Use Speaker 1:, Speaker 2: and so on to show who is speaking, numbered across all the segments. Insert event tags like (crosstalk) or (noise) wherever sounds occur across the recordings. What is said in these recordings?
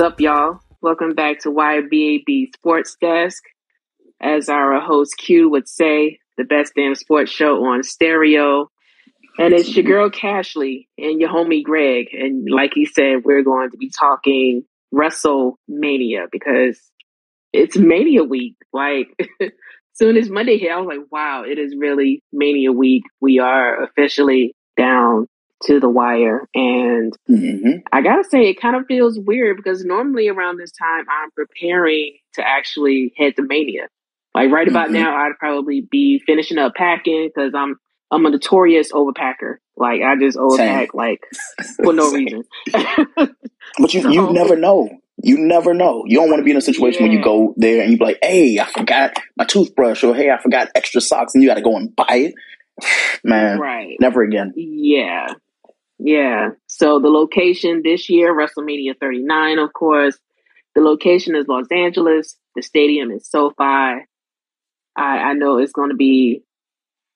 Speaker 1: What's up, y'all? Welcome back to YBAB Sports Desk. As our host Q would say, the best damn sports show on stereo. And it's your girl Cashley and your homie Greg. And like he said, we're going to be talking WrestleMania because it's Mania week. Like, (laughs) soon as Monday hit, I was like, wow, it is really Mania week. We are officially down to the wire. And
Speaker 2: Mm-hmm.
Speaker 1: I gotta say, it kind of feels weird because normally around this time, I'm preparing to actually head to Mania. Like right about
Speaker 2: Mhm.
Speaker 1: now, I'd probably be finishing up packing because I'm I'm a notorious overpacker. Like I just overpack like (laughs) for no reason. (laughs)
Speaker 2: But you,
Speaker 1: So-
Speaker 2: you never know. You never know. You don't want to be in a situation where you go there and you be like, hey, I forgot my toothbrush or hey, I forgot extra socks and you got to go and buy it. (sighs) Man,
Speaker 1: right.
Speaker 2: never again.
Speaker 1: Yeah. Yeah. So the location this year, WrestleMania 39, of course. The location is Los Angeles. The stadium is SoFi. I, I know it's going to be.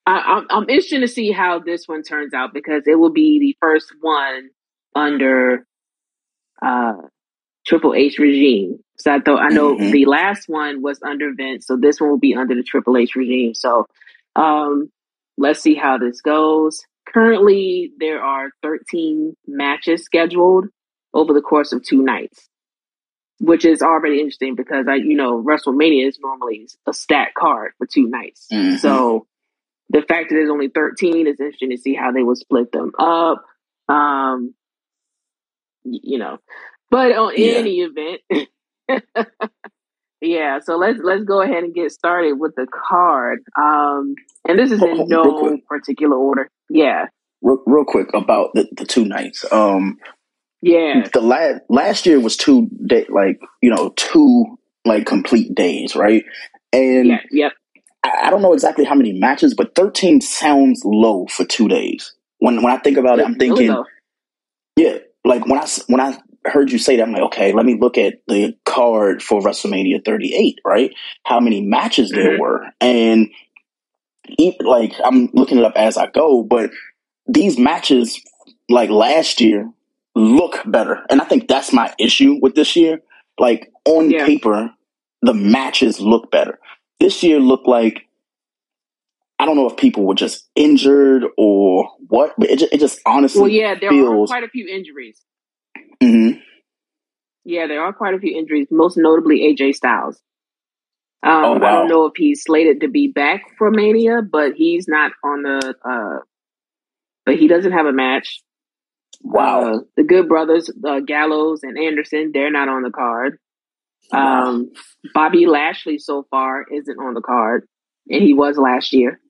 Speaker 1: I, I'm, I'm interested to see how this one turns out because it will be the first one under uh, Triple H regime. So I thought I know
Speaker 2: Mhm.
Speaker 1: the last one was under Vince, so this one will be under the Triple H regime. So um, let's see how this goes. Currently, there are 13 matches scheduled over the course of two nights, which is already interesting because I, you know, WrestleMania is normally a stat card for two nights.
Speaker 2: Mhm.
Speaker 1: So the fact that there's only 13 is interesting to see how they will split them up. Um, you know, but on
Speaker 2: Yeah.
Speaker 1: any event, (laughs) yeah. So let's let's go ahead and get started with the card. Um, and this is in no particular order. Yeah,
Speaker 2: Real, real quick about the, the two nights. Um,
Speaker 1: yeah,
Speaker 2: the last last year was two day, like you know, two like complete days, right? And
Speaker 1: yeah, yep.
Speaker 2: I, I don't know exactly how many matches, but thirteen sounds low for two days. When when I think about it, I'm thinking, yeah, like when I when I heard you say that, I'm like, okay, let me look at the card for WrestleMania 38, right? How many matches there
Speaker 1: Mhm.
Speaker 2: were, and like I'm looking it up as I go, but these matches, like last year, look better, and I think that's my issue with this year. Like on
Speaker 1: Yeah.
Speaker 2: paper, the matches look better. This year looked like I don't know if people were just injured or what, but it just, it just honestly
Speaker 1: Well, yeah, there are
Speaker 2: feels.
Speaker 1: quite a few injuries.
Speaker 2: Mhm.
Speaker 1: Yeah, there are quite a few injuries, most notably AJ Styles. Um,
Speaker 2: Oh,
Speaker 1: I don't know if he's slated to be back for Mania, but he's not on the. Uh, but he doesn't have a match.
Speaker 2: Wow.
Speaker 1: Uh, the Good Brothers, uh, Gallows and Anderson, they're not on the card.
Speaker 2: Wow.
Speaker 1: Um, Bobby Lashley so far isn't on the card, and he was last year.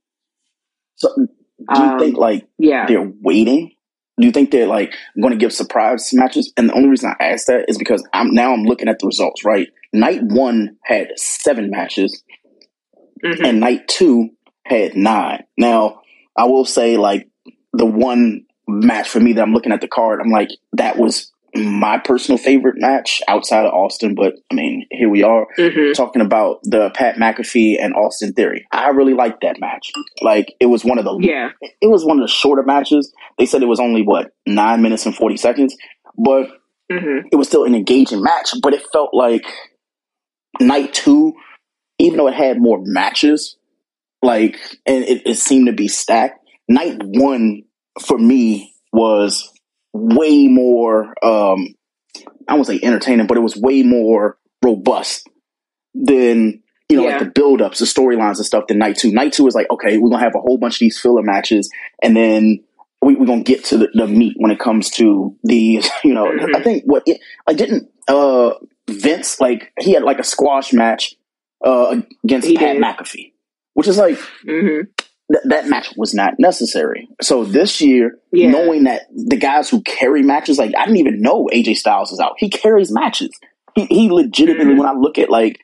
Speaker 2: So, do you
Speaker 1: um,
Speaker 2: think like
Speaker 1: Yeah,
Speaker 2: they're waiting? Do you think they're like going to give surprise matches? And the only reason I ask that is because I'm now I'm looking at the results. Right, night one had seven matches,
Speaker 1: Mhm.
Speaker 2: and night two had nine. Now, I will say like the one match for me that I'm looking at the card, I'm like that was my personal favorite match outside of Austin. But I mean, here we are.
Speaker 1: Mhm.
Speaker 2: talking about the Pat McAfee and Austin Theory. I really liked that match. Like it was one of the
Speaker 1: yeah,
Speaker 2: it was one of the shorter matches. They said it was only what nine minutes and forty seconds, but
Speaker 1: hmm
Speaker 2: it was still an engaging match. But it felt like night two, even though it had more matches, like and it, it seemed to be stacked. Night one for me was way more. um I won't say entertaining, but it was way more robust than you know,
Speaker 1: Yeah.
Speaker 2: like the build-ups, the storylines and stuff than night two. Night two is like, okay, we're gonna have a whole bunch of these filler matches, and then we, we're gonna get to the, the meat when it comes to these. (laughs) You know,
Speaker 1: Mhm.
Speaker 2: I think what it, I didn't uh Vince like he had like a squash match uh against
Speaker 1: He
Speaker 2: Pat
Speaker 1: did.
Speaker 2: McAfee, which is like
Speaker 1: hmm
Speaker 2: th- that match was not necessary. So this year,
Speaker 1: Yeah.
Speaker 2: knowing that the guys who carry matches, like I didn't even know AJ Styles is out. He carries matches. He, he legitimately,
Speaker 1: Mhm.
Speaker 2: when I look at like,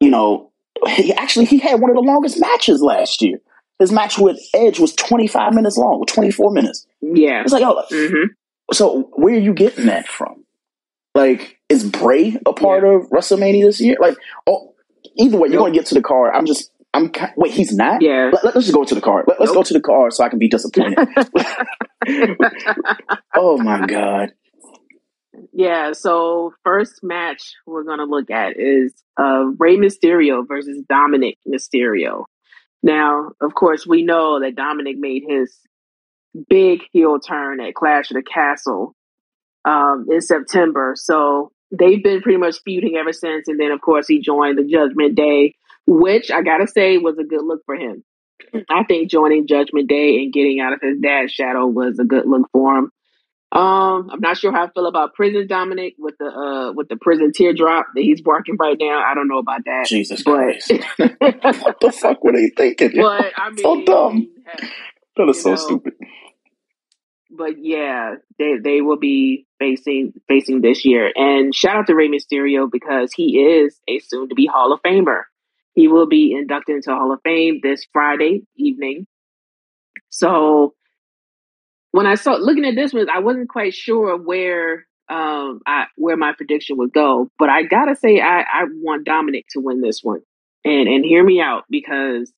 Speaker 2: you know, he actually he had one of the longest matches last year. His match with Edge was 25 minutes long, 24 minutes.
Speaker 1: yeah,
Speaker 2: It's like, oh,
Speaker 1: hmm
Speaker 2: so where are you getting that from? Like, is Bray a part of WrestleMania this year? Like, oh, either way, you're going to get to the card. I'm just, I'm wait, he's not.
Speaker 1: yeah.
Speaker 2: Let, us just go to the card. Let, us
Speaker 1: Nope.
Speaker 2: go to the card so I can be disappointed. (laughs) (laughs) oh my god!
Speaker 1: Yeah, so first match we're gonna look at is uh, Rey Mysterio versus Dominic Mysterio. Now, of course, we know that Dominic made his big heel turn at Clash of the Castle um, in September. So they've been pretty much feuding ever since. And then, of course, he joined the Judgment Day, which I gotta say was a good look for him. (clears throat) I think joining Judgment Day and getting out of his dad's shadow was a good look for him. Um, I'm not sure how I feel about prison Dominic with the uh with the prison teardrop that he's working right now. I don't know about that.
Speaker 2: Jesus
Speaker 1: but
Speaker 2: Christ. (laughs) what the fuck were they thinking?
Speaker 1: but I (laughs) mean,
Speaker 2: so dumb. That is so
Speaker 1: know,
Speaker 2: stupid.
Speaker 1: but yeah, they they will be facing facing this year. And shout out to Rey Mysterio because he is a soon to be Hall of Famer. He will be inducted into Hall of Fame this Friday evening. So when I saw looking at this one, I wasn't quite sure where um I where my prediction would go, but I gotta say I, I want Dominic to win this one. And and hear me out because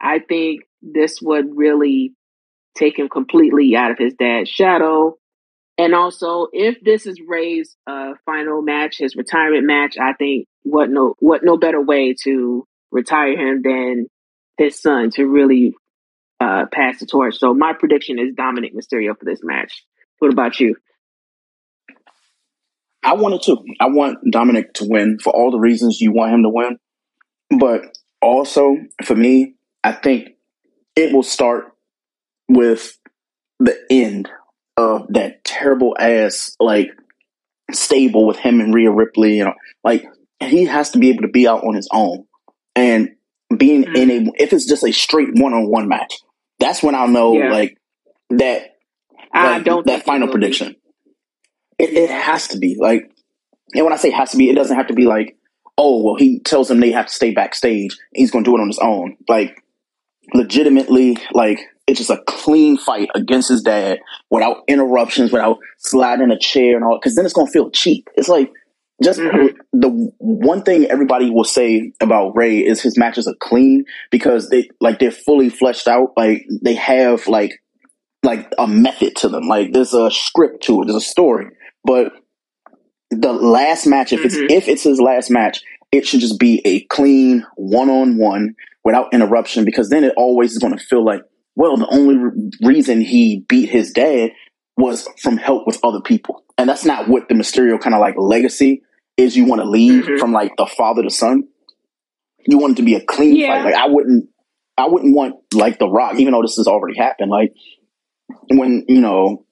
Speaker 1: I think this would really take him completely out of his dad's shadow. And also, if this is Rey's uh, final match, his retirement match, I think what no what no better way to retire him than his son to really uh, pass the torch. So my prediction is Dominic Mysterio for this match. What about you?
Speaker 2: I wanted to. I want Dominic to win for all the reasons you want him to win. But also, for me, I think it will start with the end of that terrible ass like stable with him and Rhea Ripley. You know, like he has to be able to be out on his own and being
Speaker 1: Mhm.
Speaker 2: in a if it's just a straight one on one match. That's when I'll know
Speaker 1: Yeah.
Speaker 2: like that
Speaker 1: I
Speaker 2: like,
Speaker 1: don't
Speaker 2: that final prediction. It, it has to be like, and when I say has to be, it doesn't have to be like, oh well, he tells them they have to stay backstage. He's going to do it on his own. Like, legitimately, like it's just a clean fight against his dad without interruptions, without sliding a chair and all. Because then it's going to feel cheap. It's like just
Speaker 1: Mhm.
Speaker 2: the one thing everybody will say about Rey is his matches are clean because they like they're fully fleshed out. Like they have like like a method to them. Like there's a script to it. There's a story. But the last match, if
Speaker 1: Mhm.
Speaker 2: it's if it's his last match, it should just be a clean one on one without interruption. Because then it always is going to feel like, well, the only re- reason he beat his dad was from help with other people, and that's not what the Mysterio kind of like legacy is. You want to leave
Speaker 1: Mhm.
Speaker 2: from like the father to son. You want it to be a clean
Speaker 1: Yeah.
Speaker 2: fight. Like I wouldn't, I wouldn't want like the Rock, even though this has already happened. Like when you know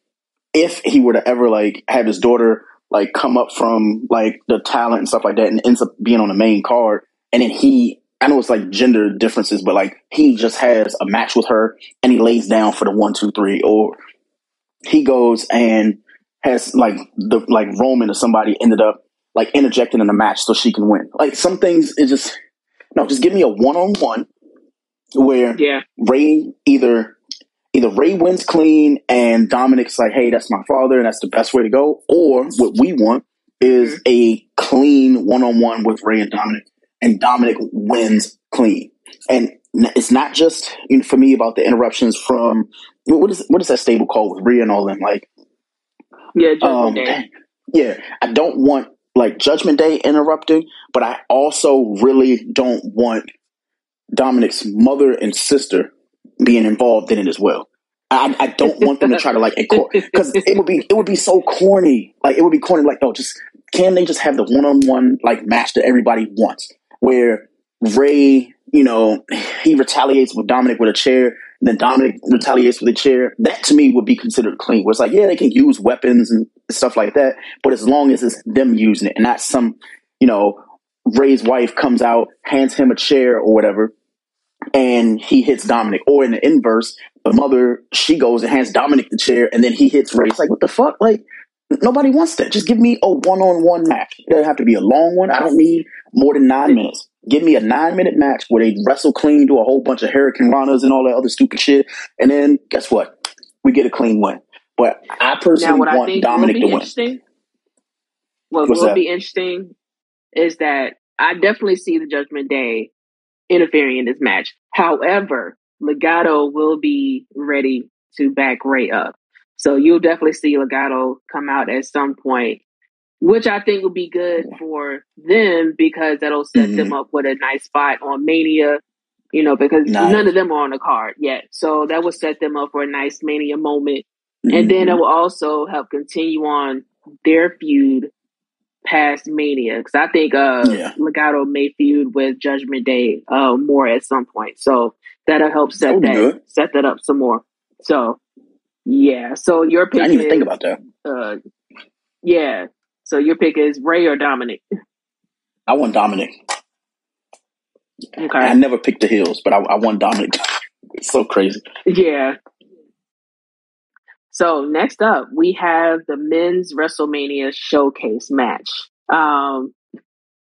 Speaker 2: if he were to ever like have his daughter like come up from like the talent and stuff like that and ends up being on the main card and then he I know it's like gender differences, but like he just has a match with her and he lays down for the one, two, three, or he goes and has like the like Roman or somebody ended up like interjecting in a match so she can win. Like some things is just no, just give me a one on one where
Speaker 1: Yeah.
Speaker 2: Rey either either Rey wins clean and Dominic's like, hey, that's my father and that's the best way to go, or what we want is a clean one on one with Rey and Dominic, and Dominic wins clean. And it's not just you know, for me about the interruptions from what what is what is that stable called with Rhea and all them like
Speaker 1: Yeah,
Speaker 2: um, yeah, I don't want like Judgment Day interrupting, but I also really don't want Dominic's mother and sister being involved in it as well. I, I don't want them to try to like because it would be it would be so corny. Like it would be corny. Like oh, just can they just have the one on one like match that everybody wants, where Rey, you know, he retaliates with Dominic with a chair, then Dominic retaliates with a chair. That to me would be considered clean. Where it's like, yeah, they can use weapons and stuff like that, but as long as it's them using it and not some, you know, Rey's wife comes out, hands him a chair or whatever, and he hits Dominic. Or in the inverse, the mother she goes and hands Dominic the chair, and then he hits Rey. It's like, what the fuck? Like nobody wants that. Just give me a one on one match. It doesn't have to be a long one. I don't need more than nine minutes. Give me a nine minute match where they wrestle clean, do a whole bunch of Hurricanranas and all that other stupid shit, and then guess what? We get a clean win. But I personally
Speaker 1: I
Speaker 2: want Dominic to win.
Speaker 1: what
Speaker 2: What's
Speaker 1: will
Speaker 2: that?
Speaker 1: be interesting is that I definitely see the Judgment Day interfering in this match. However, Legado will be ready to back Rey up. So you'll definitely see Legado come out at some point which I think would be good for them because that'll set mm-hmm. them up with a nice spot on Mania. You know, because nice. none of them are on the card yet, so that will set them up for a nice Mania moment, mm-hmm. and then it will also help continue on their feud past Mania because I think uh yeah. Legado may feud with Judgment Day uh more at some point. So that'll help set that good. set that up some more. So yeah. So your pick
Speaker 2: I didn't even think about that.
Speaker 1: Uh yeah. So your pick is Rey or Dominic?
Speaker 2: I want Dominic. Okay. I never picked the hills, but I, I want Dominic. (laughs) it's so crazy.
Speaker 1: Yeah. So next up, we have the men's WrestleMania showcase match. Um,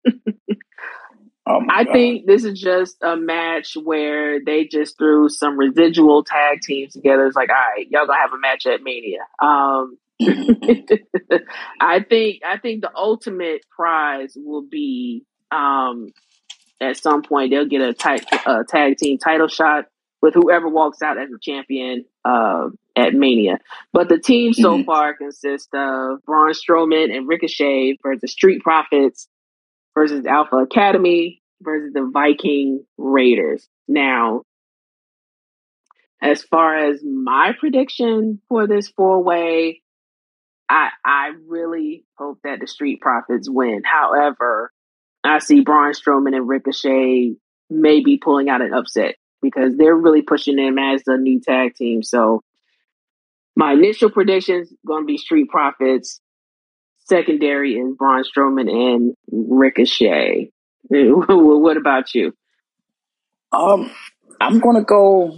Speaker 1: (laughs) oh I God. think this is just a match where they just threw some residual tag teams together. It's like, all right, y'all gonna have a match at Mania. Um, (laughs) I think I think the ultimate prize will be um, at some point they'll get a, tight, a tag team title shot with whoever walks out as a champion uh, at Mania. But the team so mm-hmm. far consists of Braun Strowman and Ricochet versus Street Profits versus Alpha Academy versus the Viking Raiders. Now, as far as my prediction for this four way, I I really hope that the Street Profits win. However, I see Braun Strowman and Ricochet maybe pulling out an upset because they're really pushing them as the new tag team. So my initial predictions going to be Street Profits. Secondary is Braun Strowman and Ricochet. (laughs) what about you?
Speaker 2: Um, I'm going to go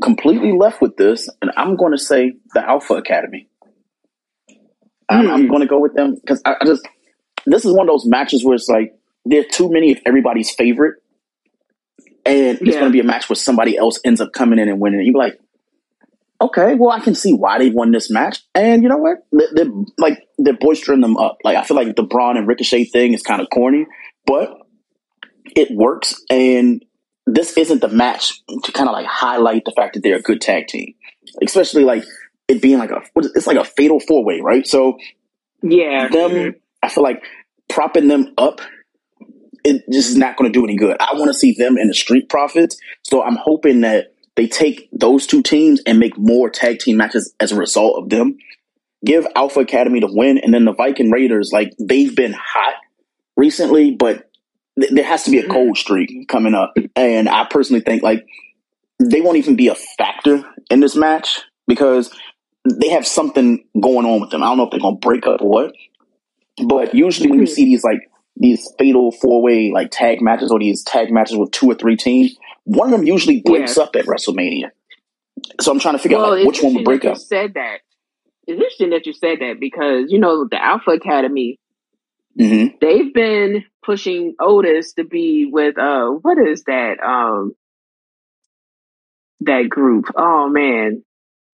Speaker 2: completely left with this, and I'm going to say the Alpha Academy. I'm, I'm going to go with them because I, I just this is one of those matches where it's like there are too many of everybody's favorite and it's going to be a match where somebody else ends up coming in and winning. And you're like, okay, well, I can see why they won this match. And you know what? They're, they're like they're boistering them up. Like I feel like the Braun and Ricochet thing is kind of corny, but it works. And this isn't the match to kind of like highlight the fact that they're a good tag team, especially like it being like a it's like a fatal four way, right? So
Speaker 1: yeah,
Speaker 2: them. Mm-hmm. I feel like propping them up it just is not going to do any good. I want to see them in the Street Profits. So I'm hoping that they take those two teams and make more tag team matches as a result of them. Give Alpha Academy the win, and then the Viking Raiders, like they've been hot recently, but th- there has to be a cold streak coming up. And I personally think like they won't even be a factor in this match because they have something going on with them. I don't know if they're going to break up or what. But usually when you see these like these fatal four way like tag matches or these tag matches with two or three teams, one of them usually breaks yeah. up at WrestleMania. So I'm trying to figure well, out like, which one would break up.
Speaker 1: Said that. It's interesting that you said that because you know the Alpha Academy. Mm-hmm. They've been pushing Otis to be with uh what is that um that group? Oh man,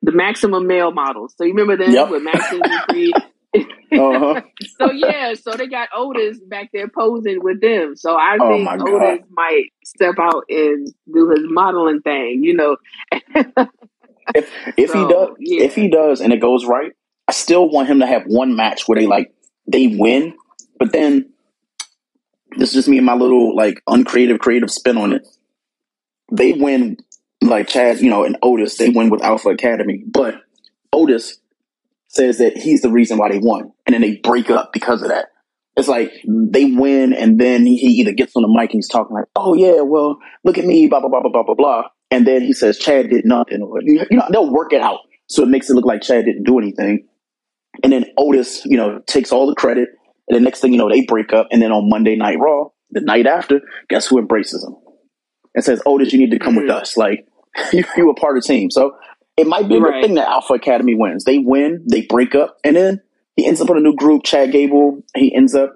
Speaker 1: the Maximum Male Models. So you remember them yep. with Maxxine Dupri (laughs) uh-huh. so yeah, so they got Otis back there posing with them. So I oh think Otis might step out and do his modeling thing. You know, (laughs)
Speaker 2: if if so, he does, yeah. if he does, and it goes right, I still want him to have one match where they like they win, but then this is just me and my little like uncreative creative spin on it. They win like Chad, you know, and Otis. They win with Alpha Academy, but Otis says that he's the reason why they won. And then they break up because of that. It's like they win and then he either gets on the mic and he's talking like, oh yeah, well, look at me, blah, blah, blah, blah, blah, blah, blah. And then he says Chad did nothing. Or, you know, they'll work it out. So it makes it look like Chad didn't do anything. And then Otis, you know, takes all the credit. And the next thing you know, they break up. And then on Monday Night Raw, the night after, guess who embraces him? And says, Otis, you need to come with mm. us. Like, (laughs) you, you were part of the team. So it might be a right. good thing that Alpha Academy wins. They win, they break up, and then he ends up in a new group. Chad Gable, he ends up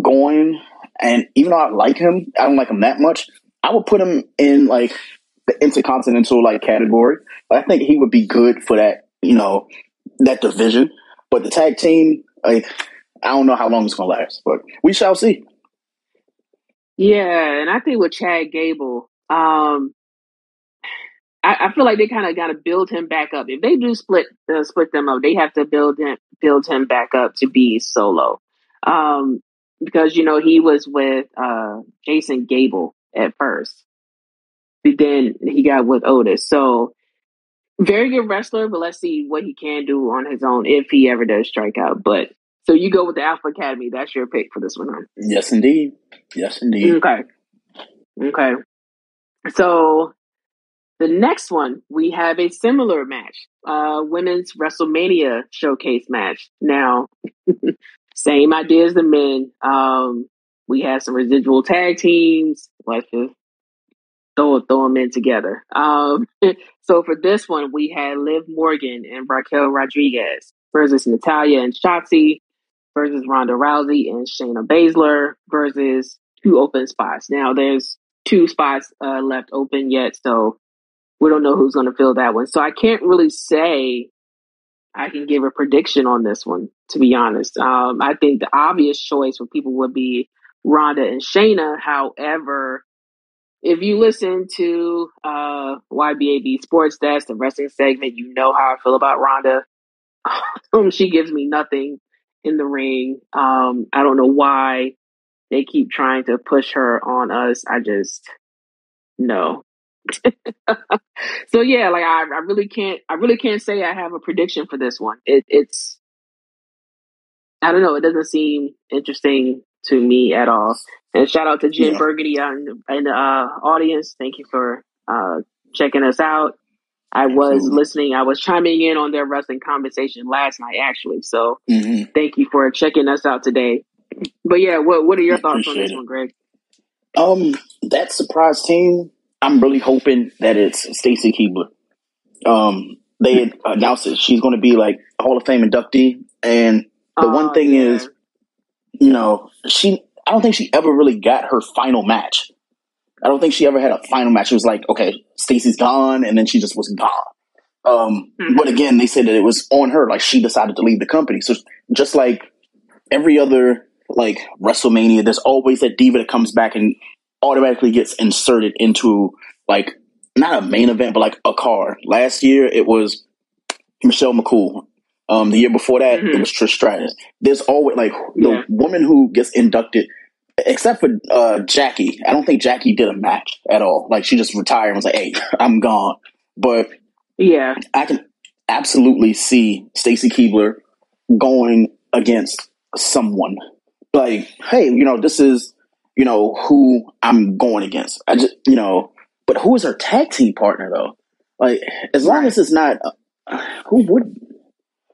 Speaker 2: going, and even though I like him, I don't like him that much. I would put him in like the intercontinental like category. But I think he would be good for that, you know, that division. But the tag team, like, I don't know how long it's gonna last, but we shall see.
Speaker 1: Yeah, and I think with Chad Gable, um, I, I feel like they kind of got to build him back up. If they do split uh, split them up, they have to build him build him back up to be solo. Um, because you know he was with uh, Jason Gable at first, but then he got with Otis. So very good wrestler, but let's see what he can do on his own if he ever does strike out. But so you go with the Alpha Academy. That's your pick for this one, huh?
Speaker 2: Yes, indeed. Yes, indeed.
Speaker 1: Okay. Okay. So the next one, we have a similar match, uh, women's WrestleMania showcase match. Now, (laughs) same idea as the men. Um, we have some residual tag teams. Let's just throw throw them in together. Um, (laughs) so for this one, we had Liv Morgan and Raquel Rodriguez versus Natalya and Shotzi versus Ronda Rousey and Shayna Baszler versus two open spots. Now there's two spots uh, left open yet, so we don't know who's going to fill that one. So I can't really say I can give a prediction on this one, to be honest. Um, I think the obvious choice for people would be Ronda and Shayna. However, if you listen to uh, YBAB Sports Desk, the wrestling segment, you know how I feel about Ronda. (laughs) Um, she gives me nothing in the ring. Um, I don't know why they keep trying to push her on us. I just no. (laughs) so yeah, like I, I really can't I really can't say I have a prediction for this one. It, it's I don't know, it doesn't seem interesting to me at all. And shout out to Jen yeah. Burgundy in, in the uh, audience. Thank you for uh, checking us out. I was Absolutely. listening. I was chiming in on their wrestling conversation last night, actually. So mm-hmm. thank you for checking us out today. But yeah, what what are your thoughts on this it. one, Greg?
Speaker 2: Um, that surprise team. I'm really hoping that it's Stacy Keibler. Um, they announced that she's going to be like Hall of Fame inductee, and the one oh, thing yeah. is, you know, she. I don't think she ever really got her final match. I don't think she ever had a final match. It was like, okay, Stacy's gone, and then she just was gone. Um, mm-hmm. But again, they said that it was on her. Like she decided to leave the company. So just like every other like WrestleMania, there's always that diva that comes back and automatically gets inserted into like not a main event, but like a card. Last year it was Michelle McCool. Um, the year before that mm-hmm. it was Trish Stratus. There's always like the yeah. woman who gets inducted, except for uh, Jackie. I don't think Jackie did a match at all. Like she just retired and was like, "Hey, (laughs) I'm gone." But
Speaker 1: yeah,
Speaker 2: I can absolutely see Stacy Keibler going against someone like, hey, you know, this is, you know, who I'm going against. I just, you know, but who is her tag team partner though? Like, as long as it's not, uh, who would,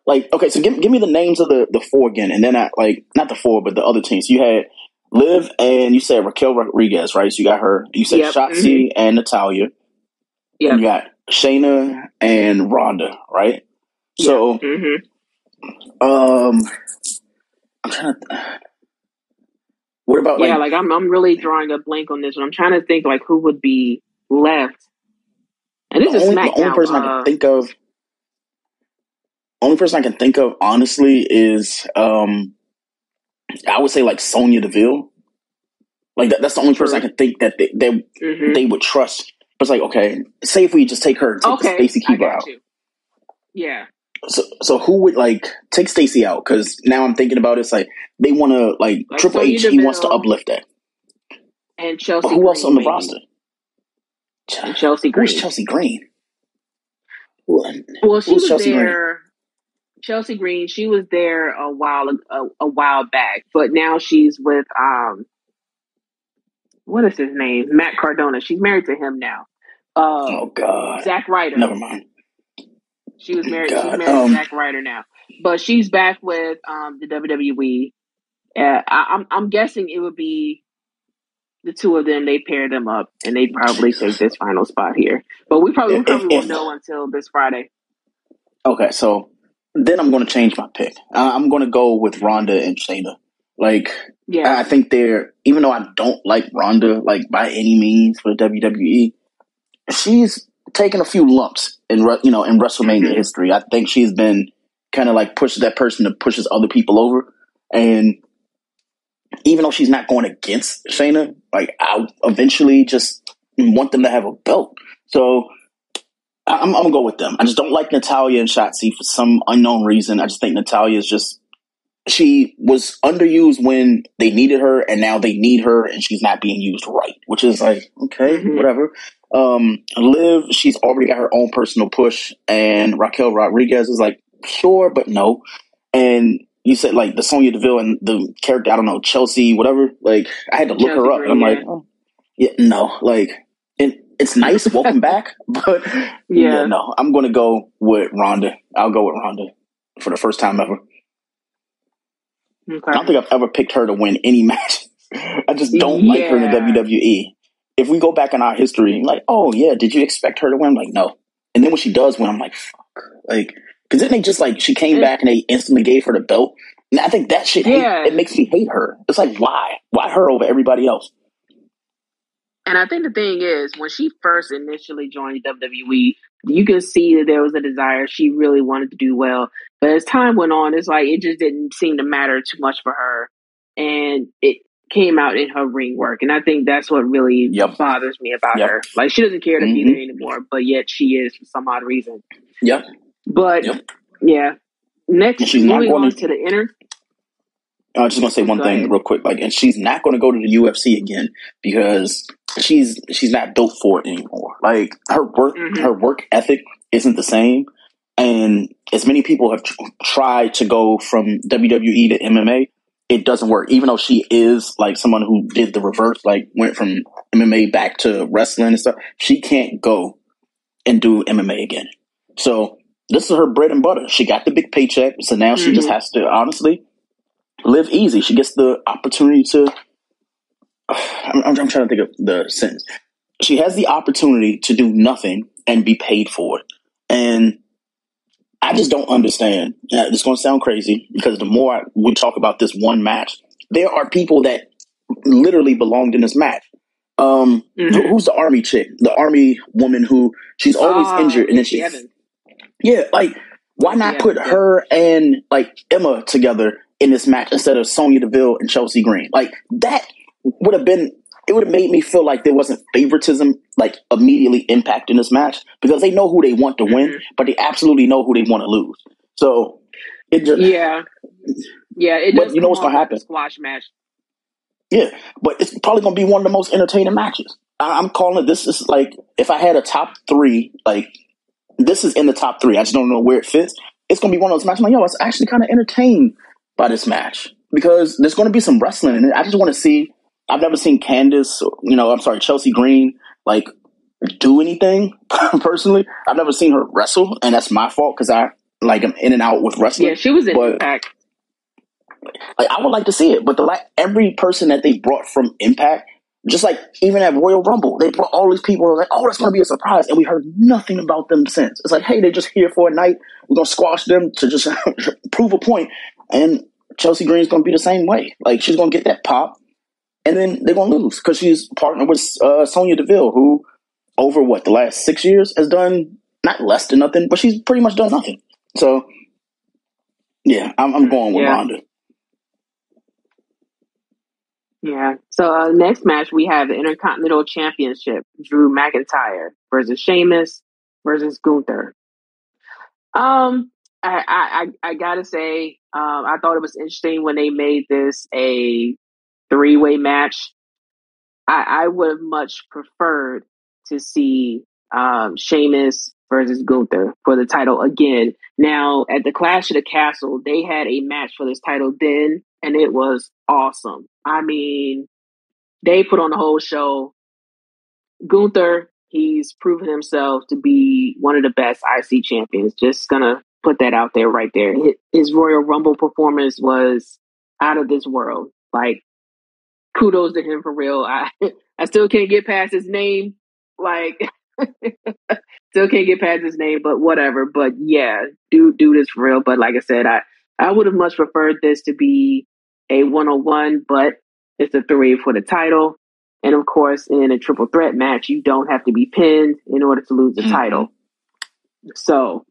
Speaker 2: like, okay, so give, give me the names of the, the four again, and then I, like, not the four, but the other teams. You had Liv and you said Raquel Rodriguez, right? So you got her. You said yep. Shotzi mm-hmm. and Natalya. Yeah. You got Shayna and Ronda, right? Yep. So, mm-hmm. um, I'm trying to. What about
Speaker 1: yeah? Like, like, I'm I'm really drawing a blank on this one. I'm trying to think like who would be left. And this is only, the
Speaker 2: only person uh, I can uh, think of. Only person I can think of honestly is um, I would say like Sonya Deville. Like that, that's the only person I can think that they they, mm-hmm. they would trust. But it's like okay, say if we just take her, take okay, Stacy Keibler out. You.
Speaker 1: Yeah.
Speaker 2: So, so who would like take Stacy out? Because now I'm thinking about it, it's like they want to like, like Triple H. He wants to uplift that.
Speaker 1: And Chelsea.
Speaker 2: But who Green, else on the maybe. roster?
Speaker 1: And Chelsea Green.
Speaker 2: Who's Chelsea Green?
Speaker 1: Well, she was Chelsea there. Green? Chelsea Green. She was there a while a, a while back, but now she's with um, what is his name? Matt Cardona. She's married to him now.
Speaker 2: Uh, oh God,
Speaker 1: Zack Ryder.
Speaker 2: Never mind.
Speaker 1: She was married. God, she's married um, to Zack Ryder now, but she's back with um, the WWE. Uh, I, I'm I'm guessing it would be the two of them. They pair them up, and they probably take this final spot here. But we probably, we probably if, won't if, know until this Friday.
Speaker 2: Okay, so then I'm going to change my pick. Uh, I'm going to go with Ronda and Shayna. Like, yeah, I think they're even though I don't like Ronda like by any means for the WWE, she's taken a few lumps in you know in WrestleMania mm-hmm. history. I think she's been kind of like pushes that person that pushes other people over, and even though she's not going against Shayna, like I eventually just want them to have a belt. So I'm, I'm, gonna go with them. I just don't like Natalya and Shotzi for some unknown reason. I just think Natalya is just she was underused when they needed her, and now they need her, and she's not being used right, which is like okay, mm-hmm. whatever. Um, Liv, she's already got her own personal push, and Raquel Rodriguez is like sure, but no. And you said like the Sonya Deville and the character, I don't know, Chelsea, whatever. Like I had to look Chelsea her up, and I'm like, oh, yeah, no, like it, it's nice, (laughs) welcome back, (laughs) but yeah. yeah, no, I'm gonna go with Ronda. I'll go with Ronda for the first time ever. Okay. I don't think I've ever picked her to win any (laughs) match. I just don't yeah. like her in the WWE. If we go back in our history, like, oh yeah, did you expect her to win? I'm like, no. And then when she does win, I'm like, fuck. Like, because then they just like she came back and they instantly gave her the belt. And I think that shit, yeah. Hate, it makes me hate her. It's like, why? Why her over everybody else?
Speaker 1: And I think the thing is, when she first initially joined WWE, you can see that there was a desire. She really wanted to do well. But as time went on, it's like it just didn't seem to matter too much for her. And it came out in her ring work. And I think that's what really yep. bothers me about yep. her. Like she doesn't care to mm-hmm. be there anymore, but yet she is for some odd reason.
Speaker 2: Yep.
Speaker 1: But yep. yeah. Next she's moving on to, to the inner
Speaker 2: I was just gonna say one thing real quick, like, and she's not gonna go to the UFC again because she's she's not built for it anymore. Like her work, mm-hmm. her work ethic isn't the same, and as many people have tried to go from WWE to MMA, it doesn't work. Even though she is like someone who did the reverse, like went from MMA back to wrestling and stuff, she can't go and do MMA again. So this is her bread and butter. She got the big paycheck, so now mm-hmm. she just mm-hmm. has to honestly live easy. She gets the opportunity to. (sighs) I'm, I'm, trying to think of the sentence. She has the opportunity to do nothing and be paid for it. And I just don't understand. Yeah, it's going to sound crazy because the more I, we talk about this one match, there are people that literally belonged in this match. Um, mm-hmm. who's the army chick? The army woman who she's always uh, injured, and then she, yeah, like why not yeah, put yeah. her and like Emma together in this match instead of Sonya Deville and Chelsea Green. Like that would have been it would have made me feel like there wasn't favoritism like immediately impacting this match because they know who they want to win, mm-hmm. but they absolutely know who they want to lose. So
Speaker 1: it just
Speaker 2: yeah,
Speaker 1: yeah. It
Speaker 2: but you know what's gonna happen?
Speaker 1: Squash match.
Speaker 2: Yeah, but it's probably gonna be one of the most entertaining matches. I- I'm calling it. This is like if I had a top three, like this is in the top three. I just don't know where it fits. It's gonna be one of those matches. I'm like, yo, it's actually kind of entertained by this match because there's going to be some wrestling in it. I just want to see. I've never seen Candice, you know, I'm sorry, Chelsea Green, like do anything (laughs) personally. I've never seen her wrestle, and that's my fault because I like am in and out with wrestling.
Speaker 1: Yeah, she was in but, Impact.
Speaker 2: Like I would like to see it, but the like every person that they brought from Impact, just like even at Royal Rumble, they brought all these people. Like, oh, that's going to be a surprise, and we heard nothing about them since. It's like, hey, they're just here for a night. We're gonna squash them to just (laughs) prove a point, and Chelsea Green's going to be the same way. Like she's going to get that pop, and then they're going to lose because she's partnered with uh, Sonya Deville, who over what the last six years has done not less than nothing, but she's pretty much done nothing. So yeah, I'm, I'm going with yeah. Ronda.
Speaker 1: Yeah. So uh, next match we have the Intercontinental Championship: Drew McIntyre versus Sheamus versus Gunther. Um, I, I, I gotta say, um, I thought it was interesting when they made this a three way match. I, I would have much preferred to see um, Sheamus versus Gunther for the title again. Now, at the Clash of the Castle, they had a match for this title then, and it was awesome. I mean, they put on the whole show. Gunther, he's proven himself to be one of the best IC champions. Just gonna put that out there right there. His Royal Rumble performance was out of this world. Like, kudos to him for real. I (laughs) I still can't get past his name. Like, (laughs) still can't get past his name, but whatever. But yeah, do do this for real. But like I said, I I would have much preferred this to be a one on one, but it's a three for the title. And of course, in a triple threat match, you don't have to be pinned in order to lose the mm-hmm. title. So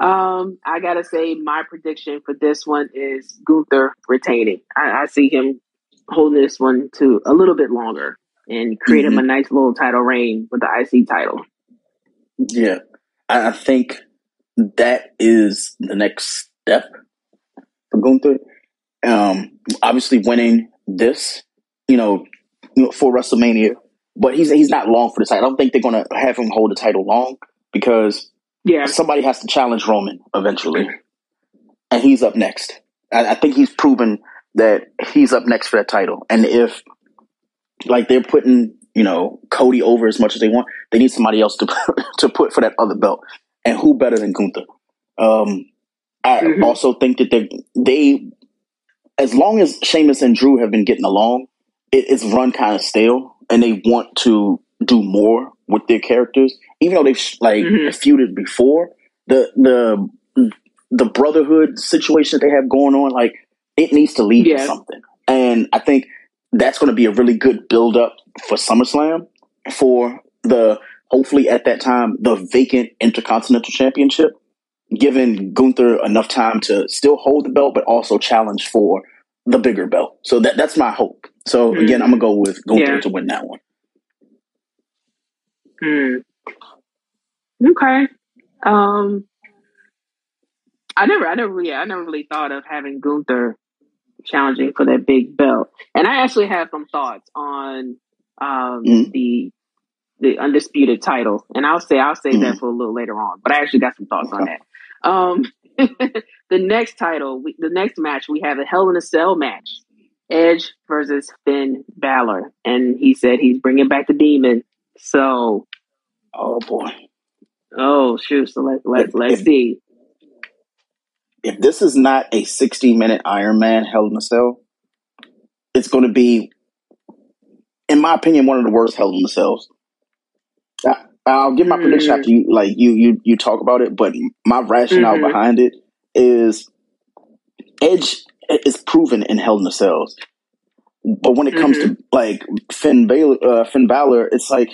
Speaker 1: um, I gotta say, my prediction for this one is Gunther retaining. I, I see him holding this one to a little bit longer and create mm-hmm. him a nice little title reign with the IC title.
Speaker 2: Yeah, I think that is the next step for Gunther. Um, obviously winning this, you know, for WrestleMania, but he's he's not long for the title. I don't think they're going to have him hold the title long because
Speaker 1: Yeah.
Speaker 2: somebody has to challenge Roman eventually, and he's up next. I, I think he's proven that he's up next for that title. And if like they're putting you know Cody over as much as they want, they need somebody else to (laughs) to put for that other belt. And who better than Gunther? Um, I
Speaker 1: Mhm.
Speaker 2: also think that they they as long as Sheamus and Drew have been getting along, it, it's run kind of stale, and they want to do more with their characters, even though they've like
Speaker 1: Mhm.
Speaker 2: feuded before. The the the brotherhood situation that they have going on, like it needs to lead to something, and I think that's going to be a really good build up for SummerSlam for the hopefully at that time the vacant Intercontinental Championship, giving Gunther enough time to still hold the belt, but also challenge for the bigger belt. So that that's my hope. So
Speaker 1: Mhm.
Speaker 2: again, I'm gonna go with Gunther
Speaker 1: Yeah.
Speaker 2: to win that one.
Speaker 1: Hmm. Okay. Um, I never, I never, yeah, I never really thought of having Gunther challenging for that big belt. And I actually have some thoughts on um,
Speaker 2: Mhm.
Speaker 1: the the undisputed title, and I'll say I'll say that
Speaker 2: Mhm.
Speaker 1: for a little later on. But I actually got some thoughts on that. Um, (laughs) the next title, we, the next match, we have a Hell in a Cell match: Edge versus Finn Balor, and he said he's bringing back the Demon. So,
Speaker 2: Oh boy.
Speaker 1: oh shoot! So let's let's
Speaker 2: If,
Speaker 1: let's
Speaker 2: if,
Speaker 1: see.
Speaker 2: if this is not a 60 minute Iron Man Hell in a Cell, it's going to be, in my opinion, one of the worst Hell in a Cells. I, I'll give my prediction
Speaker 1: Mm,
Speaker 2: after you like you you you talk about it, but my rationale
Speaker 1: hmm
Speaker 2: behind it is Edge is proven in Hell in a Cells, but when it comes
Speaker 1: hmm
Speaker 2: to like Finn Balor, uh, Finn Balor, it's like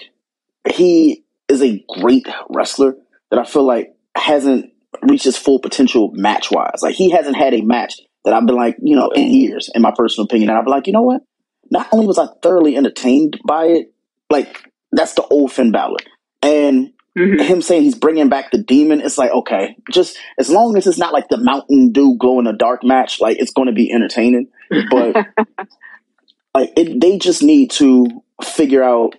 Speaker 2: he is a great wrestler that I feel like hasn't reached his full potential match wise. Like he hasn't had a match that I've been like, you know, in years, in my personal opinion. And I've been like, you know what? Not only was I thoroughly entertained by it, like that's the old Finn Balor. And
Speaker 1: hmm
Speaker 2: him saying he's bringing back the demon, it's like, okay, just as long as it's not like the Mountain Dew glow in the dark match, like it's going to be entertaining. But (laughs) like it, they just need to figure out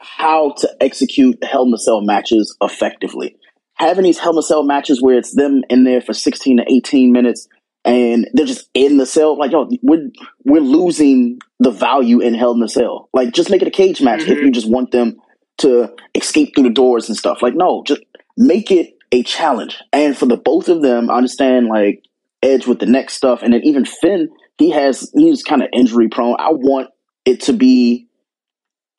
Speaker 2: how to execute Hell in a Cell matches effectively. Having these Hell in a Cell matches where it's them in there for 16 to 18 minutes and they're just in the cell, like, yo, we're, we're losing the value in Hell in a Cell. Like, just make it a cage match if
Speaker 1: hmm
Speaker 2: you just want them to escape through the doors and stuff. Like, no, just make it a challenge. And for the both of them, I understand, like, Edge with the neck stuff, and then even Finn, he has, he's kind of injury prone. I want it to be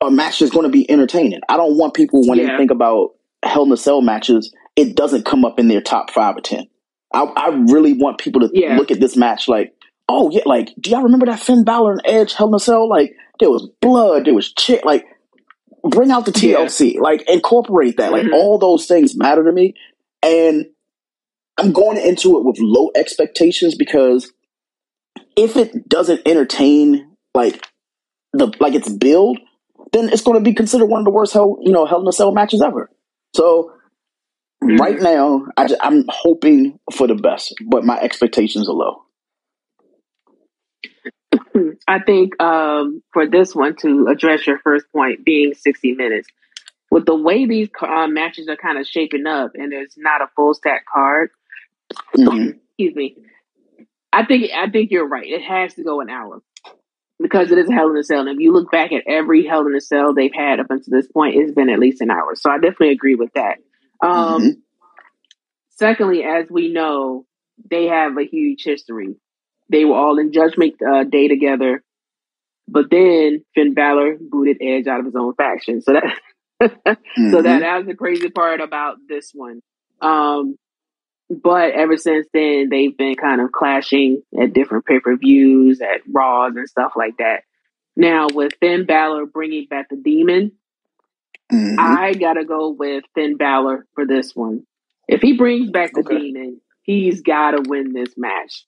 Speaker 2: a match that's going to be entertaining. I don't want people when they think about Hell in a Cell matches, it doesn't come up in their top five or ten. I, I really want people to
Speaker 1: Yeah.
Speaker 2: look at this match like, oh yeah, like do y'all remember that Finn Balor and Edge Hell in a Cell? Like there was blood, there was chick, like bring out the
Speaker 1: Yeah.
Speaker 2: TLC, like incorporate that. Like
Speaker 1: hmm
Speaker 2: all those things matter to me, and I'm going into it with low expectations because if it doesn't entertain like the like its build, then it's going to be considered one of the worst hell you know Hell in a Cell matches ever. So right
Speaker 1: hmm
Speaker 2: now, I just, I'm hoping for the best, but my expectations are low. (clears throat)
Speaker 1: I think um, for this one to address your first point, being 60 minutes, with the way these uh, matches are kind of shaping up, and there's not a full stack card.
Speaker 2: hmm
Speaker 1: excuse me. I think I think you're right. It has to go an hour because it is a Hell in a Cell. And if you look back at every Hell in a Cell they've had up until this point, it's been at least an hour. So I definitely agree with that. Um, secondly, as we know, they have a huge history. They were all in Judgment uh, Day together, but then Finn Balor booted Edge out of his own faction. So that (laughs) so
Speaker 2: hmm
Speaker 1: that that was the crazy part about this one. Um, but ever since then, they've been kind of clashing at different pay per views, at Raws and stuff like that. Now, with Finn Balor bringing back the Demon,
Speaker 2: hmm
Speaker 1: I gotta go with Finn Balor for this one. If he brings back the
Speaker 2: Okay.
Speaker 1: Demon, he's gotta win this match.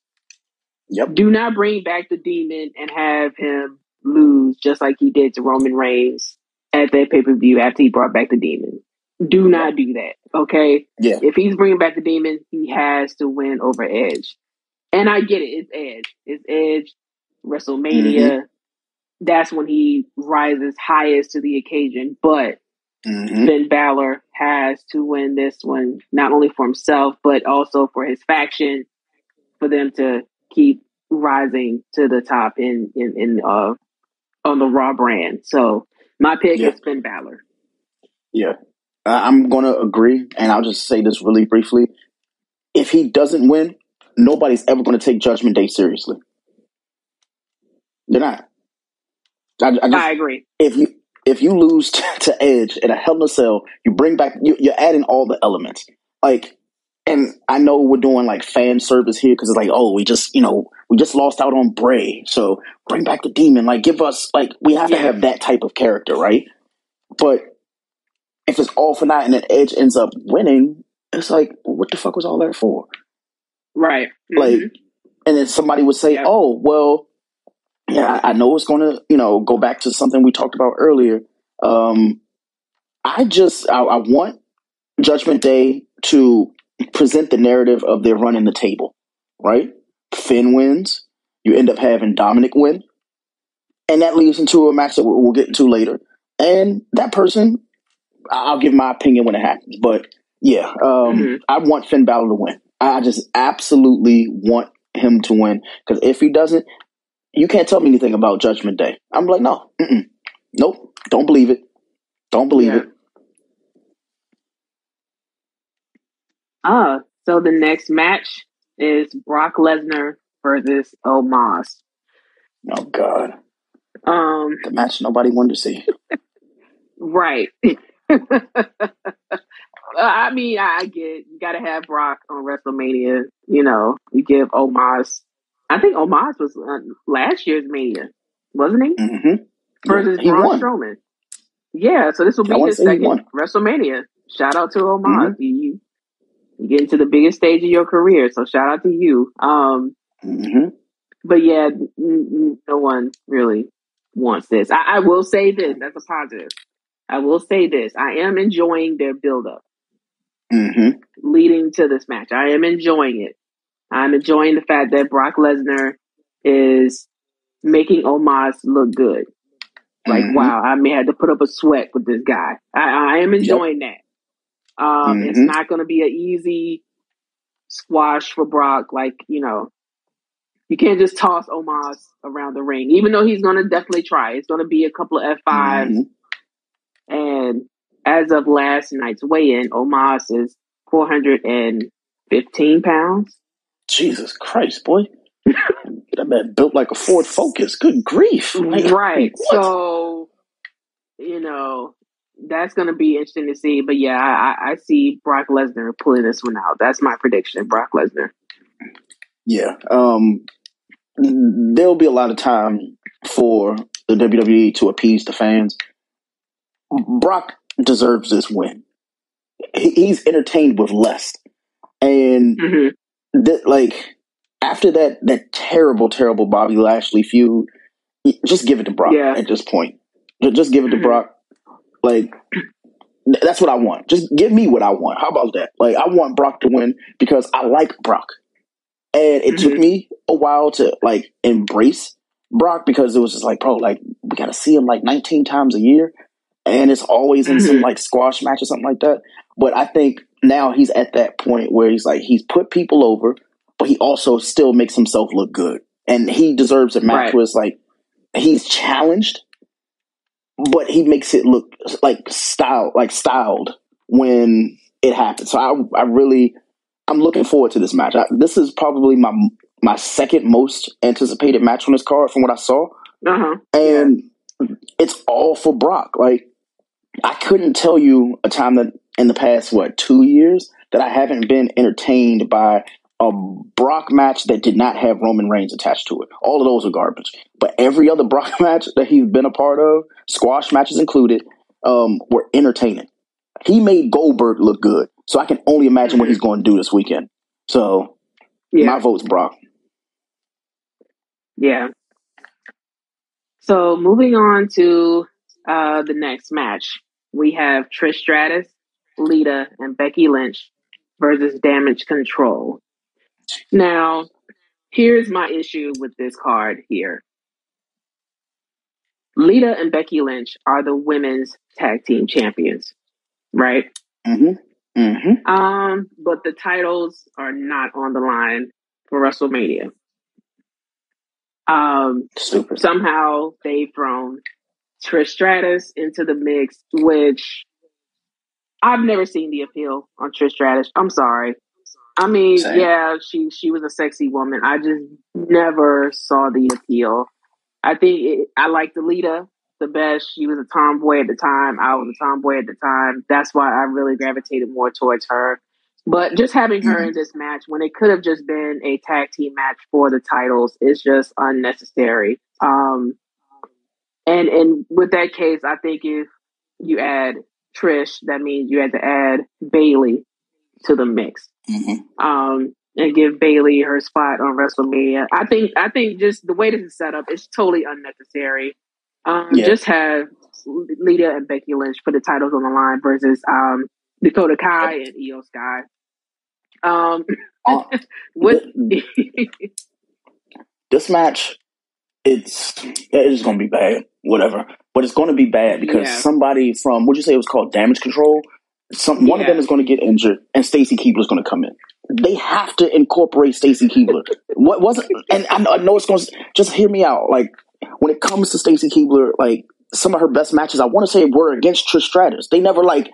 Speaker 2: Yep.
Speaker 1: Do not bring back the Demon and have him lose just like he did to Roman Reigns at that pay per view after he brought back the Demon. Do not do that, okay?
Speaker 2: Yeah.
Speaker 1: If he's bringing back the Demon, he has to win over Edge. and I get it. It's Edge. It's Edge. WrestleMania. Mm-hmm. That's when he rises highest to the occasion. But mm-hmm. Finn Balor has to win this one, not only for himself, but also for his faction, for them to keep rising to the top in in, in uh on the Raw brand. So my pick yeah. is Finn Balor.
Speaker 2: Yeah, Uh, I'm going to agree, and I'll just say this really briefly. If he doesn't win, nobody's ever going to take Judgment Day seriously. They're not.
Speaker 1: I, I, just, I agree.
Speaker 2: If you if you lose (laughs) to, to Edge in a Hell in a Cell, you bring back you, you're adding all the elements. Like, and I know we're doing like fan service here because it's like, oh, we just you know we just lost out on Bray, so bring back the Demon. Like, give us like we have yeah. to have that type of character, right? But if it's all for that and then Edge ends up winning, it's like, what the fuck was all that for?
Speaker 1: Right.
Speaker 2: Mm-hmm. Like, and then somebody would say, oh, well, yeah, I know it's going to, you know, go back to something we talked about earlier. Um, I just, I, I want Judgment Day to present the narrative of their running the table, right? Finn wins. You end up having Dominic win. And that leads into a match that we'll get into later. And that person, I'll give my opinion when it happens. But yeah, um, mm-hmm. I want Finn Balor to win. I just absolutely want him to win because if he doesn't, you can't tell me anything about Judgment Day. I'm like, no, nope, don't believe it, don't believe yeah. it.
Speaker 1: Ah, so the next match is Brock Lesnar versus Omos.
Speaker 2: Oh God,
Speaker 1: um,
Speaker 2: the match nobody wanted to see. (laughs)
Speaker 1: right. (laughs) (laughs) I mean, I get you got to have Brock on WrestleMania. You know, you give Omos. I think Omos was uh, last year's Mania, wasn't he?
Speaker 2: Mm-hmm.
Speaker 1: Versus yeah, Braun Strowman. Yeah, so this will be his second WrestleMania. Shout out to Omos. Mm-hmm. You, you get into the biggest stage of your career, so shout out to you. Um,
Speaker 2: mm-hmm.
Speaker 1: But yeah, no one really wants this. I, I will say this. That's a positive. I will say this. I am enjoying their build up
Speaker 2: mm-hmm.
Speaker 1: leading to this match. I am enjoying it. I'm enjoying the fact that Brock Lesnar is making Omos look good. Like, mm-hmm. wow, I may have to put up a sweat with this guy. I, I am enjoying yep. that. Um, mm-hmm. It's not going to be an easy squash for Brock. Like, you know, you can't just toss Omos around the ring, even though he's going to definitely try. It's going to be a couple of F5s. Mm-hmm. And as of last night's weigh-in, Omos is 415 pounds.
Speaker 2: Jesus Christ, boy. (laughs) that man built like a Ford Focus. Good grief.
Speaker 1: Like, right. So, you know, that's going to be interesting to see. But yeah, I, I see Brock Lesnar pulling this one out. That's my prediction, Brock Lesnar.
Speaker 2: Yeah. Um, there'll be a lot of time for the WWE to appease the fans. Brock deserves this win. He's entertained with less, and
Speaker 1: mm-hmm.
Speaker 2: that like after that that terrible, terrible Bobby Lashley feud, just give it to Brock yeah. at this point. Just give it to mm-hmm. Brock. Like that's what I want. Just give me what I want. How about that? Like I want Brock to win because I like Brock. And it mm-hmm. took me a while to like embrace Brock because it was just like, bro, like we gotta see him like 19 times a year and it's always in some mm-hmm. like squash match or something like that. But I think now he's at that point where he's like he's put people over, but he also still makes himself look good, and he deserves a match right. where it's like he's challenged, but he makes it look like style like styled when it happens. So I I really I'm looking forward to this match. I, this is probably my my second most anticipated match on this card from what I saw,
Speaker 1: uh-huh.
Speaker 2: and. Yeah. It's all for Brock. Like I couldn't tell you a time that in the past what two years that I haven't been entertained by a Brock match that did not have Roman Reigns attached to it. All of those are garbage. But every other (laughs) Brock match that he's been a part of, squash matches included, um, were entertaining. He made Goldberg look good. So I can only imagine what he's going to do this weekend. So yeah. my vote's Brock.
Speaker 1: Yeah. So moving on to uh, the next match we have Trish Stratus, Lita, and Becky Lynch versus Damage Control. Now, here's my issue with this card here. Lita and Becky Lynch are the women's tag team champions, right?
Speaker 2: Mm-hmm. Mm-hmm.
Speaker 1: Um, but the titles are not on the line for WrestleMania. Um,
Speaker 2: Stupid.
Speaker 1: somehow they've thrown Trish Stratus into the mix, which I've never seen the appeal on Trish Stratus. I'm sorry. I mean,
Speaker 2: Same.
Speaker 1: yeah, she she was a sexy woman. I just never saw the appeal. I think it, I liked Alita the best. She was a tomboy at the time. I was a tomboy at the time. That's why I really gravitated more towards her. But just having her
Speaker 2: Mhm.
Speaker 1: in this match when it could have just been a tag team match for the titles is just unnecessary. Um, and and with that case, I think if you add Trish, that means you had to add Bayley to the mix
Speaker 2: Mm-hmm.
Speaker 1: um, and give Bayley her spot on WrestleMania. I think I think just the way this is set up is totally unnecessary. Um,
Speaker 2: Yeah.
Speaker 1: Just have Lita and Becky Lynch put the titles on the line versus um, Dakota Kai and Iyo Sky. Um,
Speaker 2: Uh, (laughs)
Speaker 1: what? (laughs)
Speaker 2: this match, it's it's going to be bad, whatever. But it's going to be bad because
Speaker 1: Yeah.
Speaker 2: somebody from what would you say it was called Damage Control. Some one of them is going to get injured, and Stacy Keibler is going to come in. They have to incorporate Stacy Keibler. what wasn't? And I know, I know it's going to just hear me out. Like when it comes to Stacy Keibler, like some of her best matches, I want to say were against Trish Stratus. They never like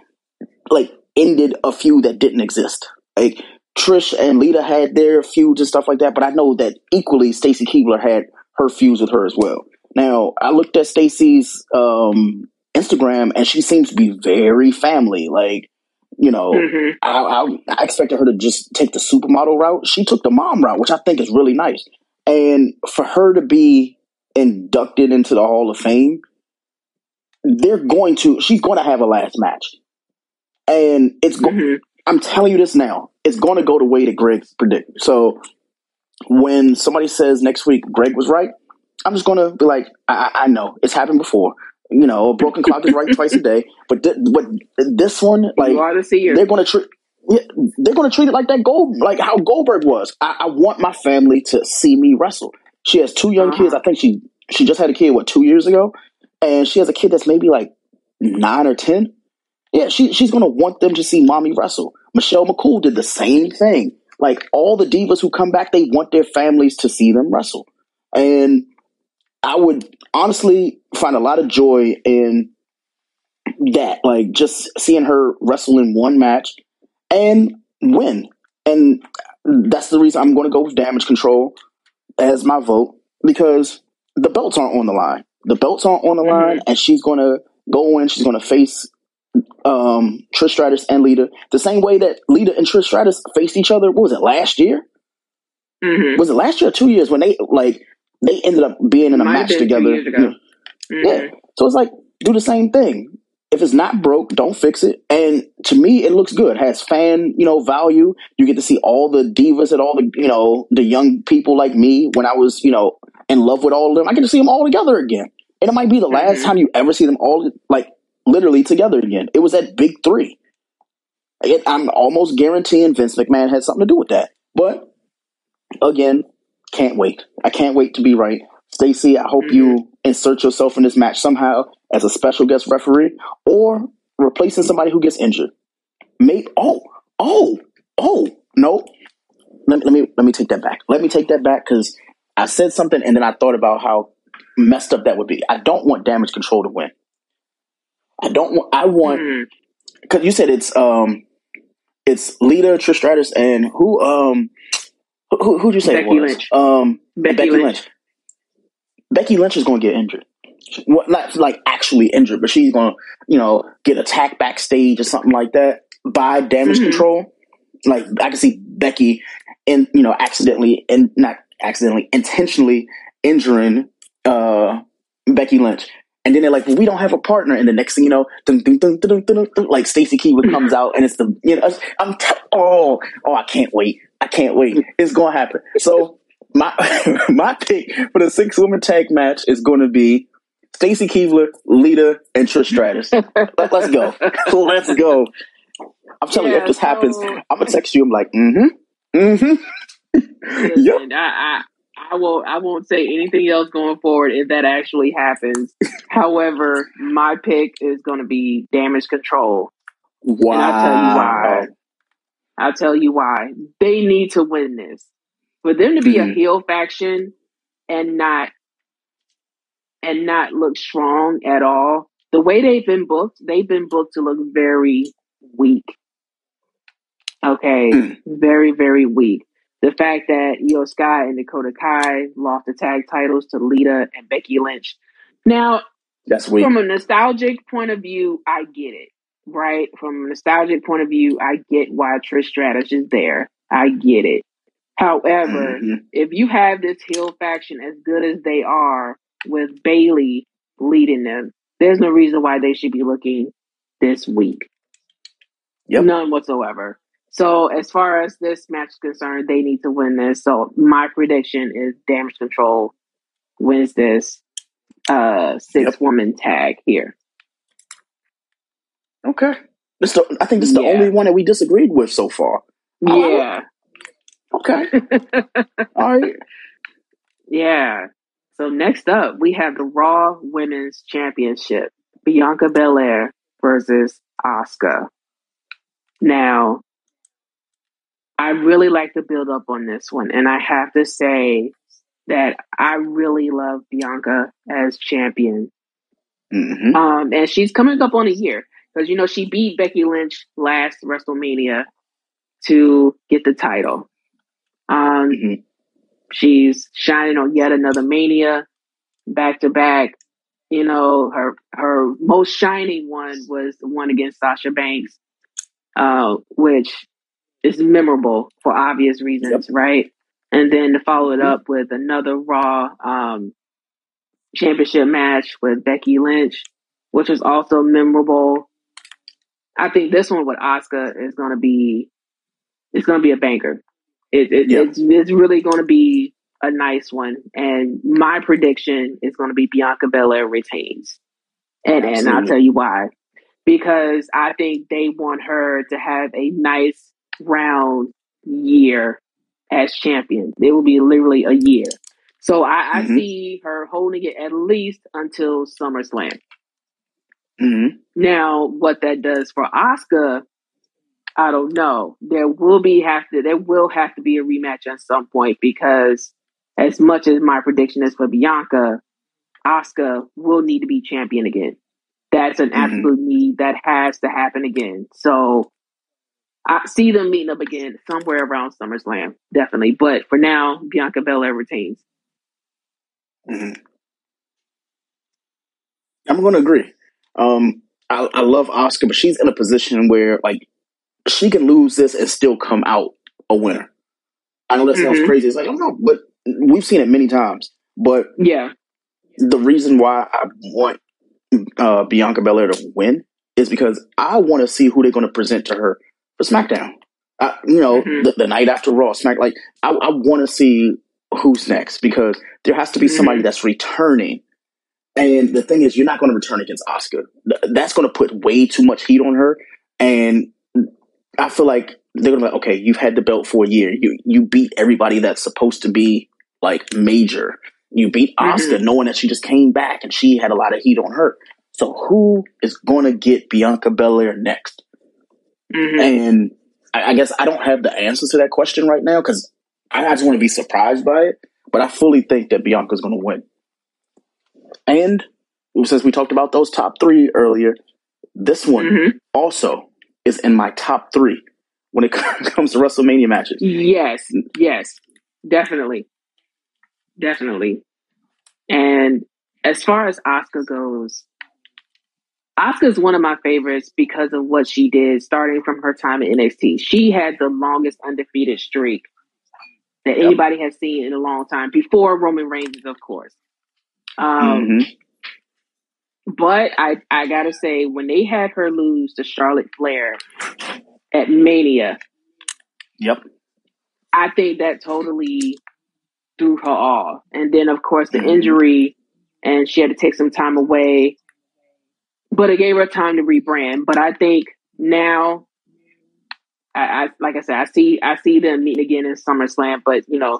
Speaker 2: like ended a feud that didn't exist. Like Trish and Lita had their feuds and stuff like that, but I know that equally Stacy Keibler had her feuds with her as well. Now I looked at Stacy's um, Instagram and she seems to be very family. Like you know,
Speaker 1: Mhm.
Speaker 2: I, I, I expected her to just take the supermodel route. She took the mom route, which I think is really nice. And for her to be inducted into the Hall of Fame, they're going to. She's going to have a last match, and it's. Go-
Speaker 1: Mhm.
Speaker 2: I'm telling you this now. It's going to go the way that Greg predicted. So when somebody says next week Greg was right, I'm just going to be like, I, I I know it's happened before. You know, a broken clock is right twice a day. But th- but this one, like
Speaker 1: you are the
Speaker 2: they're going to treat. Yeah, they're going to treat it like that gold, like how Goldberg was. I, I want my family to see me wrestle. She has two young
Speaker 1: Uh-huh.
Speaker 2: kids. I think she she just had a kid what two years ago, and she has a kid that's maybe like nine or ten. Yeah, she she's going to want them to see mommy wrestle. Michelle McCool did the same thing. Like all the divas who come back, they want their families to see them wrestle, and I would honestly find a lot of joy in that. Like just seeing her wrestle in one match and win. And that's the reason I'm going to go with damage control as my vote because the belts aren't on the line. The belts aren't on the
Speaker 1: Mhm.
Speaker 2: line, and she's going to go in. She's going to face um, Trish Stratus and Lita the same way that Lita and Trish Stratus faced each other. What was it last year?
Speaker 1: Mhm.
Speaker 2: Was it last year or two years when they like they ended up being in a
Speaker 1: Might
Speaker 2: match together?
Speaker 1: Mhm.
Speaker 2: Yeah. So it's like do the same thing. If it's not broke, don't fix it. And to me, it looks good. Has fan, you know, value. You get to see all the divas and all the, you know, the young people like me when I was, you know, in love with all of them. I get to see them all together again. And it might be the last
Speaker 1: Mhm.
Speaker 2: time you ever see them all, like, literally together again. It was that big three. It, I'm almost guaranteeing Vince McMahon had something to do with that. But again, can't wait. I can't wait to be right. Stacy, I hope you mm-hmm. insert yourself in this match somehow as a special guest referee or replacing somebody who gets injured. Maybe oh, oh, oh, no. Let, me- let me let me take that back. Let me take that back because I said something and then I thought about how messed up that would be. I don't want damage control to win. I don't want I want because you said it's um it's Lita, Trish Stratus, and who um who who'd you say
Speaker 1: Becky
Speaker 2: it was?
Speaker 1: Lynch.
Speaker 2: Um
Speaker 1: Becky,
Speaker 2: Becky,
Speaker 1: Lynch.
Speaker 2: Lynch. Becky Lynch is going to get injured. Well, not like actually injured, but she's going to, you know, get attacked backstage or something like that by damage
Speaker 1: Mhm.
Speaker 2: control. Like I can see Becky, in you know, accidentally and not accidentally, intentionally injuring uh Becky Lynch. And then they're like, well, we don't have a partner. And the next thing you know, dun, dun, dun, dun, dun, dun, dun, like Stacy Keibler comes out and it's the, you know, I'm, t- oh, oh, I can't wait. I can't wait. It's going to happen. So my, (laughs) my pick for the six woman tag match is going to be Stacy Keibler, Lita, and Trish Stratus. Let, us go. (laughs) Let's go. I'm telling you, if this happens, I'm going to text you. I'm like, mm hmm. Mm hmm. Yep.
Speaker 1: Listen, (laughs) I, I will. I won't say anything else going forward if that actually happens. However, my pick is going to be Damage Control.
Speaker 2: Wow.
Speaker 1: And I'll tell you why. I'll tell you why. They need to win this. For them to be
Speaker 2: Mhm.
Speaker 1: a heel faction and not and not look strong at all. The way they've been booked, they've been booked to look very weak. Okay,
Speaker 2: Mm.
Speaker 1: very very weak. The fact that Iyo Sky and Dakota Kai lost the tag titles to Lita and Becky Lynch. Now,
Speaker 2: That's weak.
Speaker 1: from a nostalgic point of view, I get it. Right? From a nostalgic point of view, I get why Trish Stratus is there. I get it. However,
Speaker 2: Mhm.
Speaker 1: if you have this heel faction as good as they are with Bayley leading them, there's no reason why they should be looking this weak.
Speaker 2: Yep.
Speaker 1: None whatsoever. So as far as this match is concerned, they need to win this. So my prediction is Damage Control wins this uh six woman tag here.
Speaker 2: Okay. This the, I think this is the only one that we disagreed with so far.
Speaker 1: Yeah.
Speaker 2: Okay. (laughs) All right.
Speaker 1: Yeah. So next up, we have the Raw Women's Championship: Bianca Belair versus Asuka. Now, I really like to build up on this one, and I have to say that I really love Bianca as champion.
Speaker 2: hmm
Speaker 1: Um, and she's coming up on a year because you know she beat Becky Lynch last WrestleMania to get the title. Um,
Speaker 2: hmm
Speaker 1: She's shining on yet another mania, back to back. You know, her her most shining one was the one against Sasha Banks, uh, which is memorable for obvious reasons, right? And then to follow it up with another Raw um, championship match with Becky Lynch, which was also memorable. I think this one with Asuka is going to be it's going to be a banker. It, it,
Speaker 2: Yeah.
Speaker 1: it's, it's really going to be a nice one. And my prediction is going to be Bianca Belair retains. And, and I'll tell you why. Because I think they want her to have a nice round year as champion. It will be literally a year. So I, I
Speaker 2: Mhm.
Speaker 1: see her holding it at least until SummerSlam.
Speaker 2: hmm
Speaker 1: Now, what that does for Asuka, I don't know. There will be have to there will have to be a rematch at some point because as much as my prediction is for Bianca, Asuka will need to be champion again. That's an
Speaker 2: Mhm.
Speaker 1: absolute need that has to happen again. So I see them meeting up again somewhere around SummerSlam, definitely. But for now, Bianca Belair retains.
Speaker 2: hmm I'm going to agree. Um, I, I love Asuka, but she's in a position where like she can lose this and still come out a winner. I know that sounds
Speaker 1: Mhm.
Speaker 2: crazy. It's like, I don't know, but we've seen it many times. But
Speaker 1: Yeah.
Speaker 2: the reason why I want uh, Bianca Belair to win is because I want to see who they're going to present to her for SmackDown. I, you know,
Speaker 1: Mhm.
Speaker 2: the, the night after Raw, Smack. Like, I, I want to see who's next because there has to be somebody
Speaker 1: Mhm.
Speaker 2: that's returning. And the thing is, you're not going to return against Asuka. That's going to put way too much heat on her. And I feel like they're going to be like, okay, you've had the belt for a year. You you beat everybody that's supposed to be like major. You beat. Asuka, knowing that she just came back and she had a lot of heat on her. So who is going to get Bianca Belair next?
Speaker 1: Mhm.
Speaker 2: And I, I guess I don't have the answer to that question right now because I just want to be surprised by it. But I fully think that Bianca's going to win. And since we talked about those top three earlier, this one
Speaker 1: Mhm.
Speaker 2: also is in my top three when it (laughs) comes to WrestleMania matches.
Speaker 1: Yes, yes, definitely, definitely. And as far as Asuka goes, Asuka's one of my favorites because of what she did starting from her time at NXT. She had the longest undefeated streak that
Speaker 2: Yep.
Speaker 1: anybody has seen in a long time before Roman Reigns, of course. Um,
Speaker 2: Mhm.
Speaker 1: But I, I gotta say, when they had her lose to Charlotte Flair at Mania,
Speaker 2: Yep.
Speaker 1: I think that totally threw her off. And then, of course, the
Speaker 2: Mhm.
Speaker 1: injury, and she had to take some time away. But it gave her time to rebrand. But I think now, I, I like I said, I see I see them meeting again in SummerSlam. But you know,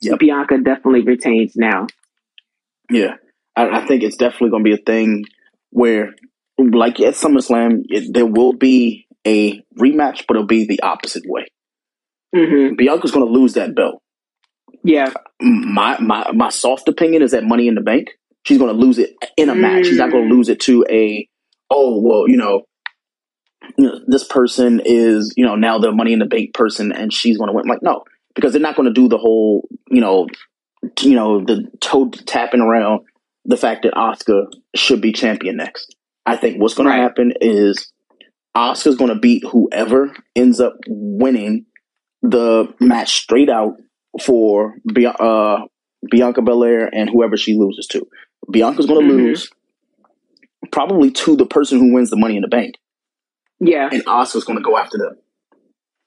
Speaker 2: Yep.
Speaker 1: Bianca definitely retains now.
Speaker 2: Yeah, I, I think it's definitely going to be a thing where, like at SummerSlam, it, there will be a rematch, but it'll be the opposite way.
Speaker 1: hmm
Speaker 2: Bianca's going to lose that belt.
Speaker 1: Yeah.
Speaker 2: My my my soft opinion is that Money in the Bank, she's going to lose it in a match. She's not going to lose it to a oh well, you know, you know, this person is you know now the Money in the Bank person, and she's going to win. Like no, because they're not going to do the whole you know t- you know the toe tapping around the fact that Asuka should be champion next. I think what's going
Speaker 1: Right.
Speaker 2: to happen is Asuka's going to beat whoever ends up winning the match straight out for uh, Bianca Belair and whoever she loses to. Bianca's going to
Speaker 1: Mhm.
Speaker 2: lose probably to the person who wins the Money in the Bank,
Speaker 1: Yeah.
Speaker 2: and Asuka's going to go after them.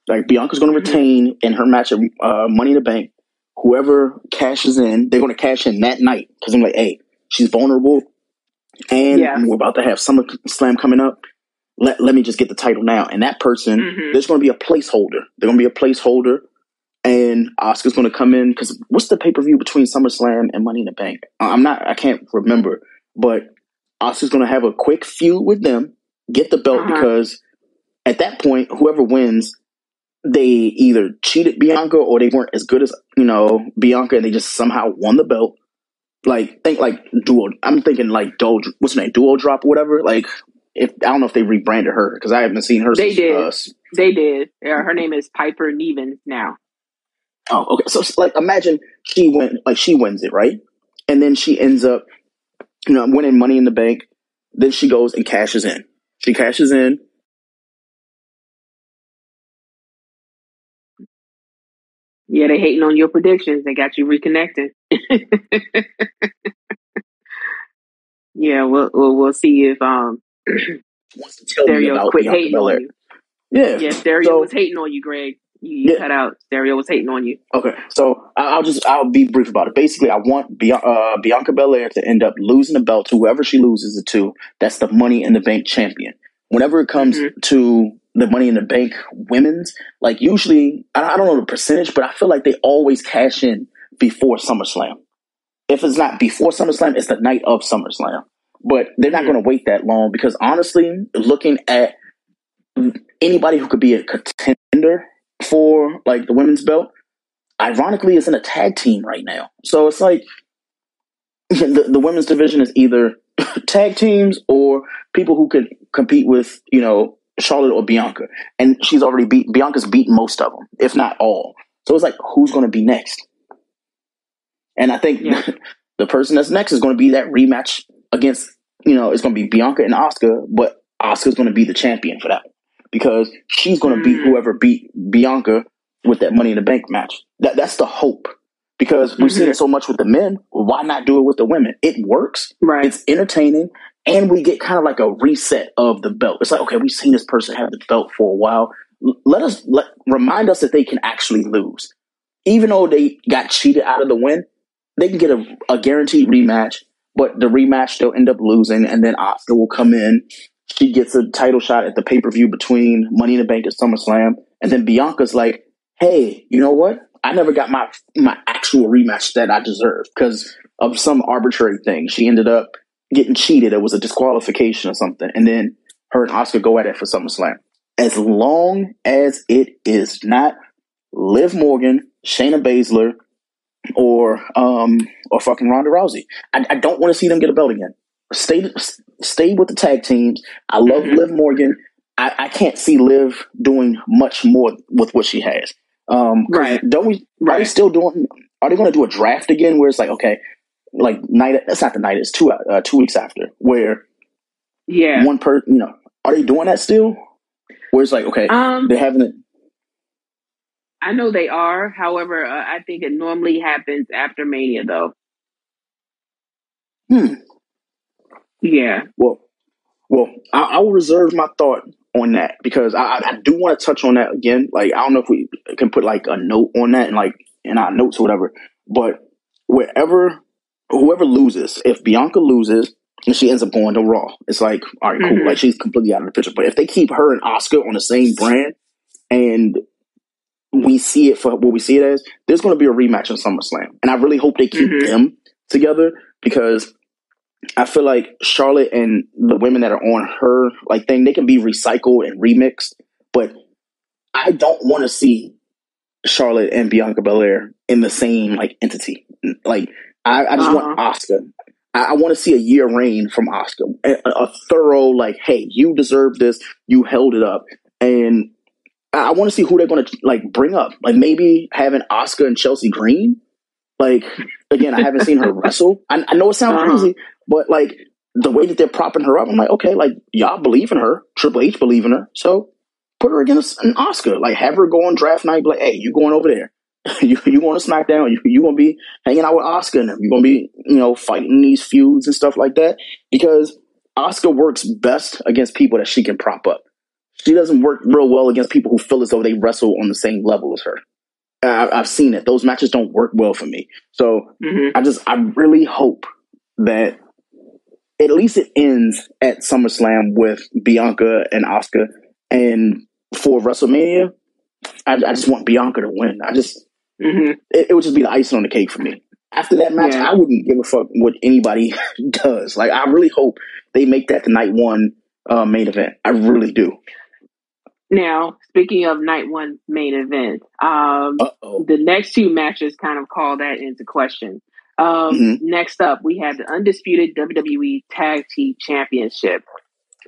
Speaker 2: Like Bianca's going to
Speaker 1: Mhm.
Speaker 2: retain in her match of uh, Money in the Bank. Whoever cashes in, they're going to cash in that night because I'm like, hey, she's vulnerable, and
Speaker 1: Yeah.
Speaker 2: we're about to have Summer Slam coming up. Let let me just get the title now, and that person
Speaker 1: Mhm.
Speaker 2: there's going to be a placeholder. They're going to be a placeholder, and Asuka's going to come in because what's the pay per view between SummerSlam and Money in the Bank? I'm not, I can't remember, but Asuka's going to have a quick feud with them, get the belt
Speaker 1: Uh-huh.
Speaker 2: because at that point, whoever wins, they either cheated Bianca or they weren't as good as you know Bianca, and they just somehow won the belt. Like think like duo. I'm thinking like duo. What's her name? Doudrop or whatever. Like if I don't know if they rebranded her because I haven't seen her.
Speaker 1: They
Speaker 2: since,
Speaker 1: did.
Speaker 2: Uh,
Speaker 1: They did. Yeah, her name is Piper Nevins now.
Speaker 2: Oh, okay. So, like, imagine she went, like, she wins it, right? And then she ends up, you know, winning money in the bank. Then she goes and cashes in. She cashes in.
Speaker 1: Yeah, they hating on your predictions. They got you reconnecting. (laughs) yeah, we'll, we'll we'll see if um (clears throat)
Speaker 2: Wants to tell me
Speaker 1: Stereo
Speaker 2: about
Speaker 1: quit
Speaker 2: Bianca
Speaker 1: hating on you.
Speaker 2: Yeah.
Speaker 1: Yeah, Stereo
Speaker 2: So-
Speaker 1: was hating on you, Greg. You,
Speaker 2: Yeah.
Speaker 1: cut out. Stereo was hating on you.
Speaker 2: Okay. So I- I'll just, I'll be brief about it. Basically, I want Bia- uh, Bianca Belair to end up losing the belt to whoever she loses it to. That's the money in the bank champion. Whenever it comes
Speaker 1: Mhm.
Speaker 2: to the money in the bank women's, like usually, I I don't know the percentage, but I feel like they always cash in before SummerSlam. If it's not before SummerSlam, it's the night of SummerSlam. But they're not
Speaker 1: Mhm.
Speaker 2: going to wait that long because honestly, looking at anybody who could be a contender for like the women's belt, ironically, is in a tag team right now. So it's like (laughs) the, the women's division is either (laughs) tag teams or people who could compete with, you know, Charlotte or Bianca. And she's already beat, Bianca's beat most of them, if not all. So it's like, who's going to be next? And I think
Speaker 1: Yeah. (laughs)
Speaker 2: the person that's next is going to be that rematch against, you know, it's going to be Bianca and Asuka, but Asuka's going to be the champion for that because she's going to beat
Speaker 1: Mm.
Speaker 2: whoever beat Bianca with that Money in the Bank match. That that's the hope because we've seen it so much with the men. Why not do it with the women? It works.
Speaker 1: Right.
Speaker 2: It's entertaining, and we get kind of like a reset of the belt. It's like okay, we've seen this person have the belt for a while. Let us let remind us that they can actually lose, even though they got cheated out of the win. They can get a, a guaranteed rematch, but the rematch they'll end up losing, and then Asuka will come in. She gets a title shot at the pay per view between Money in the Bank and SummerSlam, and then Bianca's like, "Hey, you know what? I never got my my actual rematch that I deserved because of some arbitrary thing. She ended up getting cheated. It was a disqualification or something, and then her and Asuka go at it for SummerSlam. As long as it is not Liv Morgan, Shayna Baszler, or um or fucking Ronda Rousey, I, I don't want to see them get a belt again. Stay stay with the tag teams. I love
Speaker 1: Mhm.
Speaker 2: Liv Morgan. I, I can't see Liv doing much more with what she has. Um,
Speaker 1: Right.
Speaker 2: Don't we? Are they still doing? Are they going to do a draft again? Where it's like, okay, like night. That's not the night. It's two uh, two weeks after. Where
Speaker 1: Yeah.
Speaker 2: one per, you know, are they doing that still? Where it's like, okay,
Speaker 1: Um,
Speaker 2: they're having it.
Speaker 1: I know they are. However, uh, I think it normally happens after Mania, though.
Speaker 2: Hmm.
Speaker 1: Yeah.
Speaker 2: Well, well, I, I will reserve my thought on that because I, I do want to touch on that again. Like, I don't know if we can put like a note on that and like in our notes or whatever. But wherever, whoever loses, if Bianca loses and she ends up going to Raw, it's like, all right, cool.
Speaker 1: Mhm.
Speaker 2: Like she's completely out of the picture. But if they keep her and Asuka on the same brand and we see it for what we see it as, there's going to be a rematch in SummerSlam, and I really hope they keep
Speaker 1: Mhm.
Speaker 2: them together because I feel like Charlotte and the women that are on her like thing, they can be recycled and remixed, but I don't want to see Charlotte and Bianca Belair in the same like entity. Like I, I just want Asuka. I, I want to see a year reign from Asuka, a, a thorough like, hey, you deserve this. You held it up, and I, I want to see who they're going to like bring up. Like maybe having Asuka and Chelsea Green. Like again, I haven't seen her (laughs) wrestle. I, I know it sounds
Speaker 1: Uh-huh.
Speaker 2: crazy, but like the way that they're propping her up, I'm like, okay, like y'all believe in her. Triple H believe in her, so put her against an Asuka. Like have her go on draft night. Be like, hey, you going over there? (laughs) you you going to SmackDown? You you gonna be hanging out with Asuka and them? You gonna be you know fighting these feuds and stuff like that? Because Asuka works best against people that she can prop up. She doesn't work real well against people who feel as though they wrestle on the same level as her. I, I've seen it; those matches don't work well for me. So
Speaker 1: Mhm.
Speaker 2: I just I really hope that at least it ends at SummerSlam with Bianca and Asuka, and for WrestleMania, I, I just want Bianca to win. I just
Speaker 1: Mhm.
Speaker 2: it, it would just be the icing on the cake for me. After that match,
Speaker 1: Yeah.
Speaker 2: I wouldn't give a fuck what anybody (laughs) does. Like I really hope they make that the night one uh, main event. I really do.
Speaker 1: Now, speaking of night one main event, um, the next two matches kind of call that into question. Um,
Speaker 2: Mhm.
Speaker 1: Next up, we have the undisputed WWE Tag Team Championship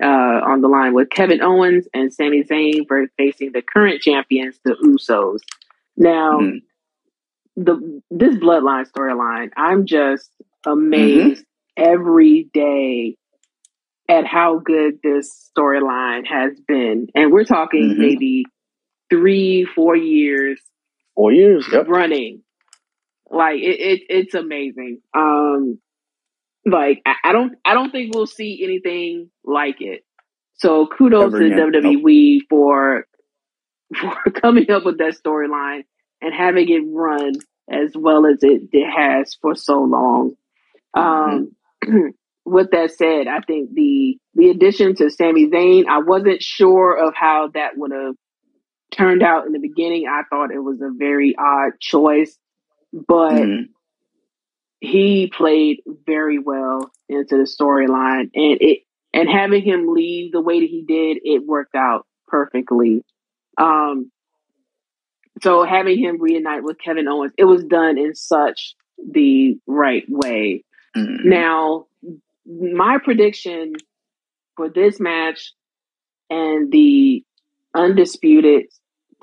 Speaker 1: uh, on the line with Kevin Owens and Sami Zayn for facing the current champions, the Usos. Now,
Speaker 2: Mhm.
Speaker 1: the this Bloodline storyline, I'm just amazed every day at how good this storyline has been, and we're talking
Speaker 2: Mhm.
Speaker 1: maybe three, four years
Speaker 2: Four years. Yep.
Speaker 1: running. Like it, it it's amazing. Um like I, I don't I don't think we'll see anything like it. So kudos to
Speaker 2: again.
Speaker 1: WWE for (laughs) for coming up with that storyline and having it run as well as it, it has for so long. Um (clears throat) with that said, I think the the addition to Sami Zayn, I wasn't sure of how that would have turned out in the beginning. I thought it was a very odd choice, but
Speaker 2: Mhm.
Speaker 1: he played very well into the storyline and it and having him leave the way that he did, it worked out perfectly. Um so having him reunite with Kevin Owens, it was done in such the right way.
Speaker 2: Mhm.
Speaker 1: Now, my prediction for this match and the undisputed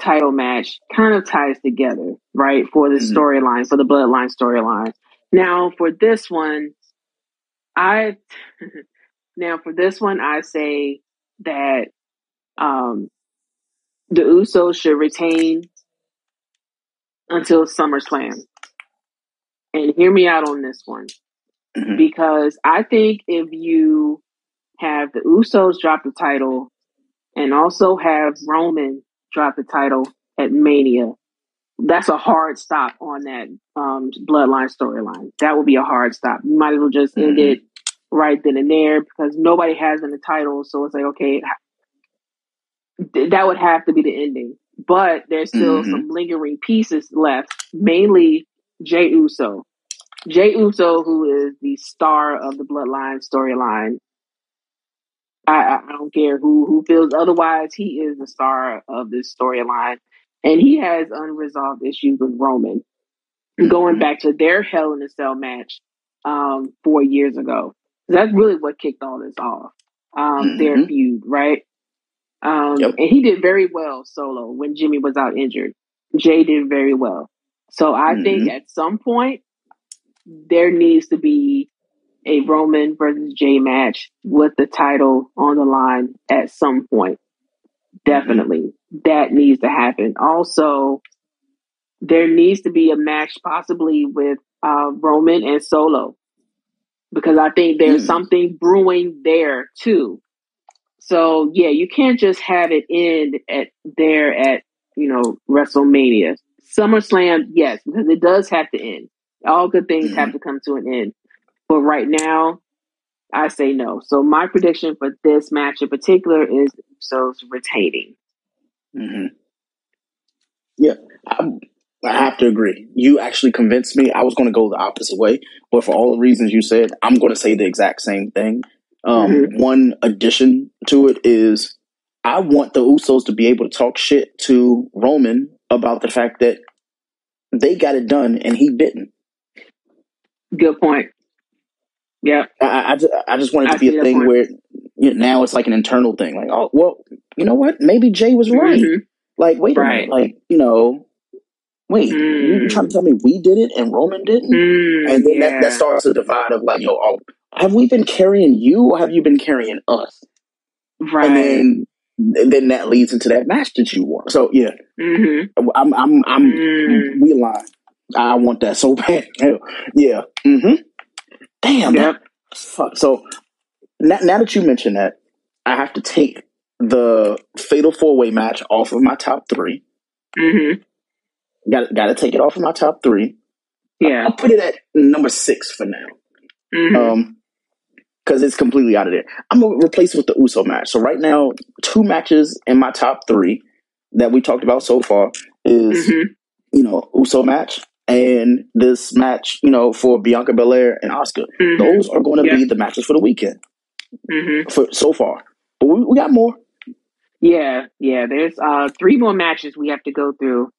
Speaker 1: title match kind of ties together, right? For the
Speaker 2: Mhm.
Speaker 1: storyline, for the bloodline storyline. Now, for this one, I (laughs) now for this one, I say that um the Usos should retain until SummerSlam. And hear me out on this one.
Speaker 2: Mhm.
Speaker 1: because I think if you have the Usos drop the title and also have Roman drop the title at Mania, that's a hard stop on that um, bloodline storyline. That would be a hard stop. You might as well just end
Speaker 2: Mhm.
Speaker 1: it right then and there because nobody has in the title. So it's like, okay, th- that would have to be the ending. But there's still
Speaker 2: Mhm.
Speaker 1: some lingering pieces left, mainly Jay Uso. Jay Uso, who is the star of the Bloodline storyline. I, I don't care who who feels otherwise. He is the star of this storyline, and he has unresolved issues with Roman, going
Speaker 2: Mhm.
Speaker 1: back to their Hell in a Cell match um, four years ago. That's really what kicked all this off. Um, Their
Speaker 2: Mhm.
Speaker 1: feud, right? Um,
Speaker 2: Yep.
Speaker 1: And he did very well solo when Jimmy was out injured. Jay did very well. So I think
Speaker 2: Mhm.
Speaker 1: at some point there needs to be a Roman versus Jay match with the title on the line at some point. Definitely. That needs to happen. Also, there needs to be a match possibly with uh, Roman and Solo because I think there's
Speaker 2: Mm.
Speaker 1: something brewing there too. So yeah, you can't just have it end at there at you know WrestleMania, SummerSlam. Yes, because it does have to end. All good things have to come to an end. But right now, I say no. So my prediction for this match in particular is Usos retaining.
Speaker 2: Mhm. Yeah, I, I have to agree. You actually convinced me. I was going to go the opposite way, but for all the reasons you said, I'm going to say the exact same thing. Um, mm-hmm. One addition to it is I want the Usos to be able to talk shit to Roman about the fact that they got it done and he didn't.
Speaker 1: Good point. Yeah,
Speaker 2: I, I, just, I just want it to be a thing point. where you know, now it's like an internal thing. Like, oh well, you know what? Maybe Jay was right. Mm-hmm. Like, wait right. a minute. Like, you know, wait, mm. you trying to tell me we did it and Roman didn't? Mm, and then yeah. that, that starts a divide of like, yo, oh, have we been carrying you or have you been carrying us? Right. And then and then that leads into that match that you want. So yeah, mm-hmm. I'm I'm I'm mm. we lie. I want that so (laughs) bad. yeah. Mm-hmm. Damn. Yep. fuck. So now, now that you mention that, I have to take the Fatal Four Way match off of my top 3 mm-hmm. Got got to take it off of my top three. Yeah, I'll put it at number six for now. Mm-hmm. Um, because it's completely out of there. I'm gonna replace it with the Uso match. So right now, two matches in my top three that we talked about so far is mm-hmm. you know Uso match and this match you know for Bianca Belair and Asuka. Mm-hmm. Those are going to be the matches for the weekend mm-hmm. for so far. But we, we got more.
Speaker 1: Yeah, yeah. There's uh three more matches we have to go through.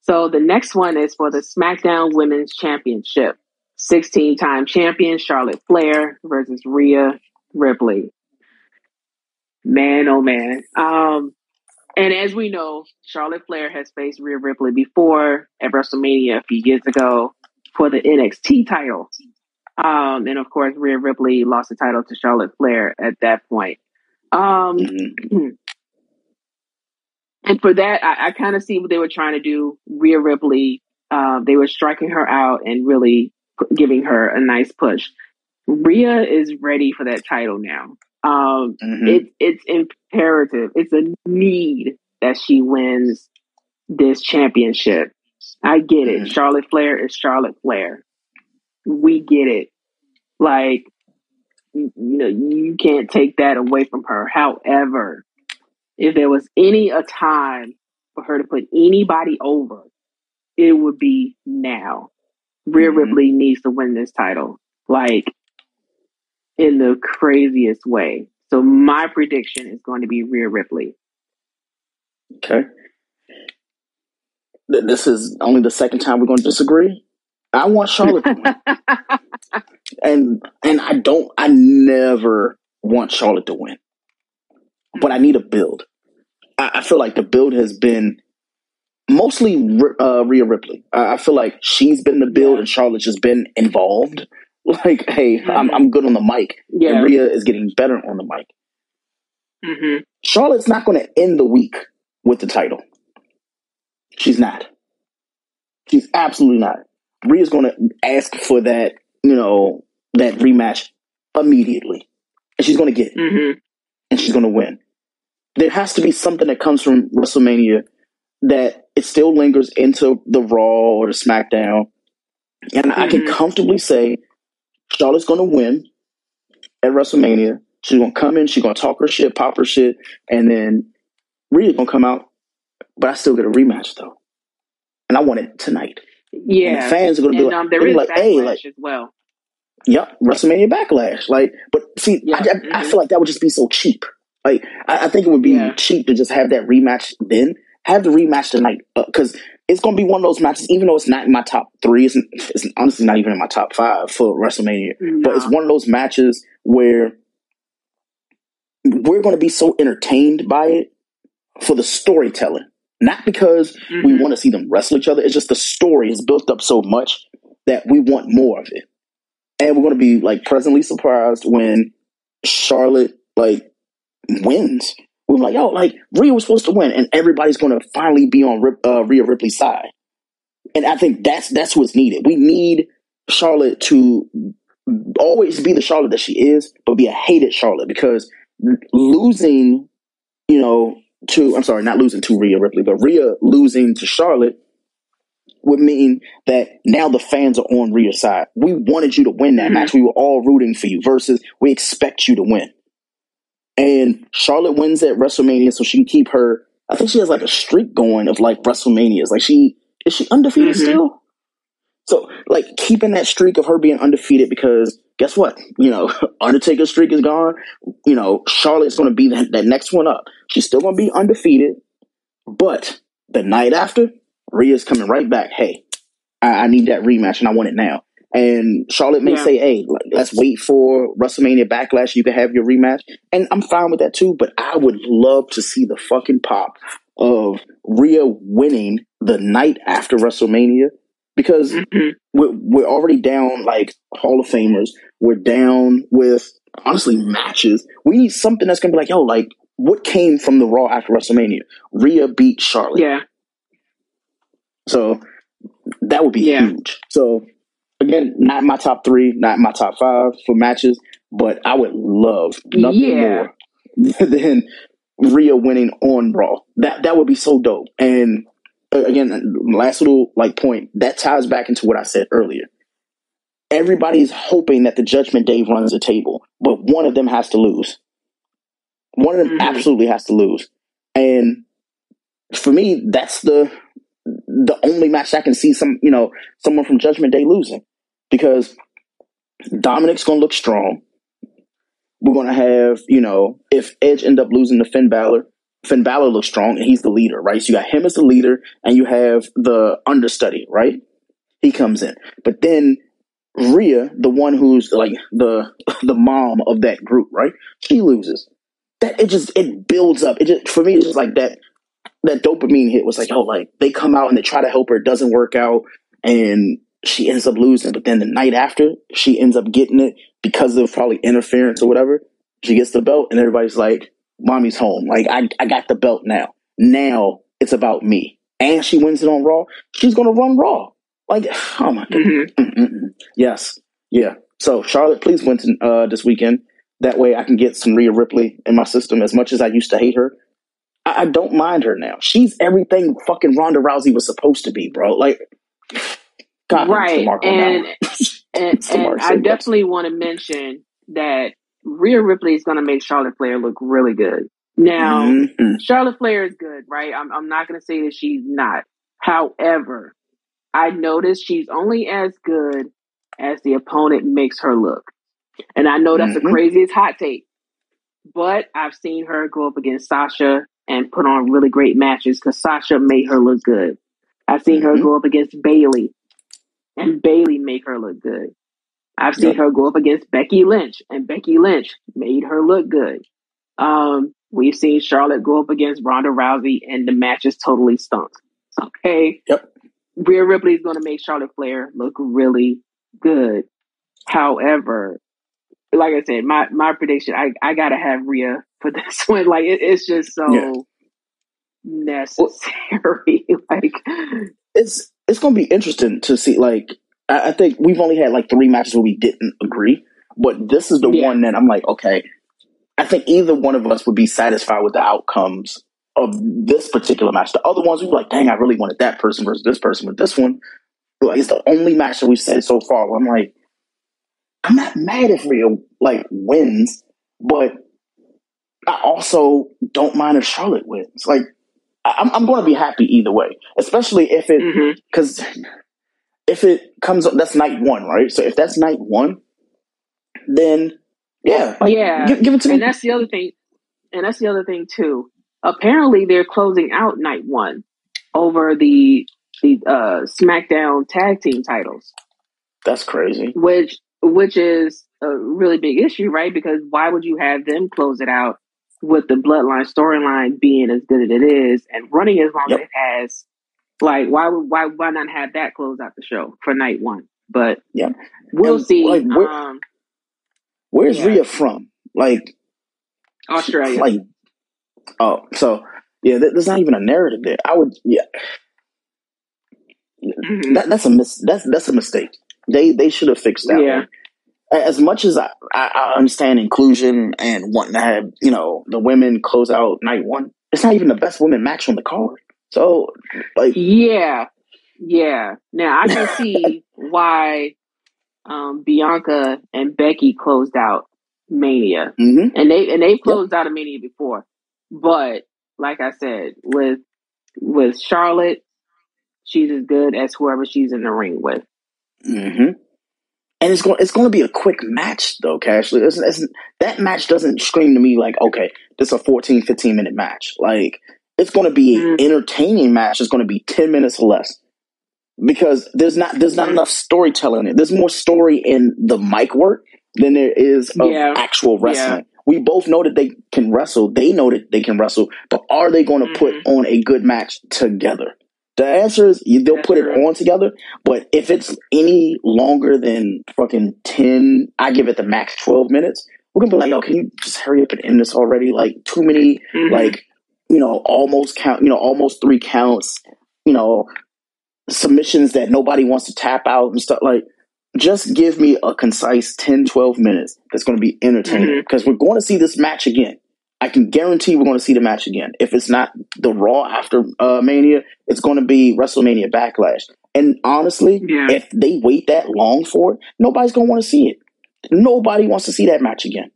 Speaker 1: So the next one is for the SmackDown Women's Championship. 16 time champion Charlotte Flair versus Rhea Ripley. Man, oh man. Um, and as we know, Charlotte Flair has faced Rhea Ripley before at WrestleMania a few years ago for the NXT title. Um, and of course, Rhea Ripley lost the title to Charlotte Flair at that point. Um, mm-hmm. (clears throat) and for that, I, I kind of see what they were trying to do. Rhea Ripley, uh, they were striking her out and really giving her a nice push. Rhea is ready for that title now. Um, mm-hmm. it, it's imperative. It's a need that she wins this championship. I get it. Mm-hmm. Charlotte Flair is Charlotte Flair. We get it. Like, you know, you can't take that away from her. However, if there was any a time for her to put anybody over, it would be now. Rhea mm-hmm. Ripley needs to win this title, like in the craziest way. So my prediction is going to be Rhea Ripley.
Speaker 2: Okay. This is only the second time we're going to disagree. I want Charlotte to win. (laughs) and and I don't I never want Charlotte to win. But I need a build. I, I feel like the build has been mostly uh, Rhea Ripley. I, I feel like she's been the build and Charlotte's just been involved. (laughs) Like, hey, mm-hmm. I'm I'm good on the mic, yeah. and Rhea is getting better on the mic. Mm-hmm. Charlotte's not going to end the week with the title. She's not. She's absolutely not. Rhea's going to ask for that, you know, that rematch immediately, and she's going to get it, mm-hmm. and she's going to win. There has to be something that comes from WrestleMania that it still lingers into the Raw or the SmackDown. And mm-hmm. I can mm-hmm. comfortably say Charlotte's to win at WrestleMania. She's to come in, she's to talk her shit, pop her shit, and then Rhea's to come out. But I still get a rematch, though. And I want it tonight. Yeah. fans are to be like, um, there is like hey, like, as well. Yep, WrestleMania Backlash. Like, but see, yeah. I, I, mm-hmm. I, feel like that would just be so cheap. Like, I, I think it would be yeah. cheap to just have that rematch then have the rematch tonight because uh, it's going to be one of those matches. Even though it's not in my top three, it's, it's honestly not even in my top five for WrestleMania. But it's one of those matches where we're going to be so entertained by it for the storytelling, not because mm-hmm. we want to see them wrestle each other. It's just the story is built up so much that we want more of it, and we're going to be like pleasantly surprised when Charlotte like wins are like, yo, like Rhea was supposed to win, and everybody's going to finally be on Rip, uh, Rhea Ripley's side. And I think that's that's what's needed. We need Charlotte to always be the Charlotte that she is, but be a hated Charlotte because losing, you know, to I'm sorry, not losing to Rhea Ripley, but Rhea losing to Charlotte would mean that now the fans are on Rhea's side. We wanted you to win that mm-hmm. match. We were all rooting for you versus we expect you to win and Charlotte wins at WrestleMania, so she can keep her I think she has like a streak going of like WrestleManias. Like she is she undefeated
Speaker 1: Mhm.
Speaker 2: still? So like keeping that streak of her being undefeated because guess what? You know, (laughs) Undertaker's streak is gone. You know, Charlotte's going to be that, that next one up. She's still going to be undefeated, but the night after, Rhea's coming right back. Hey, I, I need that rematch and I want it now. And Charlotte may
Speaker 1: Yeah.
Speaker 2: say, "Hey, like, let's wait for WrestleMania Backlash. You can have your rematch." And I'm fine with that too. But I would love to see the fucking pop of Rhea winning the night after WrestleMania because
Speaker 1: Mhm.
Speaker 2: we're, we're already down like Hall of Famers. We're down with honestly matches. We need something that's gonna be like, yo, like what came from the Raw after WrestleMania? Rhea beat Charlotte.
Speaker 1: Yeah.
Speaker 2: So that would be
Speaker 1: Yeah.
Speaker 2: huge. So again, not my top three, not my top five for matches, but I would love nothing
Speaker 1: Yeah.
Speaker 2: more (laughs) than Rhea winning on Raw. That that would be so dope. And uh, again, last little like point that ties back into what I said earlier. Everybody's hoping that the Judgment Day runs the table, but one of them has to lose. One of them
Speaker 1: Mhm.
Speaker 2: absolutely has to lose. And for me, that's the the only match I can see some, you know, someone from Judgment Day losing because Dominic's going to look strong. We're going to have, you know, if Edge end up losing to Finn Balor, Finn Balor looks strong and he's the leader, right? So you got him as the leader and you have the understudy, right? He comes in. But then Rhea, the one who's like the (laughs) the mom of that group, right? She loses. That it just it builds up. It just for me it's just like that that dopamine hit was like, oh, like they come out and they try to help her, it doesn't work out, and she ends up losing. But then the night after, she ends up getting it because of probably interference or whatever. She gets the belt, and everybody's like, "Mommy's home. Like I, I got the belt now. Now it's about me." And she wins it on Raw. She's gonna run Raw. Like, oh my god.
Speaker 1: Mhm.
Speaker 2: Mm-mm-mm. Yes, yeah. So Charlotte, please win to, uh, this weekend. That way, I can get some Rhea Ripley in my system. As much as I used to hate her, I, I don't mind her now. She's everything fucking Ronda Rousey was supposed to be, bro. Like, God,
Speaker 1: Right. And (laughs) and. And I definitely want to mention that Rhea Ripley is going to make Charlotte Flair look really good. Now,
Speaker 2: Mhm.
Speaker 1: Charlotte Flair is good, right? I'm, I'm not going to say that she's not. However, I noticed she's only as good as the opponent makes her look. And I know that's
Speaker 2: Mhm.
Speaker 1: the craziest hot take, but I've seen her go up against Sasha and put on really great matches because Sasha made her look good. I've seen her
Speaker 2: Mhm.
Speaker 1: go up against Bayley and Bayley make her look good. I've seen
Speaker 2: Yep.
Speaker 1: her go up against Becky Lynch and Becky Lynch made her look good. Um, we've seen Charlotte go up against Ronda Rousey and the match is totally stunk. Okay.
Speaker 2: Yep.
Speaker 1: Rhea Ripley is going to make Charlotte Flair look really good. However, like I said, my, my prediction, I, I got to have Rhea for (laughs) this one. Like, it, it's just so
Speaker 2: Yeah.
Speaker 1: necessary. (laughs) like,
Speaker 2: It's it's gonna be interesting to see. Like, I, I think we've only had like three matches where we didn't agree, but this is the
Speaker 1: Yeah.
Speaker 2: one that I'm like, okay. I think either one of us would be satisfied with the outcomes of this particular match. The other ones we were like, dang, I really wanted that person versus this person, but this one, like, it's the only match that we've said so far. Where I'm like, I'm not mad if Rhea like wins, but I also don't mind if Charlotte wins. Like, I'm, I'm going to be happy either way, especially if it because if it comes up, that's night one, right? So if that's night one, then yeah, like,
Speaker 1: Yeah.
Speaker 2: give, give it to me.
Speaker 1: and that's the other thing. And that's the other thing too. Apparently, they're closing out night one over the the uh, SmackDown tag team titles,
Speaker 2: That's crazy.
Speaker 1: which which is a really big issue, right? Because why would you have them close it out with the Bloodline storyline being as good as it is and running as long
Speaker 2: Yep.
Speaker 1: as it has? Like, why would why why not have that close out the show for night one? But
Speaker 2: Yeah.
Speaker 1: we'll
Speaker 2: And,
Speaker 1: see.
Speaker 2: like, where-
Speaker 1: um,
Speaker 2: Where's
Speaker 1: Yeah.
Speaker 2: Rhea from? Like
Speaker 1: Australia.
Speaker 2: Like oh, so yeah, th- there's not even a narrative there. I would yeah,
Speaker 1: Mhm.
Speaker 2: that, that's a mis- that's that's a mistake. They they should have fixed that.
Speaker 1: Yeah.
Speaker 2: one. As much as I, I, understand inclusion and wanting to have you know the women close out night one, it's not even the best women match on the card. So like
Speaker 1: Yeah, yeah. Now I can (laughs) see why um, Bianca and Becky closed out Mania,
Speaker 2: hmm
Speaker 1: and they and they've closed out a Mania before, but like I said, with with Charlotte, she's as good as whoever she's in the ring with.
Speaker 2: Mm-hmm. And it's going it's going to be a quick match though, Cashley. It's, it's, that match doesn't scream to me like, okay, this is a 14, 15 minute match. Like it's going to be mm. an entertaining match. It's going to be 10 minutes or less because there's not there's not mm. enough storytelling in it. There's more story in the mic work than there is of yeah. actual wrestling. Yeah. We both know that they can wrestle. They know that they can wrestle, but are they going to mm-hmm. put on a good match together? The answer is they'll put it on together, but if it's any longer than fucking 10, I give it the max 12 minutes. We're gonna be like, yo, can you just hurry up and end this already? Like, too many, mm-hmm. like, you know, almost count, you know, almost three counts, you know, submissions that nobody wants to tap out and stuff. Like, just give me a concise 10, 12 minutes that's going to be entertaining because mm-hmm. we're going to see this match again. I can guarantee we're going to see the match again. If it's not the Raw after uh, Mania, it's going to be WrestleMania Backlash. And honestly, yeah. if they wait that long for it, nobody's going to want to see it. Nobody wants to see that match again.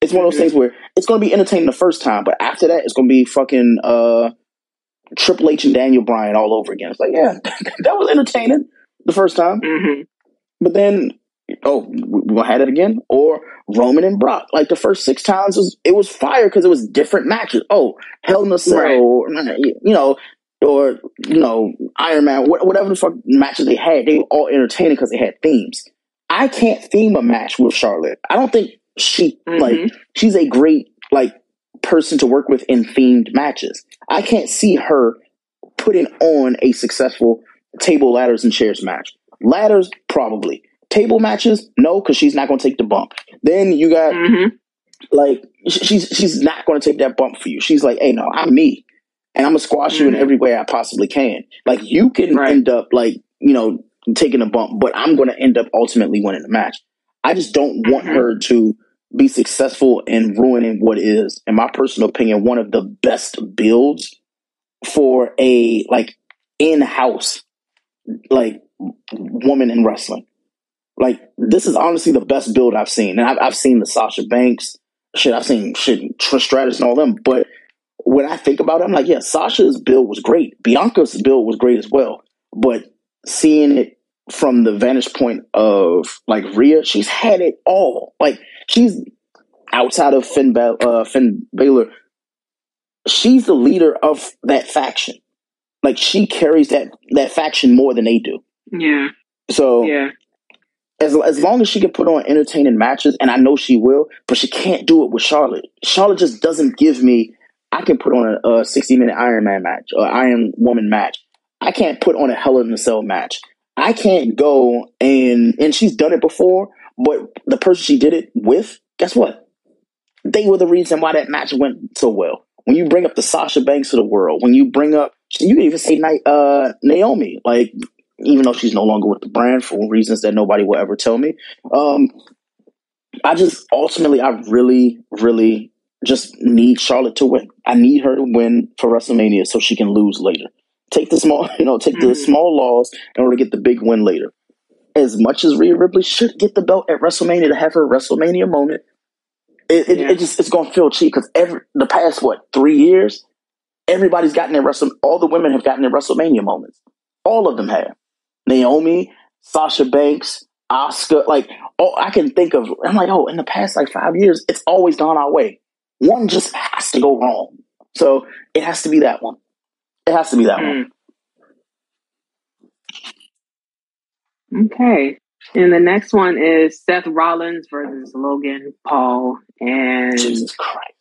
Speaker 2: It's one of those things where it's going to be entertaining the first time, but after that, it's going to be fucking uh, Triple H and Daniel Bryan all over again. It's like, yeah, (laughs) that was entertaining the first time. Mm-hmm. But then, oh, we gonna have it again? Or Roman and Brock. Like the first six times, was, it was fire because it was different matches. Oh, Hell in a Cell, right. or, you know, or you know, Iron Man, whatever the fuck matches they had, they were all entertaining because they had themes. I can't theme a match with Charlotte. I don't think she mm-hmm. like she's a great like person to work with in themed matches. I can't see her putting on a successful table ladders and chairs match. Ladders, probably. Table matches, no, because she's not going to take the bump. Then you got mm-hmm. like she's she's not going to take that bump for you. She's like, hey, no, I'm me, and I'm gonna squash mm-hmm. you in mm-hmm. every way I possibly can. Like you can right. end up like you know taking a bump, but I'm going to end up ultimately winning the match. I just don't want mm-hmm. her to be successful in ruining what is, in my personal opinion, one of the best builds for a like in-house like woman in wrestling. Like this is honestly the best build I've seen, and I've, I've seen the Sasha Banks shit. I've seen shit Trish Stratus and all them, but when I think about it, I'm like, yeah, Sasha's build was great. Bianca's build was great as well, but seeing it from the vantage point of like Rhea, she's had it all. Like she's outside of Finn, ba- uh, Finn Balor, she's the leader of that faction. Like she carries that that faction more than they do.
Speaker 1: Yeah.
Speaker 2: So yeah. As, as long as she can put on entertaining matches, and I know she will, but she can't do it with Charlotte. Charlotte just doesn't give me. I can put on a, a sixty minute Iron Man match or Iron Woman match. I can't put on a Hell in a Cell match. I can't go and and she's done it before, but the person she did it with, guess what? They were the reason why that match went so well. When you bring up the Sasha Banks of the world, when you bring up, you can even say uh, Naomi, like even though she's no longer with the brand for reasons that nobody will ever tell me. Um, I just ultimately, I really, really just need Charlotte to win. I need her to win for WrestleMania so she can lose later. Take the small, (laughs) you know, take mm-hmm. the small loss in order to get the big win later. As much as Rhea Ripley should get the belt at WrestleMania to have her WrestleMania moment, it, it, yeah. it just it's going to feel cheap because every the past what three years, everybody's gotten their Wrestle. All the women have gotten their WrestleMania moments. All of them have. Naomi, Sasha Banks, Asuka. Like, oh, I can think of. I'm like, oh, in the past like five years, it's always gone our way. One just has to go wrong, so it has to be that one. It has to be that mm.
Speaker 1: one. Okay, and the next one is Seth Rollins versus Logan Paul, and
Speaker 2: Jesus Christ.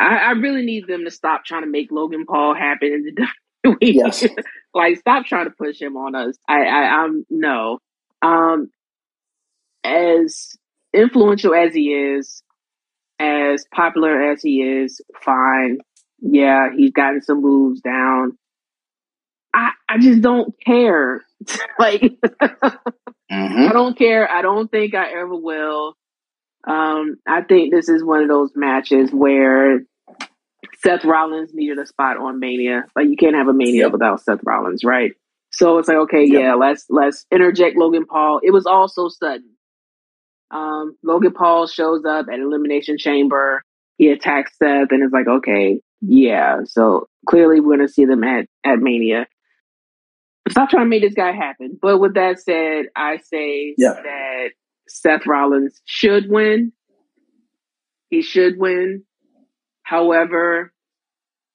Speaker 1: I, I really need them to stop trying to make Logan Paul happen in the (laughs) WWE. Yes. Like, stop trying to push him on us. I, I, I'm no. Um, as influential as he is, as popular as he is, fine. Yeah, he's gotten some moves down. I, I just don't care. (laughs) like, mm-hmm. I don't care. I don't think I ever will. Um, I think this is one of those matches where Seth Rollins needed a spot on Mania. Like you can't have a Mania yep. without Seth Rollins, right? So it's like, okay, yep. yeah, let's let's interject Logan Paul. It was all so sudden. Um, Logan Paul shows up at Elimination Chamber. He attacks Seth and it's like, okay, yeah, so clearly we're going to see them at, at Mania. Stop trying to make this guy happen. But with that said, I say
Speaker 2: Yeah.
Speaker 1: that Seth Rollins should win. He should win. However,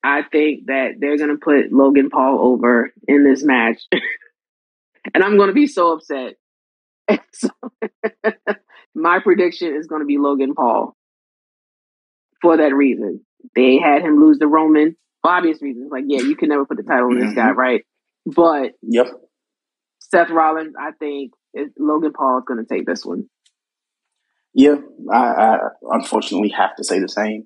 Speaker 1: I think that they're going to put Logan Paul over in this match. (laughs) and I'm going to be so upset. (laughs) So, (laughs) my prediction is going to be Logan Paul for that reason. They had him lose the Roman for obvious reasons. Like, yeah, you can never put the title on this guy, mm-hmm. right? But
Speaker 2: Yep.
Speaker 1: Seth Rollins, I think is, Logan Paul is going to take this one.
Speaker 2: Yeah, I, I unfortunately have to say the same.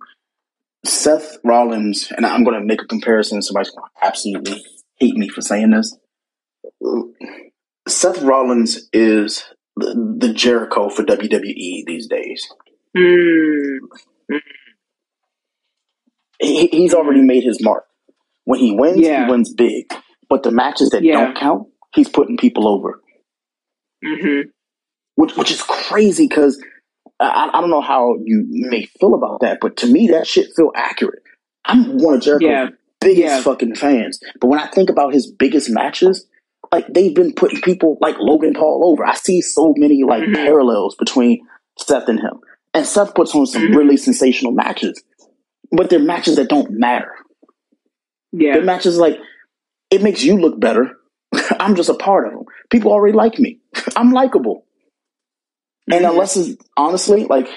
Speaker 2: Seth Rollins, and I'm going to make a comparison. Somebody's going to absolutely hate me for saying this. Seth Rollins is the, the Jericho for WWE these days.
Speaker 1: Mm.
Speaker 2: He, he's already made his mark. When he wins,
Speaker 1: Yeah.
Speaker 2: he wins big. But the matches that
Speaker 1: Yeah.
Speaker 2: don't count, he's putting people over,
Speaker 1: hmm
Speaker 2: which which is crazy because I, I don't know how you may feel about that, but to me, that shit feel accurate. I'm one of Jericho's
Speaker 1: Yeah.
Speaker 2: biggest
Speaker 1: Yeah.
Speaker 2: fucking fans, but when I think about his biggest matches, like they've been putting people like Logan Paul over. I see so many like
Speaker 1: Mhm.
Speaker 2: parallels between Seth and him, and Seth puts on some
Speaker 1: Mhm.
Speaker 2: really sensational matches, but they're matches that don't matter.
Speaker 1: Yeah.
Speaker 2: They're matches like it makes you look better. (laughs) I'm just a part of them. People already like me. (laughs) I'm likable. And
Speaker 1: Mhm.
Speaker 2: unless it's honestly like,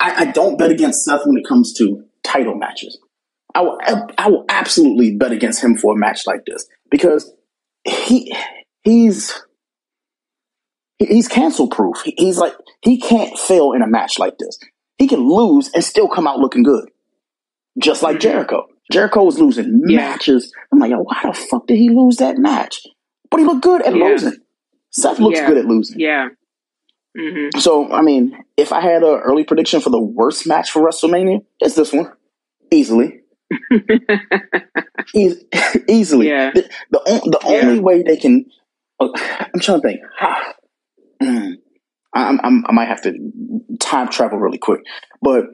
Speaker 2: I, I don't bet against Seth when it comes to title matches. I will, I will absolutely bet against him for a match like this because he he's he's cancel proof. He's like he can't fail in a match like this. He can lose and still come out looking good, just like
Speaker 1: Mhm.
Speaker 2: Jericho. Jericho was losing
Speaker 1: Yeah.
Speaker 2: matches. I'm like, yo, why the fuck did he lose that match? But he looked good at
Speaker 1: Yeah.
Speaker 2: losing. Seth looks
Speaker 1: Yeah.
Speaker 2: good at losing.
Speaker 1: Yeah. Hmm
Speaker 2: So, I mean, if I had an early prediction for the worst match for WrestleMania, it's this one. Easily. (laughs) E- (laughs) easily.
Speaker 1: Yeah.
Speaker 2: The, the, on- the
Speaker 1: Yeah.
Speaker 2: only way they can. uh, I'm trying to think. (sighs) Mm. I'm, I'm, I might have to time travel really quick. But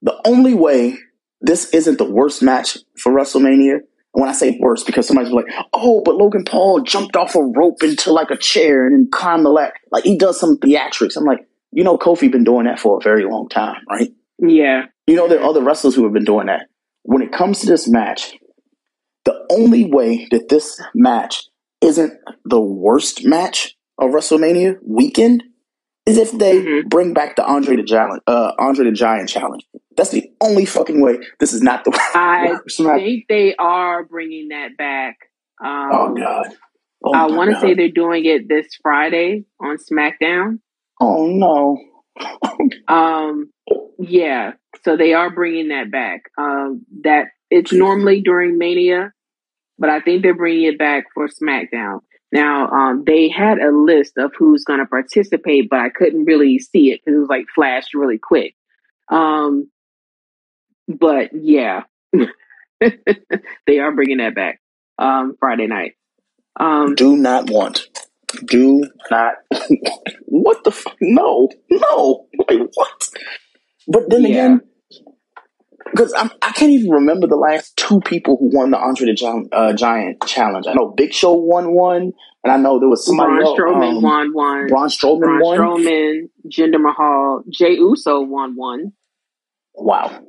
Speaker 2: the only way this isn't the worst match for WrestleMania, when I say worst, because somebody's like, oh, but Logan Paul jumped off a rope into like a chair and then climbed the ladder. Like he does some theatrics. I'm like, you know, Kofi been doing that for a very long time, right?
Speaker 1: Yeah.
Speaker 2: You know, there are other wrestlers who have been doing that. When it comes to this match, the only way that this match isn't the worst match of WrestleMania weekend is if they
Speaker 1: Mhm.
Speaker 2: bring back the Andre the Giant, uh, Andre the Giant challenge. That's the only fucking way. This is not the way. I (laughs)
Speaker 1: think they are bringing that back. Um,
Speaker 2: Oh god. Oh,
Speaker 1: I want to say they're doing it this Friday on SmackDown.
Speaker 2: Oh no.
Speaker 1: Um, yeah, so they are bringing that back. Um, that it's normally during Mania, but I think they're bringing it back for SmackDown. Now, um, they had a list of who's going to participate, but I couldn't really see it because it was like flashed really quick. Um, but yeah, (laughs) they are bringing that back um, Friday night. Um,
Speaker 2: Do not want. Do not. (laughs) what the fuck? No, no. Like what? But then
Speaker 1: Yeah.
Speaker 2: again, because I can't even remember the last two people who won the Andre the Giant, uh, Giant challenge. I know Big Show won one, and I know there was somebody
Speaker 1: Braun
Speaker 2: else.
Speaker 1: Strowman
Speaker 2: um,
Speaker 1: won one.
Speaker 2: Braun Strowman
Speaker 1: Braun
Speaker 2: won.
Speaker 1: Strowman, Jinder Mahal, Jey Uso won one.
Speaker 2: Wow.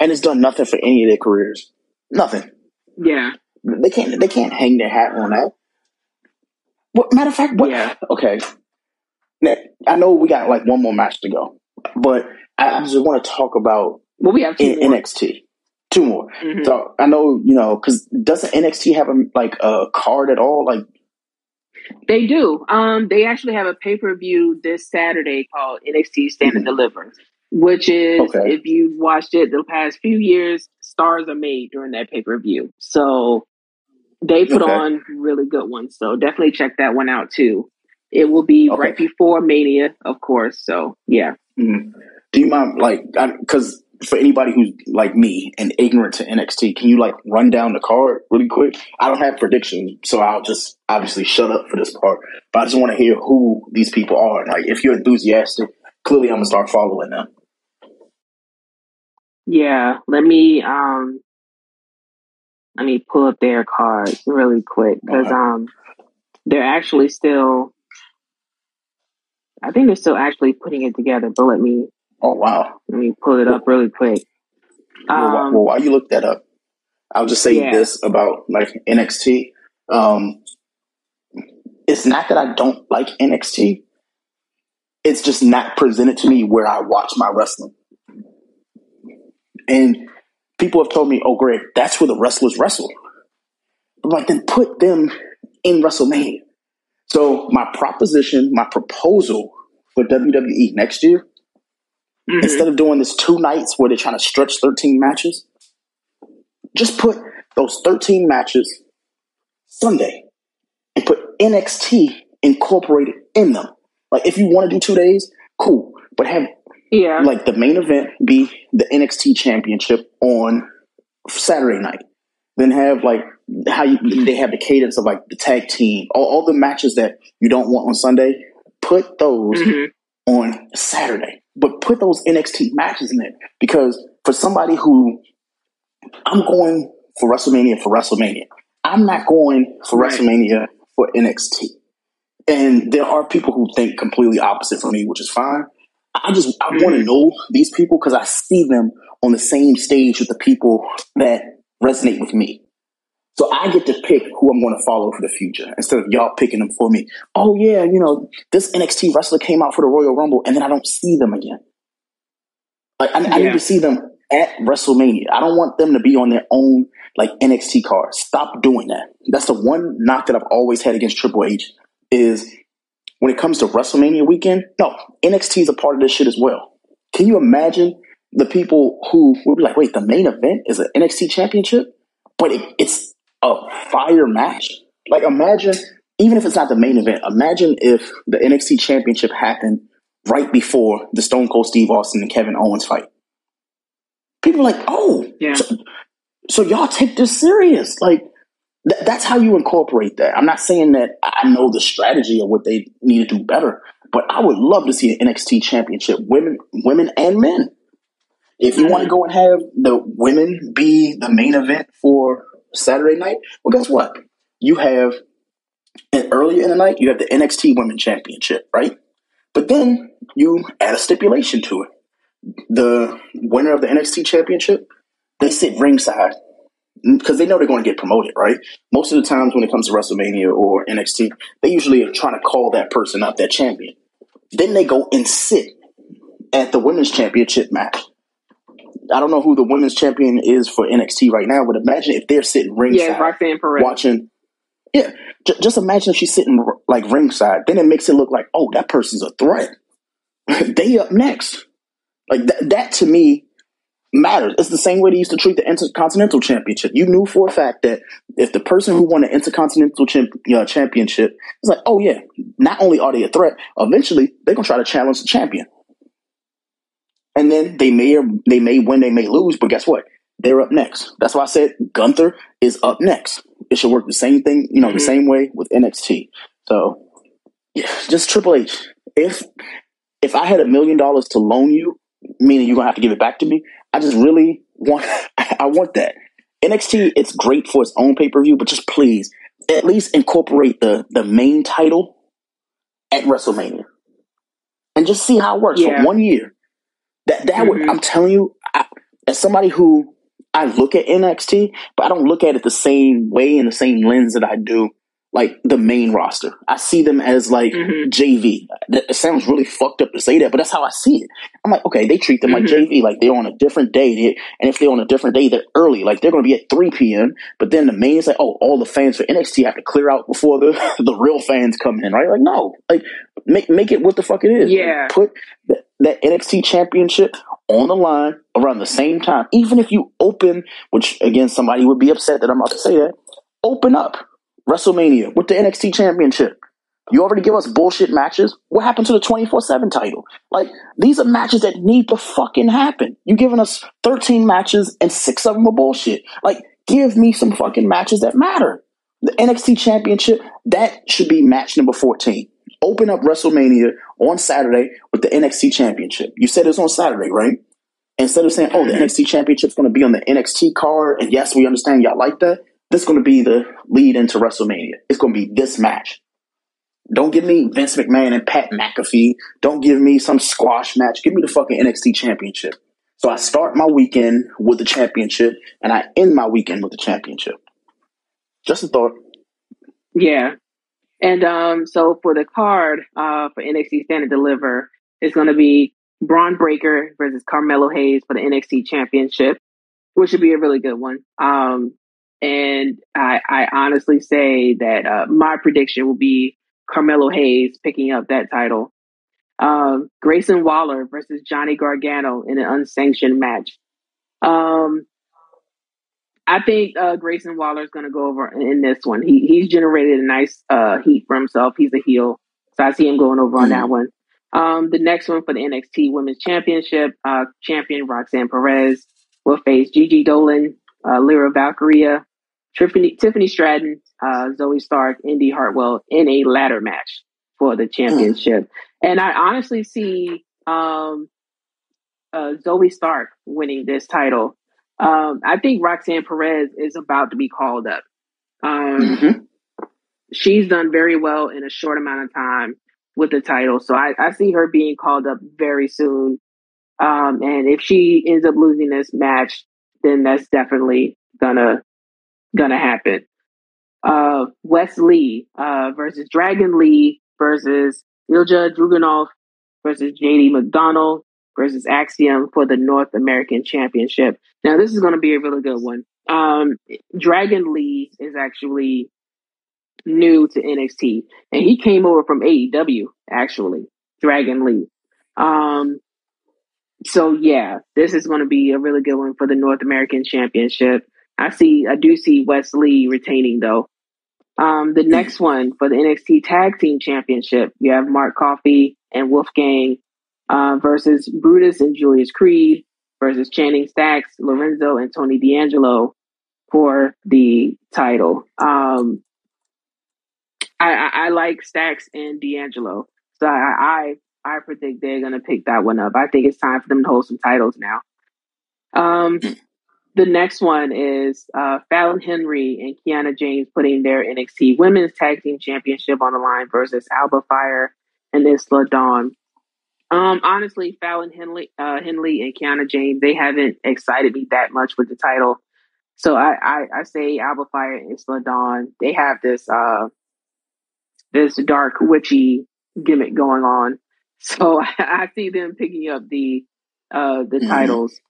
Speaker 2: And it's done nothing for any of their careers. Nothing.
Speaker 1: Yeah,
Speaker 2: They can't. They can't hang their hat on that. What matter of fact? What?
Speaker 1: Yeah.
Speaker 2: Okay. Now, I know we got like one more match to go, but I, I just want to talk about
Speaker 1: well, we have two
Speaker 2: in,
Speaker 1: more.
Speaker 2: NXT. Two more.
Speaker 1: Mhm.
Speaker 2: So I know you know because doesn't NXT have a like a card at all? Like
Speaker 1: They do. Um, they actually have a pay per view this Saturday called NXT Stand and Deliver, which is
Speaker 2: Okay.
Speaker 1: if you've watched it the past few years, stars are made during that pay per view. So they put
Speaker 2: Okay.
Speaker 1: on really good ones. So definitely check that one out too. It will be
Speaker 2: Okay.
Speaker 1: right before Mania, of course. So yeah.
Speaker 2: mm, do you mind like because for anybody who's like me and ignorant to NXT, can you like run down the card really quick? I don't have predictions, so I'll just obviously shut up for this part. But I just want to hear who these people are. Like if you're enthusiastic, clearly I'm gonna start following them.
Speaker 1: Yeah, let me um let me pull up their cards really quick because um they're actually still I think they're still actually putting it together, but let me
Speaker 2: Oh wow.
Speaker 1: let me pull it up really quick.
Speaker 2: Well, why-
Speaker 1: Um,
Speaker 2: well, while you look that up, I'll just say
Speaker 1: Yeah.
Speaker 2: this about like NXT. Um, it's not that I don't like NXT. It's just not presented to me where I watch my wrestling. And people have told me, "Oh, Greg, that's where the wrestlers wrestle." I'm like, then put them in WrestleMania. So my proposition, my proposal for WWE next year
Speaker 1: mhm.
Speaker 2: instead of doing this two nights where they're trying to stretch 13 matches, just put those 13 matches Sunday and put NXT incorporated in them. Like if you want to do two days, cool. But have
Speaker 1: yeah,
Speaker 2: like the main event be the NXT championship on Saturday night. Then have like how you they have the cadence of like the tag team, all, all the matches that you don't want on Sunday, put those
Speaker 1: mhm.
Speaker 2: On Saturday. But put those NXT matches in it because for somebody who I'm going for WrestleMania for WrestleMania, I'm not going for
Speaker 1: Right.
Speaker 2: WrestleMania for NXT. And there are people who think completely opposite from me, which is fine. I just I mm-hmm. want to know these people because I see them on the same stage with the people that resonate with me. So I get to pick who I'm going to follow for the future instead of y'all picking them for me. Oh yeah, you know this NXT wrestler came out for the Royal Rumble, and then I don't see them again. Like I, I need to see them at WrestleMania. I don't want them to be on their own like NXT card. Stop doing that. That's the one knock that I've always had against Triple H is when it comes to WrestleMania weekend. No, NXT is a part of this shit as well. Can you imagine the people who would be like, "Wait, the main event is an NXT championship, but it, it's a fire match." Like, imagine even if it's not the main event. Imagine if the NXT championship happened right before the Stone Cold Steve Austin and Kevin Owens fight. People are like, "Oh,
Speaker 1: Yeah.
Speaker 2: so, so y'all take this serious?" Like, th- that's how you incorporate that. I'm not saying that I know the strategy of what they need to do better, but I would love to see an NXT championship, women, women and men. If you want to go and have the women be the main event for Saturday night, well, guess what? You have and earlier in the night, you have the NXT Women Championship, right? But then you add a stipulation to it. The winner of the NXT Championship, they sit ringside mm, because they know they're going to get promoted, right? Most of the times when it comes to WrestleMania or NXT, they usually are trying to call that person up, that champion. Then they go and sit at the Women's Championship match. I don't know who the women's champion is for NXT right now, but imagine if they're sitting ringside
Speaker 1: Yeah, Roxanne Perez.
Speaker 2: watching. Yeah, j- just imagine if she's sitting like ringside. Then it makes it look like, oh, that person's a threat. (laughs) they up next. Like that, that to me matters. It's the same way they used to treat the Intercontinental Championship. You knew for a fact that if the person who won the Intercontinental champ- uh, Championship is like, oh yeah, not only are they a threat, eventually they're gonna try to challenge the champion. And then they may or they may win, they may lose, but guess what? They're up next. That's why I said Gunther is up next. It should work the same thing, you know, the
Speaker 1: Mhm.
Speaker 2: same way with NXT. So, yeah, just Triple H. If if I had a million dollars to loan you, meaning you're gonna have to give it back to me, I just really want (laughs) I want that. NXT, it's great for its own pay per view, but just please at least incorporate the the main title at WrestleMania, and just see how it works
Speaker 1: Yeah.
Speaker 2: for one year. That that would
Speaker 1: Mhm.
Speaker 2: I'm telling you, I, as somebody who I look at NXT, but I don't look at it the same way in the same lens that I do like the main roster. I see them as like
Speaker 1: Mhm.
Speaker 2: JV. It sounds really fucked up to say that, but that's how I see it. I'm like, okay, they treat them like
Speaker 1: Mhm.
Speaker 2: JV, like they're on a different day. And if they're on a different day, they're early. Like they're going to be at 3 p.m. But then the main is like, oh, all the fans for NXT have to clear out before the, (laughs) the real fans come in, right? Like, no, like make make it what the fuck it is. Like,
Speaker 1: Yeah.
Speaker 2: put that, that NXT championship on the line around the same time. Even if you open, which again, somebody would be upset that I'm about to say that, open up WrestleMania with the NXT championship. You already give us bullshit matches. What happened to the 24 7 title? Like, these are matches that need to fucking happen. you giving us 13 matches and six of them are bullshit. Like, give me some fucking matches that matter. The NXT championship, that should be match number 14. Open up WrestleMania on Saturday with the NXT championship. You said it's on Saturday, right? Instead of saying, "Oh, the NXT Championship's going to be on the NXT card," and yes, we understand y'all like that. This is going to be the lead into WrestleMania. It's going to be this match. Don't give me Vince McMahon and Pat McAfee. Don't give me some squash match. Give me the fucking NXT Championship. So I start my weekend with the championship, and I end my weekend with the championship. Just a thought.
Speaker 1: Yeah. And um, so for the card uh, for NXT Stand and Deliver, it's going to be Bron Breakker versus Carmelo Hayes for the NXT Championship, which should be a really good one. Um, and I, I honestly say that uh, my prediction will be Carmelo Hayes picking up that title. Um, Grayson Waller versus Johnny Gargano in an unsanctioned match. Um, I think uh, Grayson Waller is going to go over in this one. He he's generated a nice uh, heat for himself. He's a heel, so I see him going over mm-hmm. on that one. Um, the next one for the NXT Women's Championship, uh, champion Roxanne Perez will face Gigi Dolin, uh, Lyra Valkyria, Tiffany, Tiffany Stratton, uh, Zoey Stark, Indy Hartwell in a ladder match for the championship. Mm. And I honestly see um, uh, Zoey Stark winning this title. Um, I think Roxanne Perez is about to be called up. Um, mm-hmm. She's done very well in a short amount of time with the title, so I, I see her being called up very soon. Um, and if she ends up losing this match, then that's definitely gonna gonna happen. Uh, Wes Lee uh, versus Dragon Lee versus Ilja Dragunov versus JD McDonagh versus Axiom for the North American Championship. Now, this is to be a really good one. Um, Dragon Lee is actually new to NXT, and he came over from AEW. Actually, Dragon Lee. Um, so yeah, this is going to be a really good one for the North American Championship. I see, I do see Wes Lee retaining though. Um, the next one for the NXT Tag Team Championship, you have Mark Coffey and Wolfgang uh, versus Brutus and Julius Creed versus Channing Stacks, Lorenzo, and Tony D'Angelo for the title. Um, I, I, I, like Stacks and D'Angelo, so I, I, I predict they're gonna pick that one up. I think it's time for them to hold some titles now. Um, (laughs) the next one is uh, Fallon Henley and Kiana James putting their NXT Women's Tag Team Championship on the line versus Alba Fire and Isla Dawn. Um, honestly, Fallon Henley, uh, Henley and Kiana James, they haven't excited me that much with the title. So I, I, I say Alba Fire and Isla Dawn, they have this, uh, this dark witchy gimmick going on. (laughs) So I, I see them picking up the, uh, the mm-hmm. titles.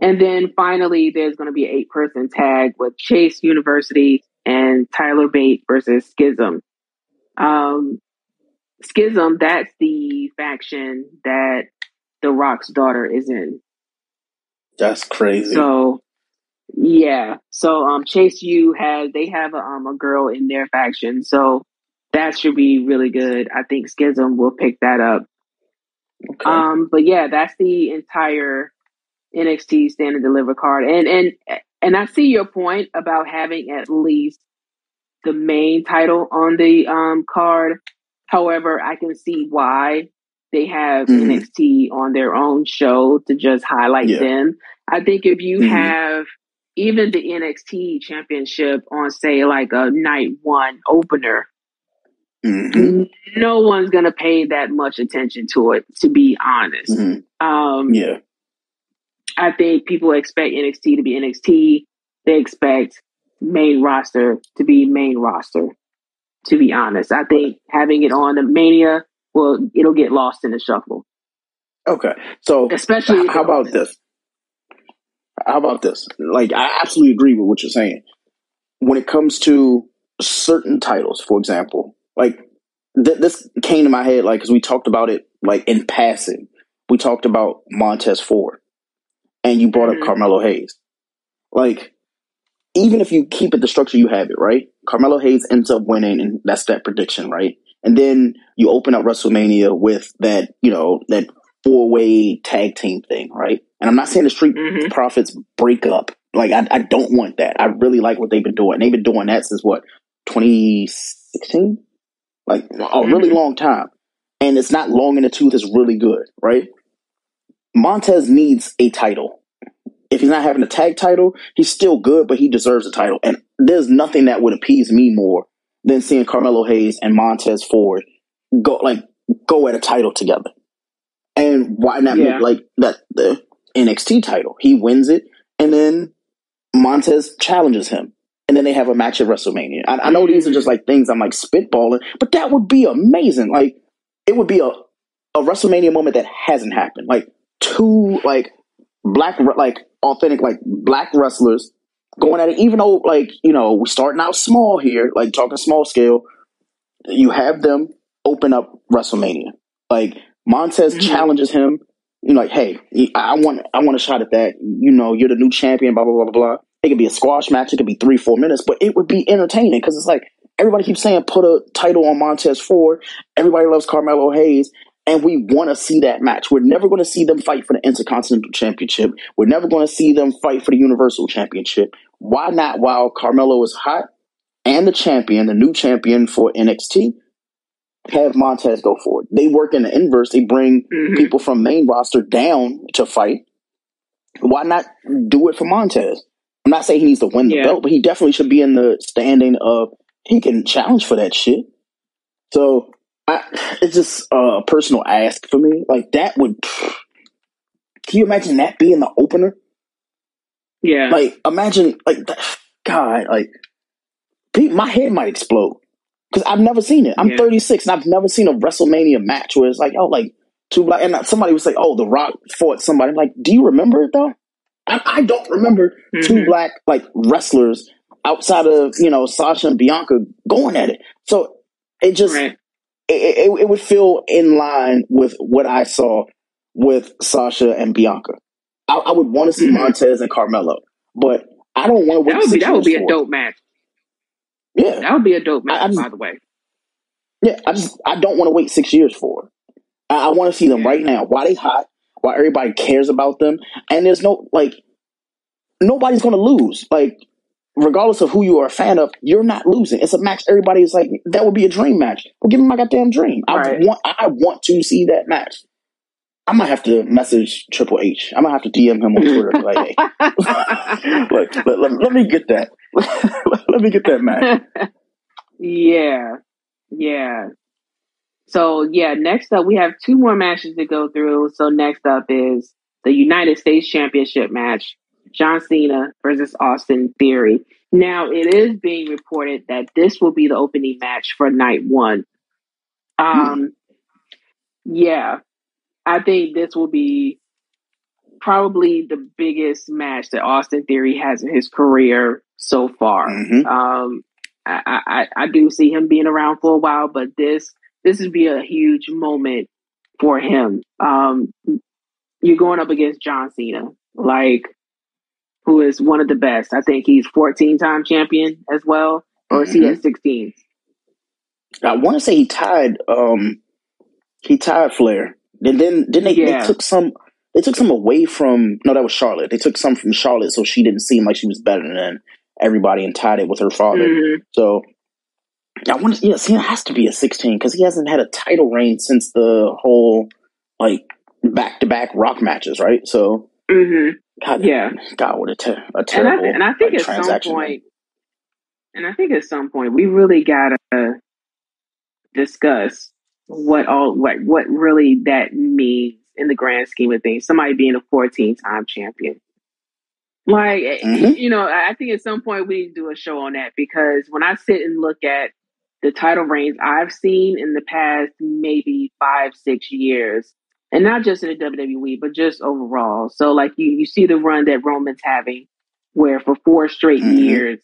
Speaker 1: And then finally, there's going to be an eight person tag with Chase University and Tyler Bate versus Schism. Um, Schism, that's the faction that The Rock's daughter is in.
Speaker 2: That's crazy.
Speaker 1: So, yeah. So, um, Chase U has, they have a, um, a girl in their faction. So that should be really good. I think Schism will pick that up. Okay. Um, but yeah, that's the entire NXT stand and deliver card. And and and I see your point about having at least the main title on the um card. However, I can see why they have mm-hmm. NXT on their own show to just highlight yeah. them. I think if you mm-hmm. have even the NXT championship on say like a night one opener, mm-hmm. no one's gonna pay that much attention to it, to be honest.
Speaker 2: Mm-hmm. Um, yeah.
Speaker 1: I think people expect NXT to be NXT. They expect main roster to be main roster. To be honest, I think having it on the Mania, well, it'll get lost in the shuffle.
Speaker 2: Okay, so especially how about this? How about this? Like, I absolutely agree with what you're saying. When it comes to certain titles, for example, like th- this came to my head, like because we talked about it, like in passing. We talked about Montez Ford and you brought mm-hmm. up Carmelo Hayes. Like, even if you keep it the structure you have it, right? Carmelo Hayes ends up winning, and that's that prediction, right? And then you open up WrestleMania with that, you know, that four way tag team thing, right? And I'm not saying the Street mm-hmm. Profits break up. Like, I, I don't want that. I really like what they've been doing. They've been doing that since what, 2016? Like, a really mm-hmm. long time. And it's not long in the tooth, it's really good, right? Montez needs a title. If he's not having a tag title, he's still good, but he deserves a title. And there's nothing that would appease me more than seeing Carmelo Hayes and Montez Ford go like go at a title together. And why not
Speaker 1: Yeah.
Speaker 2: make like that the NXT title? He wins it, and then Montez challenges him, and then they have a match at WrestleMania. I, I know these are just like things I'm like spitballing, but that would be amazing. Like it would be a a WrestleMania moment that hasn't happened. Like two like black like authentic like black wrestlers going at it. Even though like you know we're starting out small here, like talking small scale, you have them open up WrestleMania. Like Montez
Speaker 1: Mhm.
Speaker 2: challenges him. You know, like, hey, I want, I want a shot at that. You know, you're the new champion. Blah blah blah blah blah. It could be a squash match. It could be three, four minutes, but it would be entertaining because it's like everybody keeps saying put a title on Montez Ford. Everybody loves Carmelo Hayes, and we want to see that match. We're never going to see them fight for the Intercontinental Championship. We're never going to see them fight for the Universal Championship. Why not? While Carmelo is hot and the champion, the new champion for NXT, have Montez go for it. They work in the inverse. They bring
Speaker 1: Mhm.
Speaker 2: people from main roster down to fight. Why not do it for Montez? I'm not saying he needs to win the
Speaker 1: Yeah.
Speaker 2: belt, but he definitely should be in the standing of he can challenge for that shit. So I, it's just a personal ask for me. Like that would. Can you imagine that being the opener?
Speaker 1: Yeah.
Speaker 2: Like imagine like God like my head might explode because I've never seen it. I'm
Speaker 1: Yeah.
Speaker 2: 36 and I've never seen a WrestleMania match where it's like oh like two black and somebody was like oh The Rock fought somebody. I'm like do you remember it though? I, I don't remember two
Speaker 1: Mhm.
Speaker 2: black like wrestlers outside of you know Sasha and Bianca going at it. So it just
Speaker 1: Right.
Speaker 2: It, it, it would feel in line with what I saw with Sasha and Bianca. I, I would want to see
Speaker 1: Mhm.
Speaker 2: Montez and Carmelo, but I don't want to wait.
Speaker 1: That would be that would be a dope match.
Speaker 2: Yeah,
Speaker 1: That would be a dope
Speaker 2: I- I
Speaker 1: match,
Speaker 2: just-
Speaker 1: by the way.
Speaker 2: yeah. I just I don't want to wait six years for it. I, I want to see them
Speaker 1: Yeah.
Speaker 2: right now. Why they hot, Why everybody cares about them, and there's no like nobody's going to lose. Like regardless of who you are a fan of, you're not losing. It's a match. Everybody is like that would be a dream match. Well, give me my goddamn dream. I
Speaker 1: Right.
Speaker 2: want I want to see that match. I might have to message Triple H. I might have to DM him on Twitter. like, hey, (laughs) look, let, let, let me get that. (laughs) let me get that match.
Speaker 1: yeah. Yeah. So yeah, next up we have two more matches to go through. So next up is the United States Championship match. John Cena versus Austin Theory. Now it is being reported that this will be the opening match for night one. Um yeah. I think this will be probably the biggest match that Austin Theory has in his career so far.
Speaker 2: Mhm.
Speaker 1: Um, I, I, I do see him being around for a while, but this this would be a huge moment for him. Um, you're going up against John Cena, like who is one of the best. I think he's 14 time champion as well, or is he
Speaker 2: Mhm.
Speaker 1: at 16?
Speaker 2: I want to say he tied. Um, he tied Flair. And then then they,
Speaker 1: Yeah.
Speaker 2: they took some. They took some away from. No, that was Charlotte. They took some from Charlotte, so she didn't seem like she was better than everybody, and tied it with her father.
Speaker 1: Mhm.
Speaker 2: So I want to. Yeah, Cena has to be a sixteen because he hasn't had a title reign since the whole like back to back Rock matches, right? So
Speaker 1: Mhm.
Speaker 2: God,
Speaker 1: Yeah.
Speaker 2: God, what a, ter- a
Speaker 1: And I,
Speaker 2: terrible
Speaker 1: and I think
Speaker 2: like,
Speaker 1: at some point, and I think at some point, we really gotta discuss what all what what really that means in the grand scheme of things. Somebody being a 14 time champion. Like
Speaker 2: Mhm.
Speaker 1: you know, I I think at some point we need to do a show on that because when I sit and look at the title reigns I've seen in the past maybe five, six years, and not just in the WWE, but just overall. So like you you see the run that Roman's having, where for four straight
Speaker 2: Mhm.
Speaker 1: years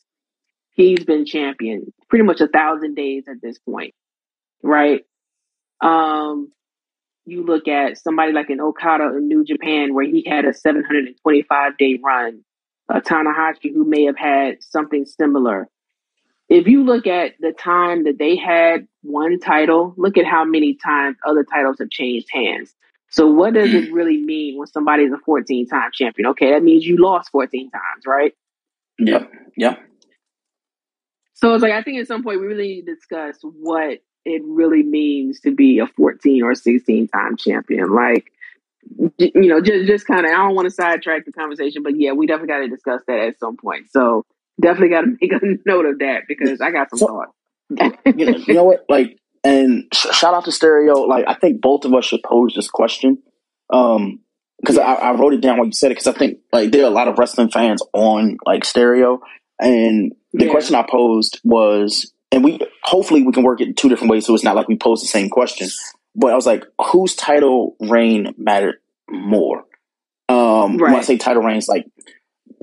Speaker 1: he's been champion, pretty much a thousand days at this point, right? Um, you look at somebody like an Okada in New Japan, where he had a 725 day run, a Tanahashi who may have had something similar. If you look at the time that they had one title, look at how many times other titles have changed hands. So, what does it (clears throat) really mean when somebody's a 14 time champion? Okay, that means you lost 14 times, right?
Speaker 2: Yep, Yeah.
Speaker 1: So it's like I think at some point we really need to discuss what it really means to be a 14 or 16 time champion. Like you know, just just kind of. I don't want to sidetrack the conversation, but yeah, we definitely got to discuss that at some point. So definitely got to (laughs) make a note of that because I got some so, thoughts.
Speaker 2: you, know, you know what? Like, and sh- shout out to Stereo. Like, I think both of us should pose this question. Um, because I, I, wrote it down when you said it because I think like there are a lot of wrestling fans on like stereo, and the yeah. question I posed was, and we hopefully we can work it in two different ways, so it's not like we pose the same question. But I was like, whose title reign mattered more? Um, right. When I say title reigns, like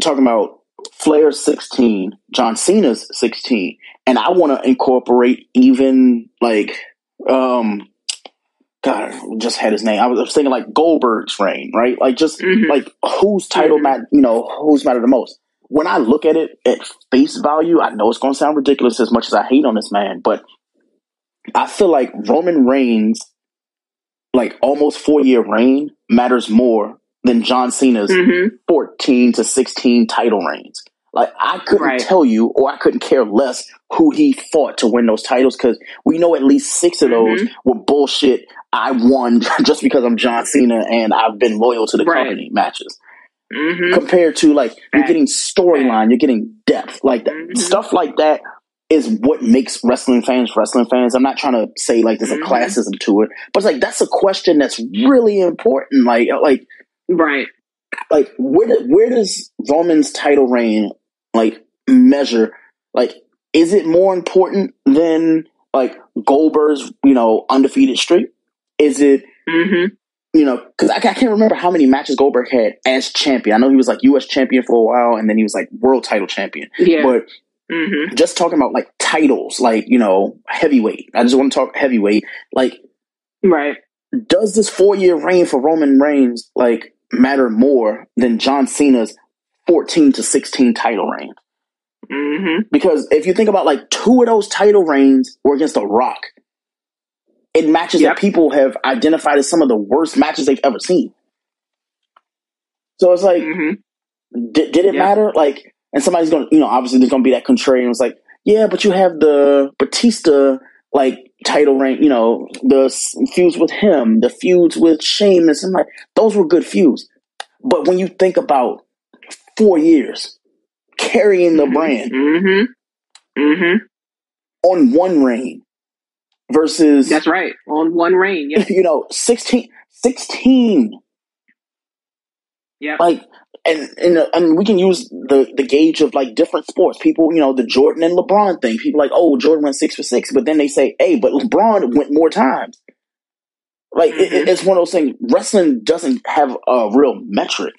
Speaker 2: talking about Flair's sixteen, John Cena's sixteen, and I want to incorporate even like um God, just had his name. I was thinking like Goldberg's reign, right? Like just mm-hmm. like whose title mm-hmm. matter, you know, who's matter the most. When I look at it at face value, I know it's going to sound ridiculous as much as I hate on this man, but I feel like Roman Reigns, like almost four year reign, matters more than John Cena's mm-hmm. 14 to 16 title reigns. Like I couldn't right. tell you, or I couldn't care less who he fought to win those titles because we know at least six of those mm-hmm. were bullshit. I won (laughs) just because I'm John Cena and I've been loyal to the right. company matches. Mm-hmm. Compared to like you're getting storyline, you're getting depth, like mm-hmm. stuff like that is what makes wrestling fans wrestling fans. I'm not trying to say like there's a mm-hmm. classism to it, but it's like that's a question that's really important. Like like
Speaker 1: right,
Speaker 2: like where where does Roman's title reign like measure like is it more important than like Goldberg's you know undefeated streak? Is it mm-hmm. you know because I, I, can't remember how many matches Goldberg had as champion. I know he was like U.S. champion for a while, and then he was like world title champion.
Speaker 1: Yeah,
Speaker 2: but. Mm-hmm. Just talking about like titles, like you know, heavyweight. I just want to talk heavyweight. Like,
Speaker 1: right?
Speaker 2: Does this four year reign for Roman Reigns like matter more than John Cena's 14 to 16 title reign? Mm-hmm. Because if you think about like two of those title reigns were against The Rock in matches yep. that people have identified as some of the worst matches they've ever seen. So it's like, mm-hmm. did, did it yep. matter? Like, and somebody's to, you know, obviously there's to be that contrarian. It's like, yeah, but you have the Batista like title reign, you know, the feuds with him, the feuds with Sheamus, and like those were good feuds. But when you think about four years carrying the mm-hmm. brand
Speaker 1: mm-hmm. Mm-hmm.
Speaker 2: on one reign versus
Speaker 1: that's right on one reign yeah (laughs)
Speaker 2: you know 16 16
Speaker 1: yeah
Speaker 2: like and, and and we can use the the gauge of like different sports people you know the jordan and lebron thing people like oh jordan went six for six but then they say hey but lebron went more times like mm-hmm. it's one of those things wrestling doesn't have a real metric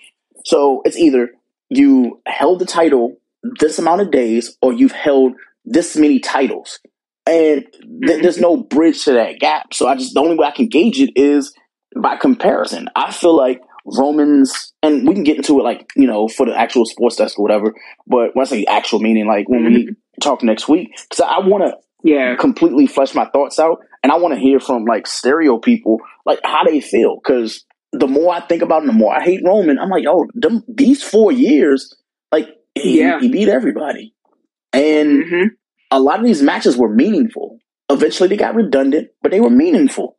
Speaker 2: so it's either you held the title this amount of days or you've held this many titles. And th- mm-hmm. there's no bridge to that gap. So I just, the only way I can gauge it is by comparison. I feel like Romans, and we can get into it like, you know, for the actual sports desk or whatever. But when I say actual meaning, like when mm-hmm. we talk next week, because I want to
Speaker 1: yeah
Speaker 2: completely flesh my thoughts out and i want to hear from like stereo people like how they feel because the more I think about it, the more I hate Roman. I'm like, oh, them, these four years, like he, yeah. he beat everybody, and mm-hmm. a lot of these matches were meaningful. Eventually, they got redundant, but they were meaningful.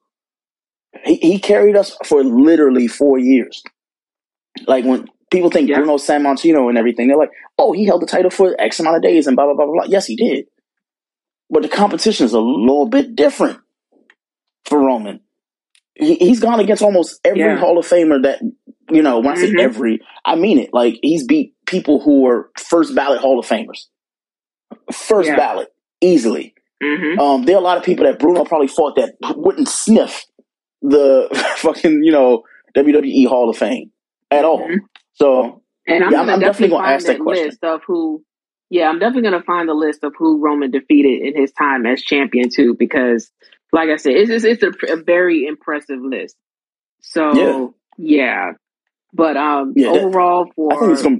Speaker 2: He, he carried us for literally four years. Like when people think yeah. Bruno Sammartino and everything, they're like, oh, he held the title for X amount of days and blah blah blah blah. Yes, he did, but the competition is a little bit different for Roman he, he's gone against almost every yeah. Hall of Famer that you know. When I say mm-hmm. every, I mean it. Like he's beat people who were first ballot Hall of Famers, first yeah. ballot easily. Mm-hmm. Um, there are a lot of people that Bruno probably fought that wouldn't sniff the (laughs) fucking you know WWE Hall of Fame at all. Mm-hmm. So,
Speaker 1: and I'm, yeah, I'm, I'm definitely, going to ask that, question. List of who, yeah, I'm definitely going to find the list of who Roman defeated in his time as champion too, because like I said, it's it's, it's a, a, very impressive list. So yeah, yeah. but um, yeah, overall, that, for I think it's gonna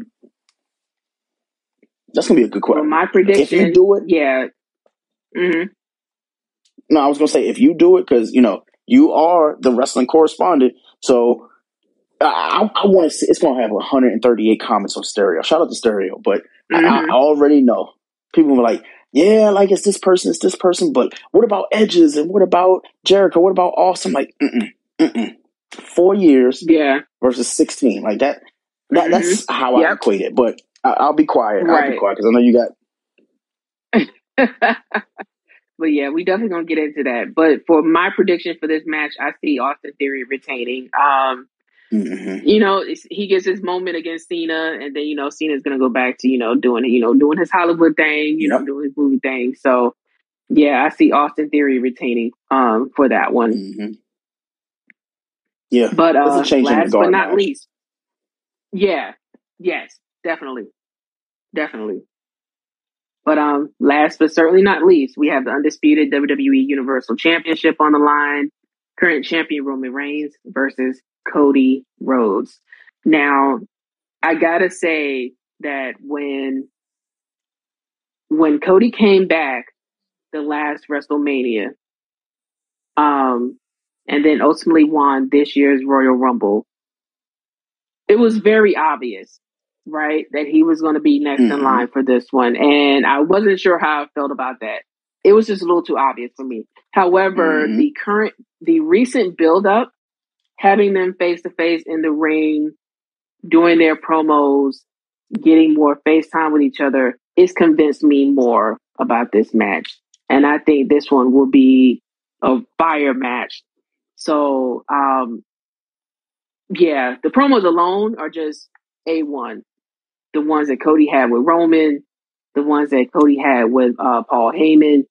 Speaker 2: that's gonna be a good question.
Speaker 1: my prediction,
Speaker 2: if you do it,
Speaker 1: yeah. Mm-hmm.
Speaker 2: No, I was gonna say if you do it because you know you are the wrestling correspondent, so I, I, want to see. It's gonna have 138 comments on Stereo. Shout out to Stereo, but mm-hmm. I, I already know people were like, yeah, like it's this person, it's this person, but what about edges and what about Jericho? What about Austin? Like, mm-mm, mm-mm. four years
Speaker 1: Yeah.
Speaker 2: versus sixteen. Like that. That
Speaker 1: Mhm.
Speaker 2: that's how I equate it. But I, I'll be quiet. I'll be quiet because I know you got. (laughs)
Speaker 1: but yeah, we definitely gonna get into that. But for my prediction for this match, I see Austin Theory retaining. Um,
Speaker 2: Mhm.
Speaker 1: you know, he gets his moment against Cena, and then you know Cena's gonna go back to you know doing you know doing his Hollywood thing, you know, doing his movie thing. So yeah, I see Austin Theory retaining um for that one.
Speaker 2: Mm-hmm. Yeah,
Speaker 1: But uh,
Speaker 2: a change in the
Speaker 1: last but not
Speaker 2: match.
Speaker 1: least, yeah, yes, definitely, definitely. But um, last but certainly not least, we have the undisputed WWE Universal Championship on the line. Current champion Roman Reigns versus Cody Rhodes. Now, I gotta say that when when Cody came back the last WrestleMania, um, and then ultimately won this year's Royal Rumble, it was very obvious, right, that he was going to be next in
Speaker 2: Mhm.
Speaker 1: line for this one. And I wasn't sure how I felt about that. It was just a little too obvious for me. However,
Speaker 2: Mhm.
Speaker 1: the current, the recent build up, having them face to face in the ring, doing their promos, getting more FaceTime with each other, it's convinced me more about this match. And I think this one will be a fire match. So, um, yeah, the promos alone are just A1. The ones that Cody had with Roman, the ones that Cody had with uh, Paul Heyman,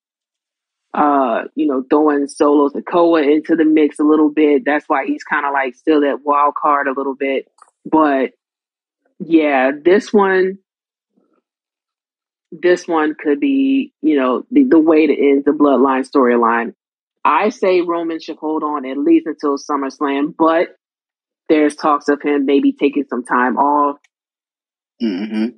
Speaker 1: uh, you know, throwing Solo Sikoa into the mix a little bit. That's why he's kind of like still that wild card a little bit. But yeah, this one, this one could be, you know, the, the way to end the bloodline storyline. I say Roman should hold on at least until SummerSlam, but there's talks of him maybe taking some time off.
Speaker 2: Mhm.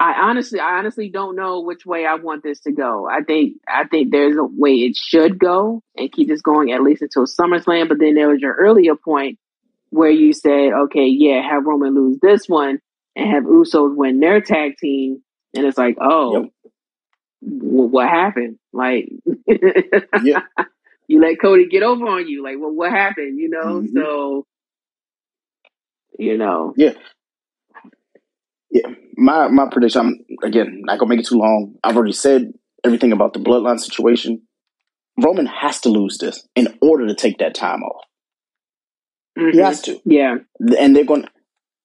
Speaker 1: I honestly, I honestly don't know which way I want this to go. I think, I think there's a way it should go and keep this going at least until SummerSlam. But then there was your earlier point where you said, okay, yeah, have Roman lose this one and have Usos win their tag team, and it's like, oh,
Speaker 2: Yep.
Speaker 1: w- what happened? Like, (laughs)
Speaker 2: Yeah. (laughs)
Speaker 1: you let Cody get over on you. Like, well, what happened? You know,
Speaker 2: Mhm.
Speaker 1: so you know,
Speaker 2: Yeah. Yeah. My my prediction. I'm again not gonna make it too long. I've already said everything about the bloodline situation. Roman has to lose this in order to take that time off. He
Speaker 1: mhm.
Speaker 2: has to.
Speaker 1: yeah,
Speaker 2: and they're going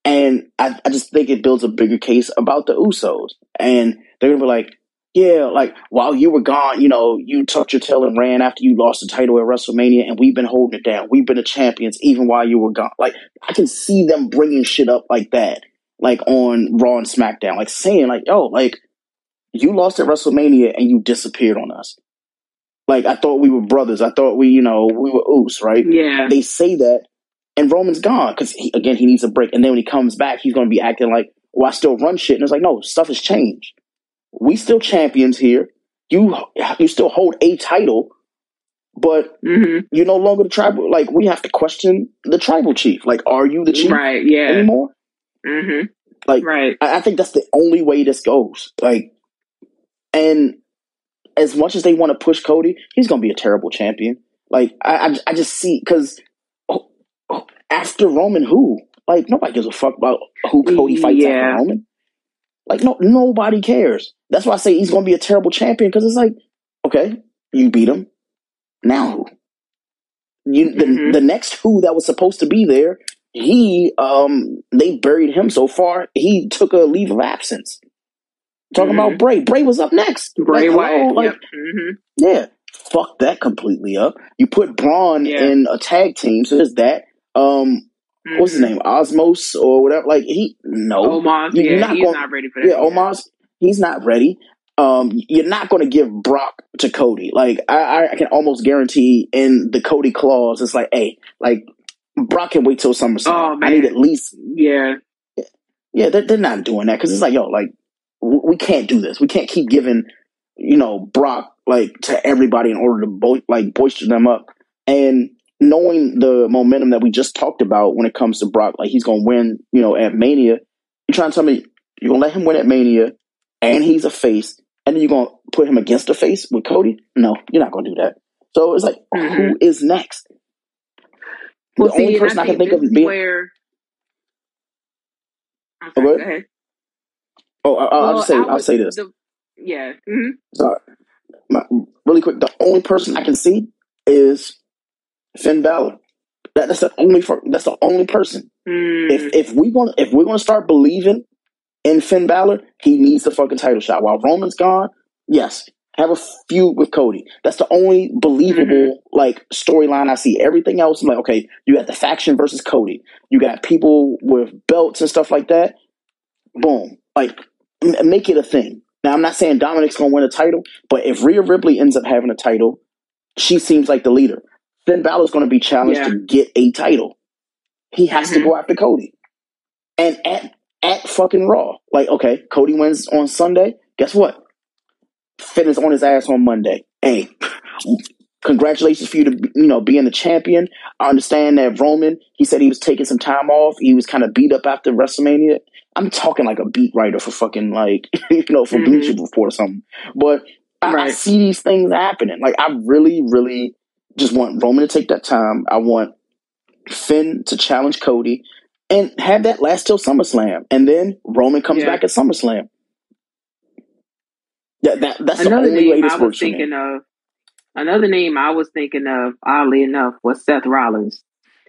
Speaker 2: and I, I just think it builds a bigger case about the Usos. And they're gonna be like, yeah, like while you were gone, you know, you tucked your tail and ran after you lost the title at WrestleMania, and we've been holding it down. We've been the champions even while you were gone. Like I can see them bringing shit up like that, like on Raw and SmackDown, like saying like, yo, like you lost at WrestleMania and you disappeared on us. Like I thought we were brothers. I thought we, you know, we were Us, right?
Speaker 1: yeah,
Speaker 2: they say that, and Roman's gone because again he needs a break. And then when he comes back, he's going to be acting like, "Well, I still run shit." And it's like, no, stuff has changed. We still champions here. You you still hold a title, but
Speaker 1: hmm
Speaker 2: you're no longer the tribal. Like we have to question the tribal chief. Like, are you the chief
Speaker 1: right, yeah,
Speaker 2: anymore?
Speaker 1: Hmm
Speaker 2: Like,
Speaker 1: right,
Speaker 2: I, I think that's the only way this goes. Like, and as much as they want to push Cody, he's going to be a terrible champion. Like, I, I, I just see because after Roman, who? Like, nobody gives a fuck about who Cody fights
Speaker 1: Yeah.
Speaker 2: after Roman. Like, no, nobody cares. That's why I say he's going to be a terrible champion because it's like, okay, you beat him. Now who? You the,
Speaker 1: Mhm.
Speaker 2: the next who that was supposed to be there, he um they buried him so far he took a leave of absence. Talking
Speaker 1: Mhm.
Speaker 2: about Bray, Bray was up next.
Speaker 1: Bray
Speaker 2: Like,
Speaker 1: Wyatt,
Speaker 2: like
Speaker 1: yep, hmm
Speaker 2: yeah, fuck that completely up. You put Braun
Speaker 1: Yeah.
Speaker 2: in a tag team, so there's that. Um, what's his name? Osmos or whatever. Like he no,
Speaker 1: Omos,
Speaker 2: You- you're
Speaker 1: yeah,
Speaker 2: not
Speaker 1: he's
Speaker 2: gonna-
Speaker 1: not ready for that.
Speaker 2: yeah, Omos, he's not ready. Um, you're not going to give Brock to Cody. Like I- I can almost guarantee in the Cody clause, it's like, hey, like Brock can wait till SummerSlam.
Speaker 1: Oh,
Speaker 2: I need at least,
Speaker 1: Yeah,
Speaker 2: yeah, they're, they're not doing that because it's like, yo, like we can't do this. We can't keep giving, you know, Brock like to everybody in order to bo- like boister them up. And knowing the momentum that we just talked about when it comes to Brock, like he's going to win, you know, at Mania. You trying to tell me you're going to let him win at Mania, and he's a face, and then you're going to put him against a face with Cody? No, you're not going to do that. So it's like,
Speaker 1: Mhm.
Speaker 2: who is next?
Speaker 1: Well,
Speaker 2: the
Speaker 1: see,
Speaker 2: only
Speaker 1: and I
Speaker 2: person I, can
Speaker 1: think
Speaker 2: of
Speaker 1: is
Speaker 2: being.
Speaker 1: where. I'm
Speaker 2: Oh,
Speaker 1: sorry,
Speaker 2: go
Speaker 1: go
Speaker 2: ahead. Oh, I, I'll
Speaker 1: Well,
Speaker 2: say
Speaker 1: I
Speaker 2: I'll say this.
Speaker 1: The, yeah. hmm
Speaker 2: Sorry, My, really quick. The only person I can see is Finn Balor. That, that's the only that's the only person. If
Speaker 1: Mm,
Speaker 2: if we want if we're gonna start believing in Finn Balor, he needs the fucking title shot. While Roman's gone, yes, have a feud with Cody. That's the only believable like storyline I see. Everything else, I'm like, okay, you got the faction versus Cody. You got people with belts and stuff like that. Boom, like m- make it a thing. Now, I'm not saying Dominic's gonna win a title, but if Rhea Ripley ends up having a title, she seems like the leader. Finn Balor's gonna be challenged
Speaker 1: Yeah.
Speaker 2: to get a title. He has to
Speaker 1: hmm
Speaker 2: go after Cody. And at at fucking Raw. Like, okay, Cody wins on Sunday. Guess what? Finn is on his ass on Monday. Hey, congratulations for you to you know being the champion. I understand that Roman. He said he was taking some time off. He was kind of beat up after WrestleMania. I'm talking like a beat writer for fucking like (laughs) you know for
Speaker 1: hmm
Speaker 2: Bleacher Report or something. But I, I see these things happening. Like I really, really just want Roman to take that time. I want Finn to challenge Cody and have that last till SummerSlam, and then Roman comes
Speaker 1: Yeah.
Speaker 2: back at SummerSlam. That, that that's the
Speaker 1: Another
Speaker 2: only way
Speaker 1: name
Speaker 2: this
Speaker 1: I was
Speaker 2: works
Speaker 1: thinking of. Another name I was thinking of, oddly enough, was Seth Rollins.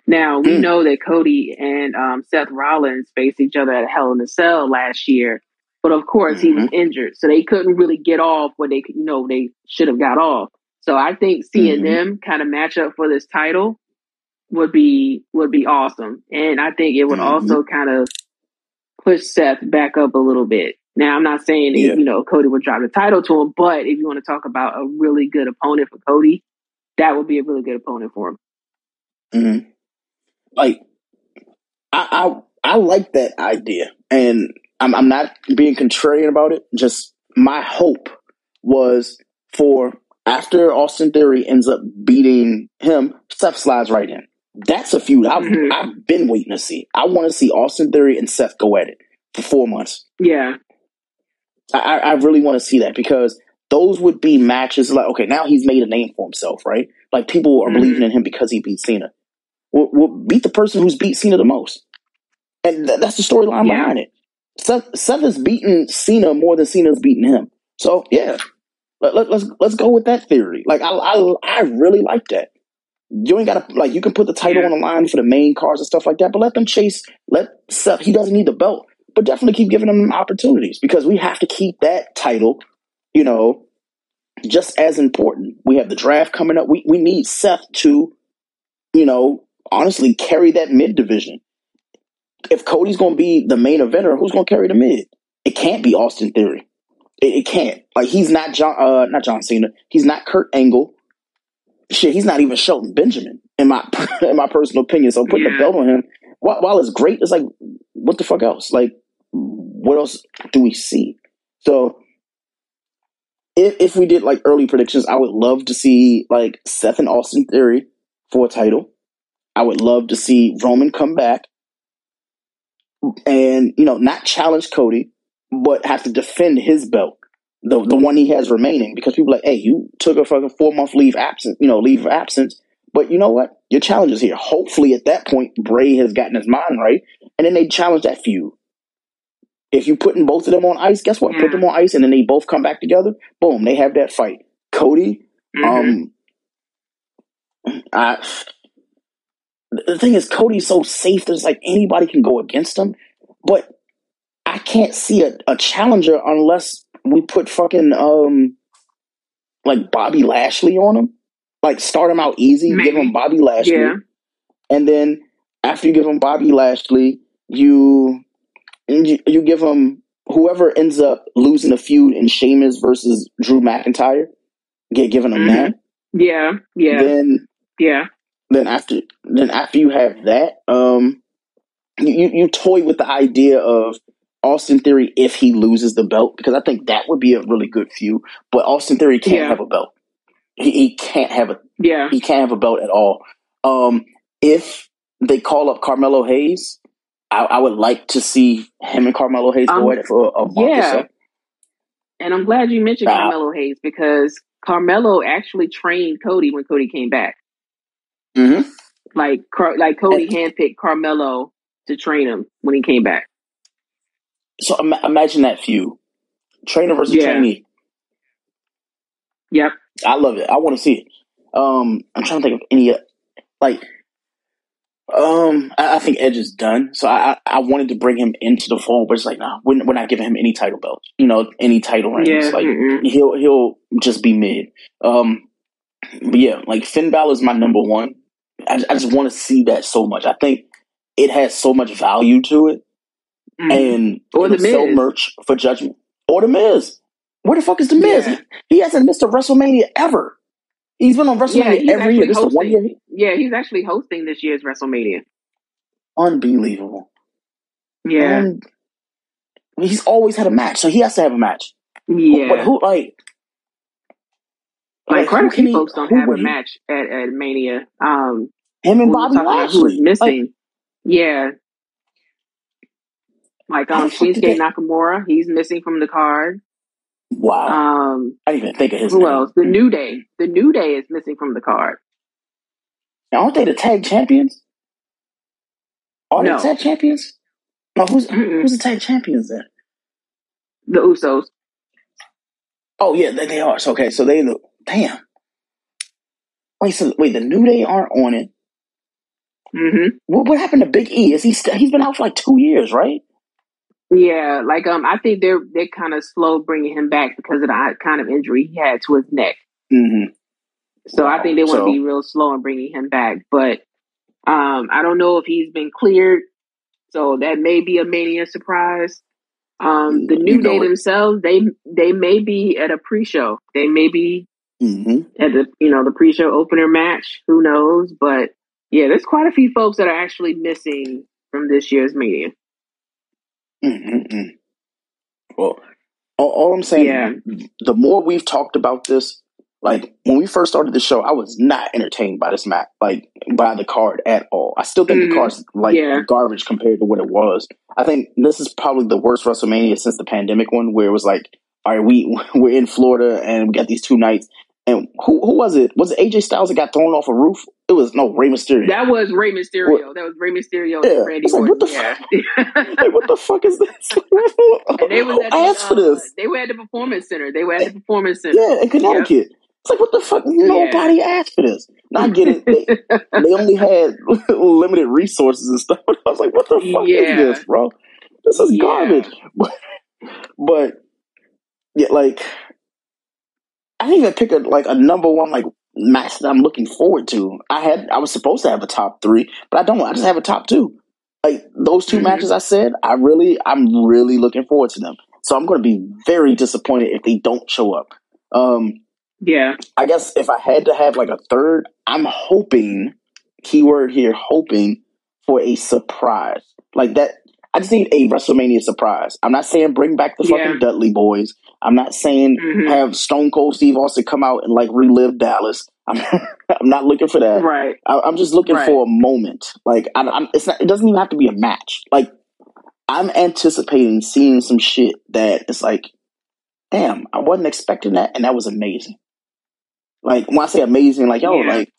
Speaker 1: Now we
Speaker 2: Mm,
Speaker 1: know that Cody and um, Seth Rollins faced each other at Hell in a Cell last year, but of course he was
Speaker 2: hmm
Speaker 1: injured, so they couldn't really get off what they, you know, they should have got off. So I think seeing
Speaker 2: hmm
Speaker 1: them kind of match up for this title would be would be awesome, and I think it would
Speaker 2: hmm
Speaker 1: also kind of push Seth back up a little bit. Now, I'm not saying
Speaker 2: Yeah.
Speaker 1: you know Cody would drop the title to him, but if you want to talk about a really good opponent for Cody, that would be a really good opponent for him.
Speaker 2: hmm Like I, I I like that idea, and I'm I'm not being contrarian about it. Just my hope was for after Austin Theory ends up beating him, Seth slides right in. That's a feud I've
Speaker 1: hmm
Speaker 2: I've been waiting to see. I want to see Austin Theory and Seth go at it for four months.
Speaker 1: Yeah,
Speaker 2: I, I really want to see that because those would be matches like okay now he's made a name for himself right like people are
Speaker 1: hmm
Speaker 2: believing in him because he beat Cena. Well, well beat the person who's beat Cena the most, and th- that's the storyline
Speaker 1: yeah,
Speaker 2: behind it. Seth Seth has beaten Cena more than Cena's beaten him. So yeah, let, let, let's let's go with that theory. Like I I I really like that. You ain't gotta like you can put the title
Speaker 1: yeah,
Speaker 2: on the line for the main cars and stuff like that, but let them chase. Let Seth. He doesn't need the belt, but definitely keep giving them opportunities because we have to keep that title. You know, just as important. We have the draft coming up. We we need Seth to you know honestly carry that mid division. If Cody's going to be the main eventer, who's going to carry the mid? It can't be Austin Theory. It, it can't. Like he's not John. Uh, not John Cena. He's not Kurt Angle. Shit, he's not even Shelton Benjamin in my (laughs) in my personal opinion. So putting the belt on him, while, while it's great, it's like what the fuck else? Like what else do we see? So if if we did like early predictions, I would love to see like Seth and Austin Theory for a title. I would love to see Roman come back and you know not challenge Cody, but have to defend his belt, the the one he has remaining, because people like, hey, you took a fucking four month leave absence, you know, leave of absence, but you know what? Your challenge is here. Hopefully, at that point, Bray has gotten his mind right, and then they challenge that feud. If you putting both of them on ice, guess what? Put them on ice, and then they both come back together. Boom, they have that fight. Cody,
Speaker 1: hmm
Speaker 2: um, I, the thing is, Cody's so safe. There's like anybody can go against him, but I can't see a, a challenger unless we put fucking um like Bobby Lashley on him. Like start him out easy, give him Bobby Lashley,
Speaker 1: Yeah,
Speaker 2: and then after you give him Bobby Lashley, you you, you give him whoever ends up losing the feud in Sheamus versus Drew McIntyre. Get giving him
Speaker 1: hmm
Speaker 2: that.
Speaker 1: yeah, yeah,
Speaker 2: Then
Speaker 1: yeah,
Speaker 2: then after then after you have that, um, you, you you toy with the idea of Austin Theory if he loses the belt because I think that would be a really good feud. But Austin Theory can't
Speaker 1: yeah,
Speaker 2: have a belt. He, he can't have a
Speaker 1: yeah.
Speaker 2: he can't have a belt at all. Um, if they call up Carmelo Hayes, I, I would like to see him and Carmelo Hayes go
Speaker 1: Um,
Speaker 2: at it for a, month or
Speaker 1: yeah,
Speaker 2: so.
Speaker 1: and I'm glad you mentioned Carmelo Hayes because Carmelo actually trained Cody when Cody came back.
Speaker 2: hmm
Speaker 1: Like like Cody handpicked Carmelo to train him when he came back.
Speaker 2: So Im- imagine that feud, trainer versus
Speaker 1: Yeah.
Speaker 2: trainee.
Speaker 1: Yep.
Speaker 2: I love it. I want to see it. Um, I'm trying to think of any uh, like. Um, I, I think Edge is done. So I, I wanted to bring him into the fold, but it's like, nah, we're, we're not giving him any title belts. You know, any title reigns.
Speaker 1: Yeah.
Speaker 2: Like
Speaker 1: mm-mm.
Speaker 2: he'll he'll just be mid. Um, but yeah, like Finn Balor is my number one. I, I just want to see that so much. I think it has so much value to it,
Speaker 1: Mm.
Speaker 2: and
Speaker 1: Or The
Speaker 2: sell merch for Judgment or the Miz. Where the fuck is the Miz?
Speaker 1: Yeah.
Speaker 2: He, he hasn't missed a WrestleMania ever. He's been on WrestleMania
Speaker 1: he's
Speaker 2: every year. This is one year. He,
Speaker 1: Yeah, he's actually hosting this year's WrestleMania.
Speaker 2: unbelievable.
Speaker 1: Yeah.
Speaker 2: And he's always had a match, so he has to have a match.
Speaker 1: Yeah.
Speaker 2: But who like?
Speaker 1: like quite
Speaker 2: who
Speaker 1: a few folks don't have a
Speaker 2: he-
Speaker 1: match at, at Mania. Um,
Speaker 2: Him and Bobby
Speaker 1: talking about who was
Speaker 2: Like,
Speaker 1: missing. yeah. Like um Shinsuke Nakamura, he's missing from the card.
Speaker 2: Wow,
Speaker 1: Um,
Speaker 2: I didn't even think of his
Speaker 1: who
Speaker 2: name.
Speaker 1: else? The New Day. The New Day is missing from the card.
Speaker 2: Now, aren't they the tag champions? Are they
Speaker 1: No.
Speaker 2: the tag champions? No, who's
Speaker 1: Mm-mm.
Speaker 2: who's the tag champions then?
Speaker 1: The Usos.
Speaker 2: Oh yeah, they, they are. So okay, so they look. Damn. Wait, so wait, the New Day aren't on it.
Speaker 1: Mm-hmm.
Speaker 2: What, what happened to Big E? Is he? St- he's been out for like two years, right?
Speaker 1: Yeah, like um, I think they're they're kind of slow bringing him back because of the kind of injury he had to his neck.
Speaker 2: Mm-hmm.
Speaker 1: So I think they want to
Speaker 2: So-
Speaker 1: be real slow in bringing him back. But um, I don't know if he's been cleared, so that may be a mania surprise. Um, the
Speaker 2: You
Speaker 1: New Day themselves, they they may be at a pre-show. They may be
Speaker 2: Mm-hmm.
Speaker 1: at the you know the pre-show opener match. Who knows? But yeah, there's quite a few folks that are actually missing from this year's Mania.
Speaker 2: Mm-hmm. Well, all, all I'm saying,
Speaker 1: Yeah.
Speaker 2: the more we've talked about this, like when we first started the show, I was not entertained by this match, like by the card at all. I still think
Speaker 1: Mhm.
Speaker 2: the card's like
Speaker 1: Yeah.
Speaker 2: garbage compared to what it was. I think this is probably the worst WrestleMania since the pandemic one, where it was like, all right, we (laughs) we're in Florida and we got these two nights. And who who was it? Was it AJ Styles that got thrown off a roof? It was no Rey Mysterio.
Speaker 1: That was Rey Mysterio. That was Rey Mysterio
Speaker 2: Yeah.
Speaker 1: and Randy
Speaker 2: It's like, what the
Speaker 1: yeah. (laughs)
Speaker 2: like, what the fuck is this? (laughs)
Speaker 1: and they was at the,
Speaker 2: asked for
Speaker 1: uh,
Speaker 2: this?
Speaker 1: They were at the performance center. They were at the performance center.
Speaker 2: Yeah, in Connecticut. It's like, what the fuck? Nobody asked for this. Now, I get it. They, (laughs) they only had limited resources and stuff. I was like, what the fuck
Speaker 1: Yeah.
Speaker 2: is this, bro? This is
Speaker 1: Yeah.
Speaker 2: garbage. But, but, yeah, like, I didn't even pick a like a number one like match that I'm looking forward to. I had I was supposed to have a top three, but I don't. I just have a top two. Like those 2
Speaker 1: Mhm.
Speaker 2: matches I said, I really, I'm really looking forward to them. So I'm going to be very disappointed if they don't show up. Um,
Speaker 1: Yeah.
Speaker 2: I guess if I had to have like a third, I'm hoping, keyword here, hoping for a surprise. Like that, I just need a WrestleMania surprise. I'm not saying bring back the fucking
Speaker 1: Yeah.
Speaker 2: Dudley Boyz. I'm not saying
Speaker 1: Mhm.
Speaker 2: have Stone Cold Steve Austin come out and like relive Dallas. I'm, (laughs) I'm not looking for that.
Speaker 1: Right.
Speaker 2: I, I'm just looking
Speaker 1: Right.
Speaker 2: for a moment. Like I, I'm, it's not. It doesn't even have to be a match. Like I'm anticipating seeing some shit that it's like, damn, I wasn't expecting that, and that was amazing. Like when I say amazing, like yo,
Speaker 1: Yeah.
Speaker 2: like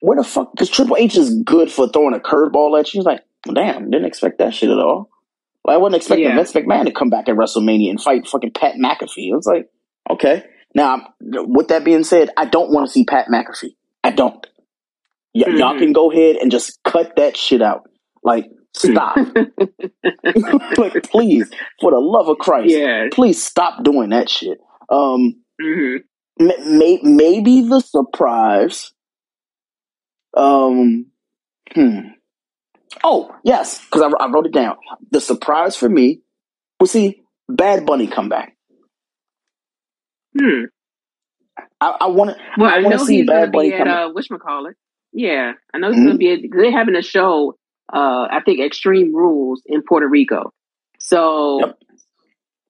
Speaker 2: where the fuck? Because Triple H is good for throwing a curveball at you. He's like, damn, didn't expect that shit at all. Like I wasn't expecting
Speaker 1: Yeah.
Speaker 2: Vince McMahon to come back at WrestleMania and fight fucking Pat McAfee. It's like, okay. Now, with that being said, I don't want to see Pat McAfee. I don't. Y- Y'all
Speaker 1: Mhm.
Speaker 2: can go ahead and just cut that shit out. Like, stop. (laughs) like, please, for the love of Christ,
Speaker 1: yeah.
Speaker 2: please stop doing that shit. Um,
Speaker 1: hmm
Speaker 2: m- may- maybe the surprise. Um, hmm. Oh yes, because I, I wrote it down. The surprise for me was see Bad Bunny come back.
Speaker 1: Hmm.
Speaker 2: I, I want to.
Speaker 1: Well,
Speaker 2: I
Speaker 1: I, know
Speaker 2: see
Speaker 1: he's
Speaker 2: Bad Bunny
Speaker 1: be at
Speaker 2: come-
Speaker 1: uh, whatchamacallit. Yeah, I know he's
Speaker 2: Mhm.
Speaker 1: going to be at, they're having a show, uh, I think Extreme Rules in Puerto Rico. So
Speaker 2: Yep.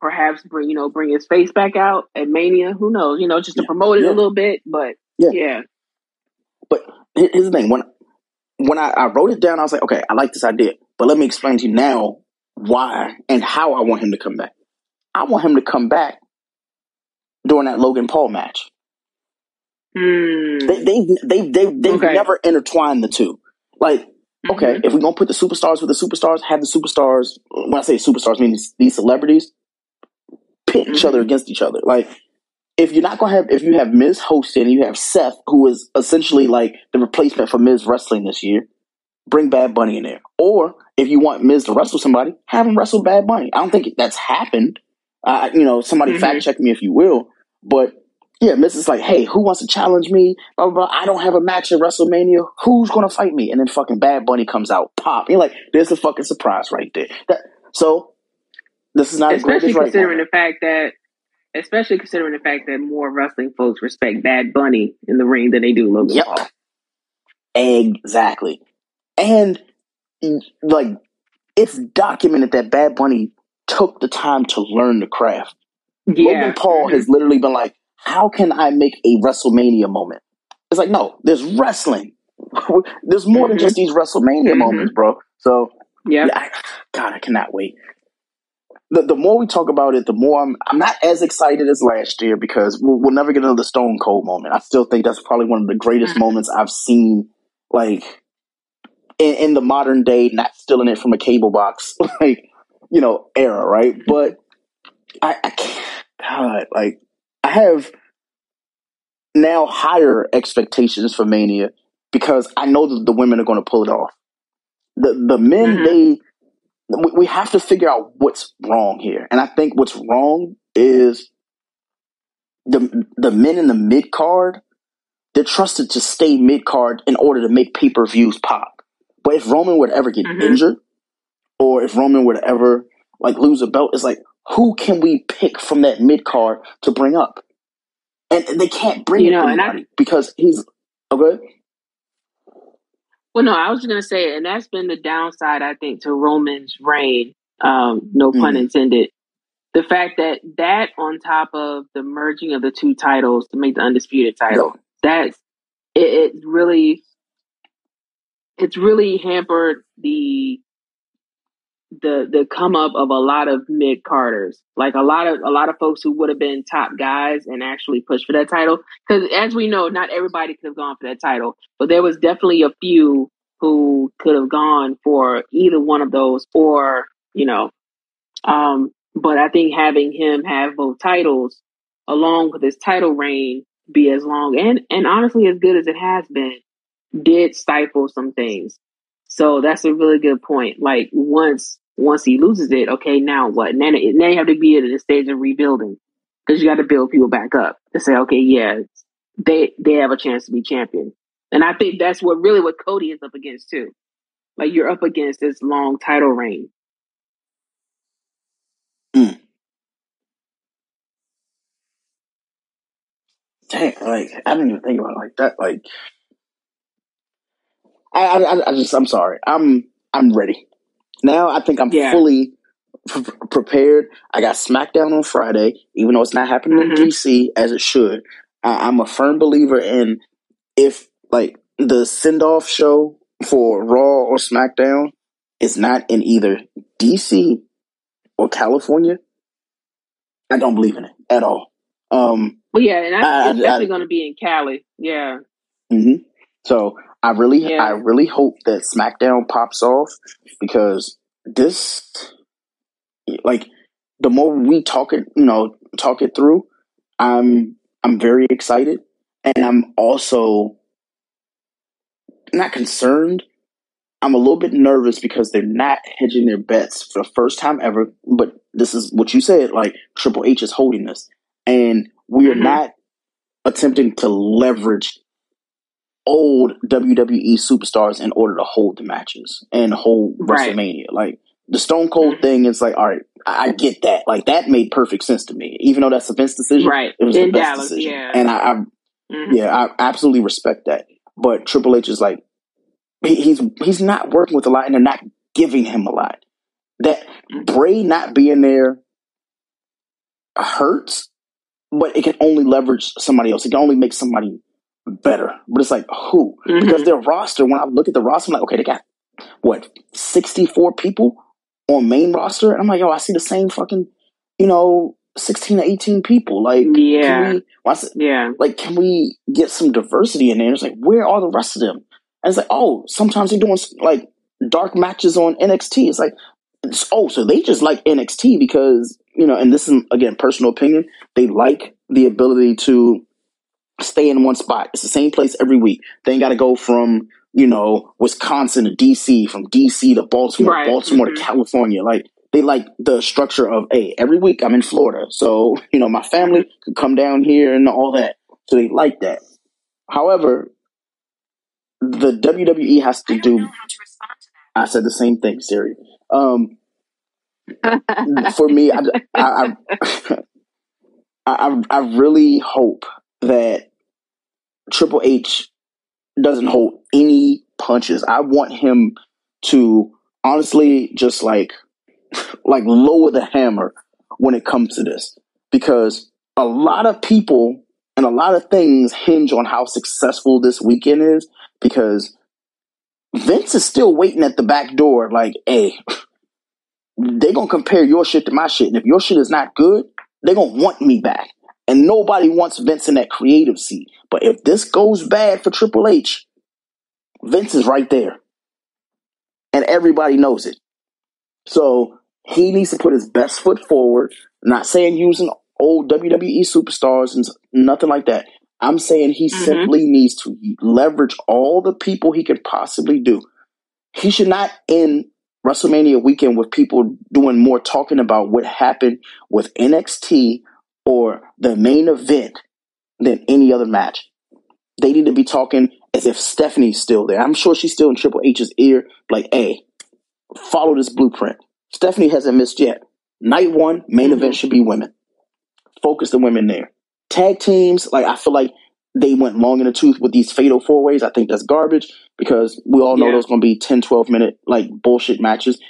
Speaker 1: perhaps bring, you know, bring his face back out at Mania. Who knows? You know, just to
Speaker 2: Yeah.
Speaker 1: promote it
Speaker 2: Yeah.
Speaker 1: a little bit. But
Speaker 2: Yeah.
Speaker 1: yeah.
Speaker 2: But here- here's the thing: when when I, I wrote it down, I was like, okay, I like this idea, but let me explain to you now why and how I want him to come back. I want him to come back during that Logan Paul match.
Speaker 1: Hmm.
Speaker 2: They they they they they've
Speaker 1: Okay.
Speaker 2: never intertwined the two. Like, okay,
Speaker 1: Mm-hmm.
Speaker 2: if we're gonna put the superstars with the superstars, have the superstars. When I say superstars, I mean these, these celebrities pit each
Speaker 1: Mm-hmm.
Speaker 2: other against each other. Like, if you're not gonna have, if you have Miz hosting, and you have Seth, who is essentially like the replacement for Miz wrestling this year. Bring Bad Bunny in there, or if you want Miz to wrestle somebody, have him wrestle Bad Bunny. I don't think that's happened. Uh, you know, somebody
Speaker 1: Mhm.
Speaker 2: fact check me if you will, but yeah, Miz is like, hey, who wants to challenge me? Blah, blah, blah. I don't have a match at WrestleMania. Who's going to fight me? And then fucking Bad Bunny comes out, pop. You're like, there's a fucking surprise right there. That, so, this is not
Speaker 1: especially
Speaker 2: right
Speaker 1: considering
Speaker 2: now.
Speaker 1: the fact that, especially considering the fact that more wrestling folks respect Bad Bunny in the ring than they do Logan
Speaker 2: Yep.
Speaker 1: Paul.
Speaker 2: Exactly. And, like, it's documented that Bad Bunny took the time to learn the craft.
Speaker 1: Yeah,
Speaker 2: Logan Paul has literally been like, how can I make a WrestleMania moment? It's like, no, there's wrestling. (laughs) there's more than just these WrestleMania
Speaker 1: Mhm.
Speaker 2: moments, bro. So,
Speaker 1: Yep.
Speaker 2: Yeah, I, God, I cannot wait. The, the more we talk about it, the more I'm. I'm not as excited as last year because we'll, we'll never get another Stone Cold moment. I still think that's probably one of the greatest
Speaker 1: Mhm.
Speaker 2: moments I've seen, like in, in the modern day. Not stealing it from a cable box, (laughs) like you know, era, right? But I, I can't. God, like I have now higher expectations for Mania because I know that the women are going to pull it off. The the men
Speaker 1: Mhm.
Speaker 2: they we we have to figure out what's wrong here, and I think what's wrong is the the men in the mid card. They're trusted to stay mid card in order to make pay per views pop. But if Roman were to ever get
Speaker 1: Mhm.
Speaker 2: injured, or if Roman were to ever like lose a belt, it's like who can we pick from that mid card to bring up? And they can't bring
Speaker 1: You know, and I-
Speaker 2: anybody because he's okay.
Speaker 1: Well, no, I was going to say, and that's been the downside, I think, to Roman's reign. Um, no pun
Speaker 2: Mhm.
Speaker 1: intended. The fact that that on top of the merging of the two titles to make the undisputed title, that's it, it really it's really hampered the the the come up of a lot of mid carders, like a lot of a lot of folks who would have been top guys and actually pushed for that title. Because as we know not everybody could have gone for that title but there was definitely a few who could have gone for either one of those or you know um but i think having him have both titles along with his title reign be as long and and honestly as good as it has been did stifle some things. So that's a really good point. Like once once he loses it okay now what? Now, now you have to be at the stage of rebuilding because you got to build people back up to say okay yeah they they have a chance to be champion. And i think that's what really what cody is up against too. Like you're up against this long title reign. Mm.
Speaker 2: Dang, like I didn't even think about it like that. Like I, I, I just, I'm sorry. I'm, I'm ready now. I think I'm
Speaker 1: Yeah.
Speaker 2: fully p- prepared. I got SmackDown on Friday, even though it's not happening in
Speaker 1: Mhm.
Speaker 2: DC as it should. I, I'm a firm believer in if like the send off show for Raw or SmackDown is not in either DC or California, I don't believe in it at all. Um,
Speaker 1: well yeah and
Speaker 2: I- I-
Speaker 1: it's definitely going to be in cali yeah
Speaker 2: Mm-hmm. So I really,
Speaker 1: Yeah.
Speaker 2: I really hope that SmackDown pops off because this, like, the more we talk it, you know, talk it through, I'm, I'm very excited, and I'm also not concerned. I'm a little bit nervous because they're not hedging their bets for the first time ever. But this is what you said, like Triple H is holding this, and we are
Speaker 1: Mhm.
Speaker 2: not attempting to leverage old WWE superstars in order to hold the matches and hold
Speaker 1: Right.
Speaker 2: WrestleMania. Like the Stone Cold
Speaker 1: Mhm.
Speaker 2: thing is like, all right, I, I get that. Like that made perfect sense to me, even though that's a Vince decision.
Speaker 1: right
Speaker 2: It was
Speaker 1: in
Speaker 2: the best
Speaker 1: dallas
Speaker 2: decision,
Speaker 1: yeah
Speaker 2: and I, I
Speaker 1: Mhm.
Speaker 2: yeah, I absolutely respect that. But Triple H is like, he, he's he's not working with a lot, and they're not giving him a lot. That Bray not being there hurts, but it can only leverage somebody else. It can only make somebody better. But it's like who?
Speaker 1: Mhm.
Speaker 2: Because their roster, when I look at the roster, I'm like, okay, they got what 64 people on main roster, and I'm like, yo, I see the same fucking, you know, 16 to 18 people. Like,
Speaker 1: Yeah.
Speaker 2: can we? I say-
Speaker 1: yeah
Speaker 2: like can we get some diversity in there? It's like where are the rest of them? And it's like, oh, sometimes they're doing like dark matches on NXT. It's like, it's, oh, so they just like NXT because, you know, and this is, again, personal opinion. They like the ability to stay in one spot. It's the same place every week. They ain't got to go from, you know, Wisconsin to DC, from DC to Baltimore, right. Baltimore mm-hmm. to California. Like, they like the structure of, hey, every week I'm in Florida. So, you know, my family could come down here and all that. So they like that. However, the WWE has to do. I said the same thing, Siri. Um, (laughs) for me, I, (laughs) I, I, I, really hope that Triple H doesn't hold any punches. I want him to honestly just like (laughs) like lower the hammer when it comes to this because a lot of people and a lot of things hinge on how successful this weekend is because Vince is still waiting at the back door, like, hey, (laughs) they're gonna compare your shit to my shit. And if your shit is not good, they're gonna want me back. And nobody wants Vince in that creative seat. But if this goes bad for Triple H, Vince is right there. And everybody knows it. So he needs to put his best foot forward. Not saying using old WWE superstars and nothing like that. I'm saying he mm-hmm. simply needs to leverage all the people he could possibly do. He should not end WrestleMania weekend with people doing more talking about what happened with NXT or the main event than any other match. They need to be talking as if Stephanie's still there. I'm sure she's still in Triple H's ear, like, hey, follow this blueprint. Stephanie hasn't missed yet. Night one, main mm-hmm. event should be women. Focus the women there. Tag teams, like I feel like they went long in the tooth with these fatal four ways. I think that's garbage because we all know yeah. those going to be 10, 12 minute like bullshit matches.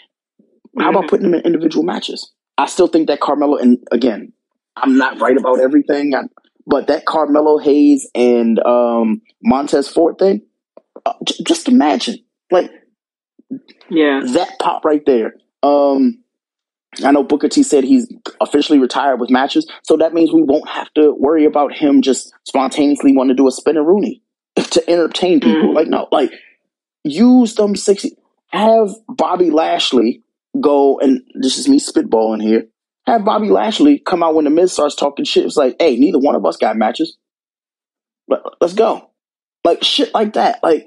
Speaker 2: How mm-hmm. about putting them in individual matches? I still think that Carmelo, and again, I'm not right about everything, I, but that Carmelo Hayes and um, Montez Ford thing, uh, j- just imagine, like,
Speaker 1: yeah,
Speaker 2: that pop right there. Um, I know Booker T said he's officially retired with matches, so that means we won't have to worry about him just spontaneously wanting to do a Spinaroonie (laughs) to entertain people. Mm-hmm. Like, no, like use them sixty. Have Bobby Lashley go and this is me spitballing here. Have Bobby Lashley come out when the Miz starts talking shit. It's like, hey, neither one of us got matches, but let's go. Like shit like that. Like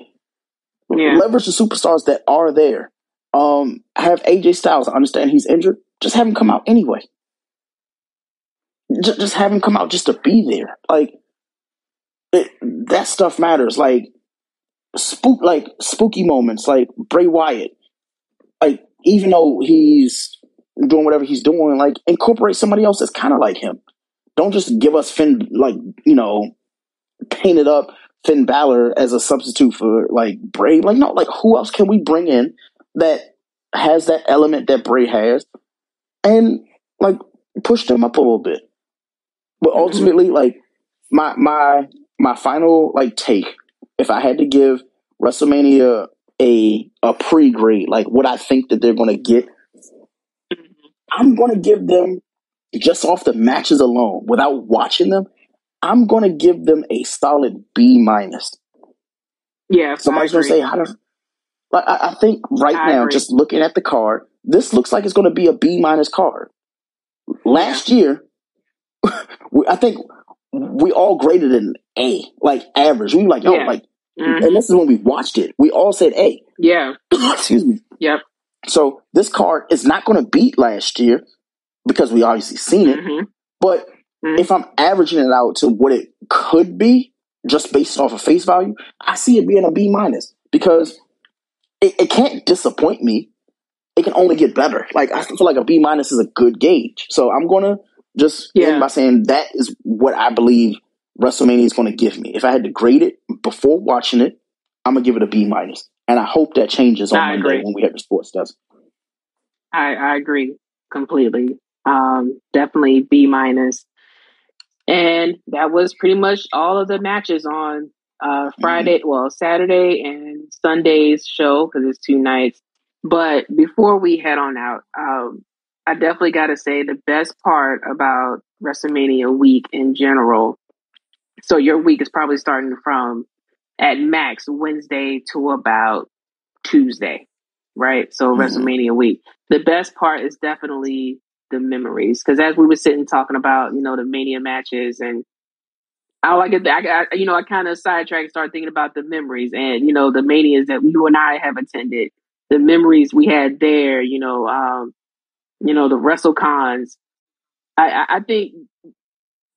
Speaker 2: yeah. leverage the superstars that are there. Um, have AJ Styles. I understand he's injured just have him come out anyway. Just, just have him come out just to be there. Like it, that stuff matters. Like spook, like spooky moments, like Bray Wyatt. Like even though he's doing whatever he's doing, like incorporate somebody else that's kind of like him. Don't just give us Finn, like you know, painted up Finn Balor as a substitute for like Bray. Like no, like who else can we bring in that has that element that Bray has? and like push them up a little bit. But mm-hmm. ultimately, like my my my final like take, if I had to give WrestleMania a a pre grade, like what I think that they're gonna get, I'm gonna give them just off the matches alone, without watching them, I'm gonna give them a solid B minus.
Speaker 1: Yeah,
Speaker 2: somebody's gonna say how does. Like I, I think right I now, agree. just looking at the card, this looks like it's going to be a B minus card. Last year, (laughs) I think we all graded an A, like average. We were like, oh, yeah. like, mm-hmm. and this is when we watched it. We all said A.
Speaker 1: Yeah. (coughs)
Speaker 2: Excuse me.
Speaker 1: Yep.
Speaker 2: So this card is not going to beat last year because we obviously seen it. Mm-hmm. But mm-hmm. if I'm averaging it out to what it could be, just based off of face value, I see it being a B minus because it, it can't disappoint me it can only get better. Like I feel like a B minus is a good gauge. So I'm gonna just yeah. end by saying that is what I believe WrestleMania is going to give me. If I had to grade it before watching it, I'm gonna give it a B minus, and I hope that changes on I Monday agree. when we have the sports desk.
Speaker 1: I, I agree completely. Um, definitely B minus. and that was pretty much all of the matches on uh, Friday, mm-hmm. well Saturday and Sunday's show because it's two nights. But before we head on out, um, I definitely got to say the best part about WrestleMania week in general. So your week is probably starting from at max Wednesday to about Tuesday, right? So mm-hmm. WrestleMania week. The best part is definitely the memories because as we were sitting talking about, you know, the Mania matches and I like it. I, I you know, I kind of sidetracked, started thinking about the memories and you know the manias that you and I have attended, the memories we had there. You know, um, you know the WrestleCons. I, I think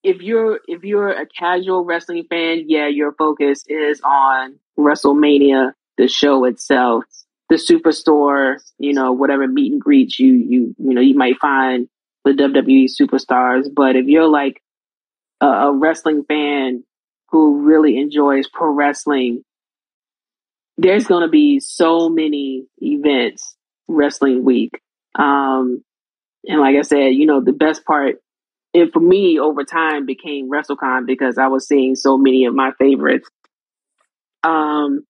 Speaker 1: if you're if you're a casual wrestling fan, yeah, your focus is on WrestleMania, the show itself, the superstore, you know, whatever meet and greets you you you know you might find the WWE superstars. But if you're like a, a wrestling fan who really enjoys pro wrestling, there's going to be so many events wrestling week. Um, and like I said, you know, the best part it for me over time became WrestleCon because I was seeing so many of my favorites. Um,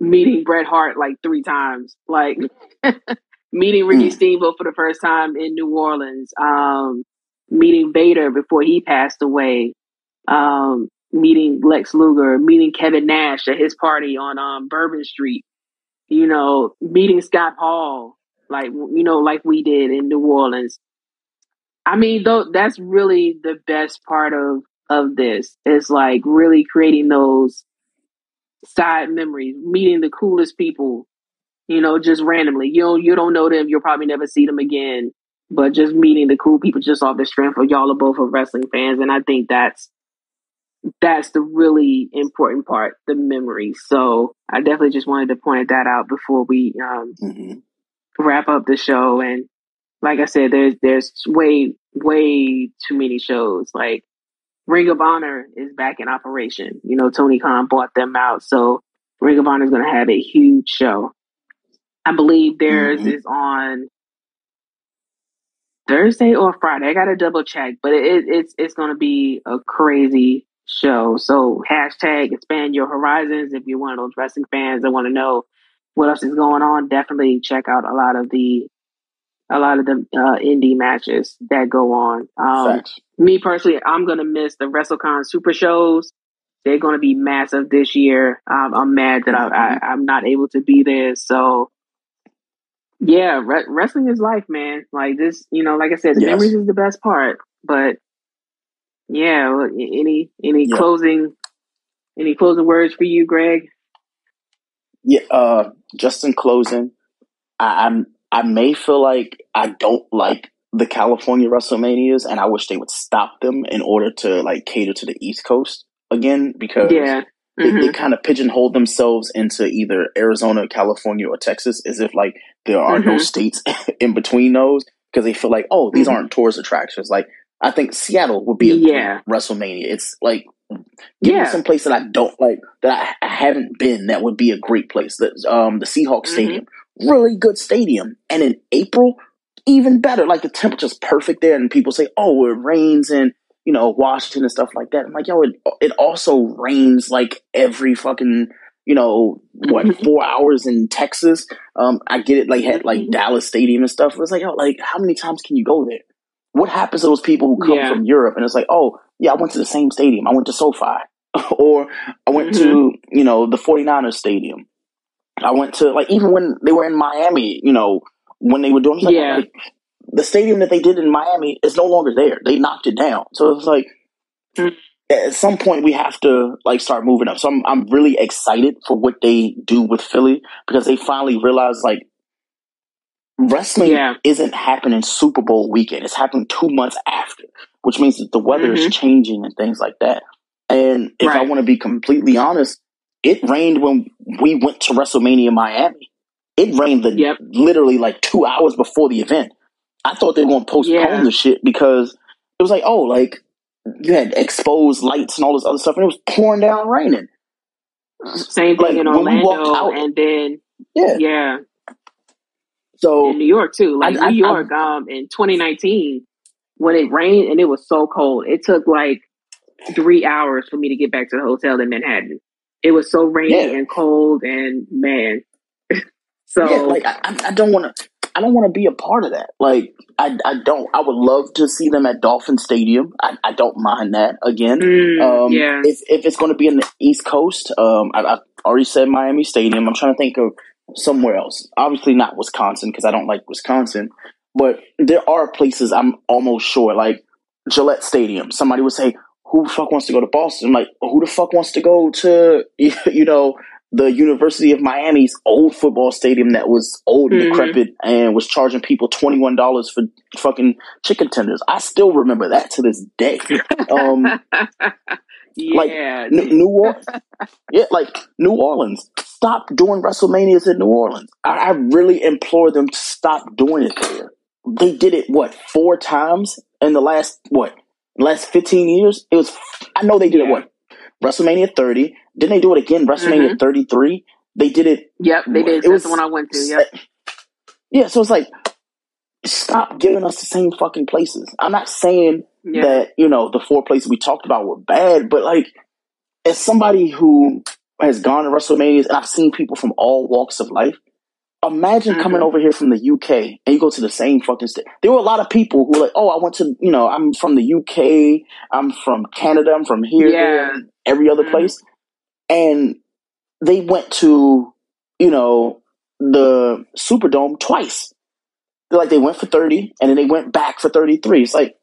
Speaker 1: meeting Bret Hart like three times, like (laughs) meeting Ricky mm. Steamboat for the first time in New Orleans, um, meeting Vader before he passed away, um, meeting Lex Luger, meeting Kevin Nash at his party on um, Bourbon Street, you know, meeting Scott Hall, like you know, like we did in New Orleans. I mean, though that's really the best part of of this is like really creating those side memories, meeting the coolest people, you know, just randomly. You don't you don't know them, you'll probably never see them again. But just meeting the cool people just off the strength of y'all are both of wrestling fans. And I think that's that's the really important part, the memories. So I definitely just wanted to point that out before we um, mm-hmm. wrap up the show. And like I said, there's there's way way too many shows. Like Ring of Honor is back in operation. You know, Tony Khan bought them out, so Ring of Honor is going to have a huge show. I believe theirs mm-hmm. is on Thursday or Friday. I got to double check, but it, it's it's going to be a crazy show. So hashtag expand your horizons if you're one of those wrestling fans that want to know what else is going on. Definitely check out a lot of the a lot of the uh, indie matches that go on. Um, me personally, I'm going to miss the WrestleCon Super Shows. They're going to be massive this year. Um, I'm mad that I, am mm-hmm. not able to be there. So, yeah, re- wrestling is life, man. Like this, you know, like I said, yes. memories is the best part. But yeah, any any yeah. closing any closing words for you, Greg?
Speaker 2: Yeah, uh, just in closing, I, I'm I may feel like I don't like the California WrestleManias, and I wish they would stop them in order to like cater to the East Coast again because yeah. Mm-hmm. They, they, kind of pigeonhole themselves into either Arizona, California, or Texas, as if like there are mm-hmm. no states (laughs) in between those because they feel like oh these mm-hmm. aren't tourist attractions. Like I think Seattle would be a yeah. WrestleMania. It's like give yeah. me some place that I don't like that I, I, haven't been that would be a great place. That um the Seahawks mm-hmm. Stadium really good stadium. And in April, even better. Like the temperature's perfect there, and people say, "Oh, it rains in you know Washington and stuff like that." I'm like, yo, it it also rains like every fucking you know what (laughs) four hours in Texas. Um, I get it, like had like mm-hmm. Dallas Stadium and stuff. It's like, yo, like how many times can you go there? What happens to those people who come yeah. from Europe and it's like, oh yeah, I went to the same stadium. I went to SoFi, (laughs) or I went mm-hmm. to you know the 49ers stadium I went to like even when they were in Miami, you know, when they were doing like, yeah. Like, the stadium that they did in Miami is no longer there. They knocked it down. So it's like mm. at some point we have to like start moving up. So I'm I'm really excited for what they do with Philly because they finally realized like wrestling yeah. isn't happening Super Bowl weekend. It's happening two months after, which means that the weather mm-hmm. is changing and things like that. And if right. I want to be completely honest, it rained when we went to WrestleMania Miami. It rained the, yep. literally like two hours before the event. I thought they were going to postpone yeah. the shit because it was like, oh, like you had exposed lights and all this other stuff, and it was pouring down raining.
Speaker 1: Same thing like, in Orlando, out, and then yeah, yeah.
Speaker 2: So
Speaker 1: in New York too, like I, New I, York, I, um, in 2019 when it rained and it was so cold, it took like three hours for me to get back to the hotel in Manhattan. It was so rainy yeah. and cold, and man. (laughs) so
Speaker 2: yeah, like I, I don't want to. I don't want to be a part of that. Like, I, I don't. I would love to see them at Dolphin Stadium. I, I don't mind that again.
Speaker 1: Mm,
Speaker 2: Um,
Speaker 1: yeah.
Speaker 2: if if it's going to be in the East Coast, um, I, I already said Miami Stadium. I'm trying to think of somewhere else. Obviously not Wisconsin because I don't like Wisconsin. But there are places I'm almost sure, like Gillette Stadium. Somebody would say, "Who the fuck wants to go to Boston?" I'm like, who the fuck wants to go to (laughs) you know the University of Miami's old football stadium that was old and
Speaker 1: Mhm.
Speaker 2: decrepit and was charging people twenty one dollars for fucking chicken tenders? I still remember that to this day. (laughs) Um,
Speaker 1: yeah.
Speaker 2: New, New Orleans, yeah, like New Orleans. Stop doing WrestleManias in New Orleans. I, I really implore them to stop doing it there. They did it what four times in the last what last fifteen years. It was. I know they did it
Speaker 1: Yeah.
Speaker 2: what WrestleMania thirty. Didn't they do it again? WrestleMania mm-hmm. thirty three. They did it.
Speaker 1: yep, they did.
Speaker 2: It
Speaker 1: That's
Speaker 2: was-
Speaker 1: the one I went to. Yep.
Speaker 2: Yeah, so it's like stop giving us the same fucking places. I'm not saying
Speaker 1: Yeah.
Speaker 2: that you know the four places we talked about were bad, but like as somebody who has gone to WrestleManias and I've seen people from all walks of life, imagine
Speaker 1: Mhm.
Speaker 2: coming over here from the UK and you go to the same fucking state. There were a lot of people who were like, "Oh, I went to you know I'm from the UK, I'm from Canada, I'm from here,
Speaker 1: Yeah.
Speaker 2: and every other
Speaker 1: Mhm.
Speaker 2: place," and they went to you know the Superdome twice. They're like they went for 30 and then they went back for 33. It's like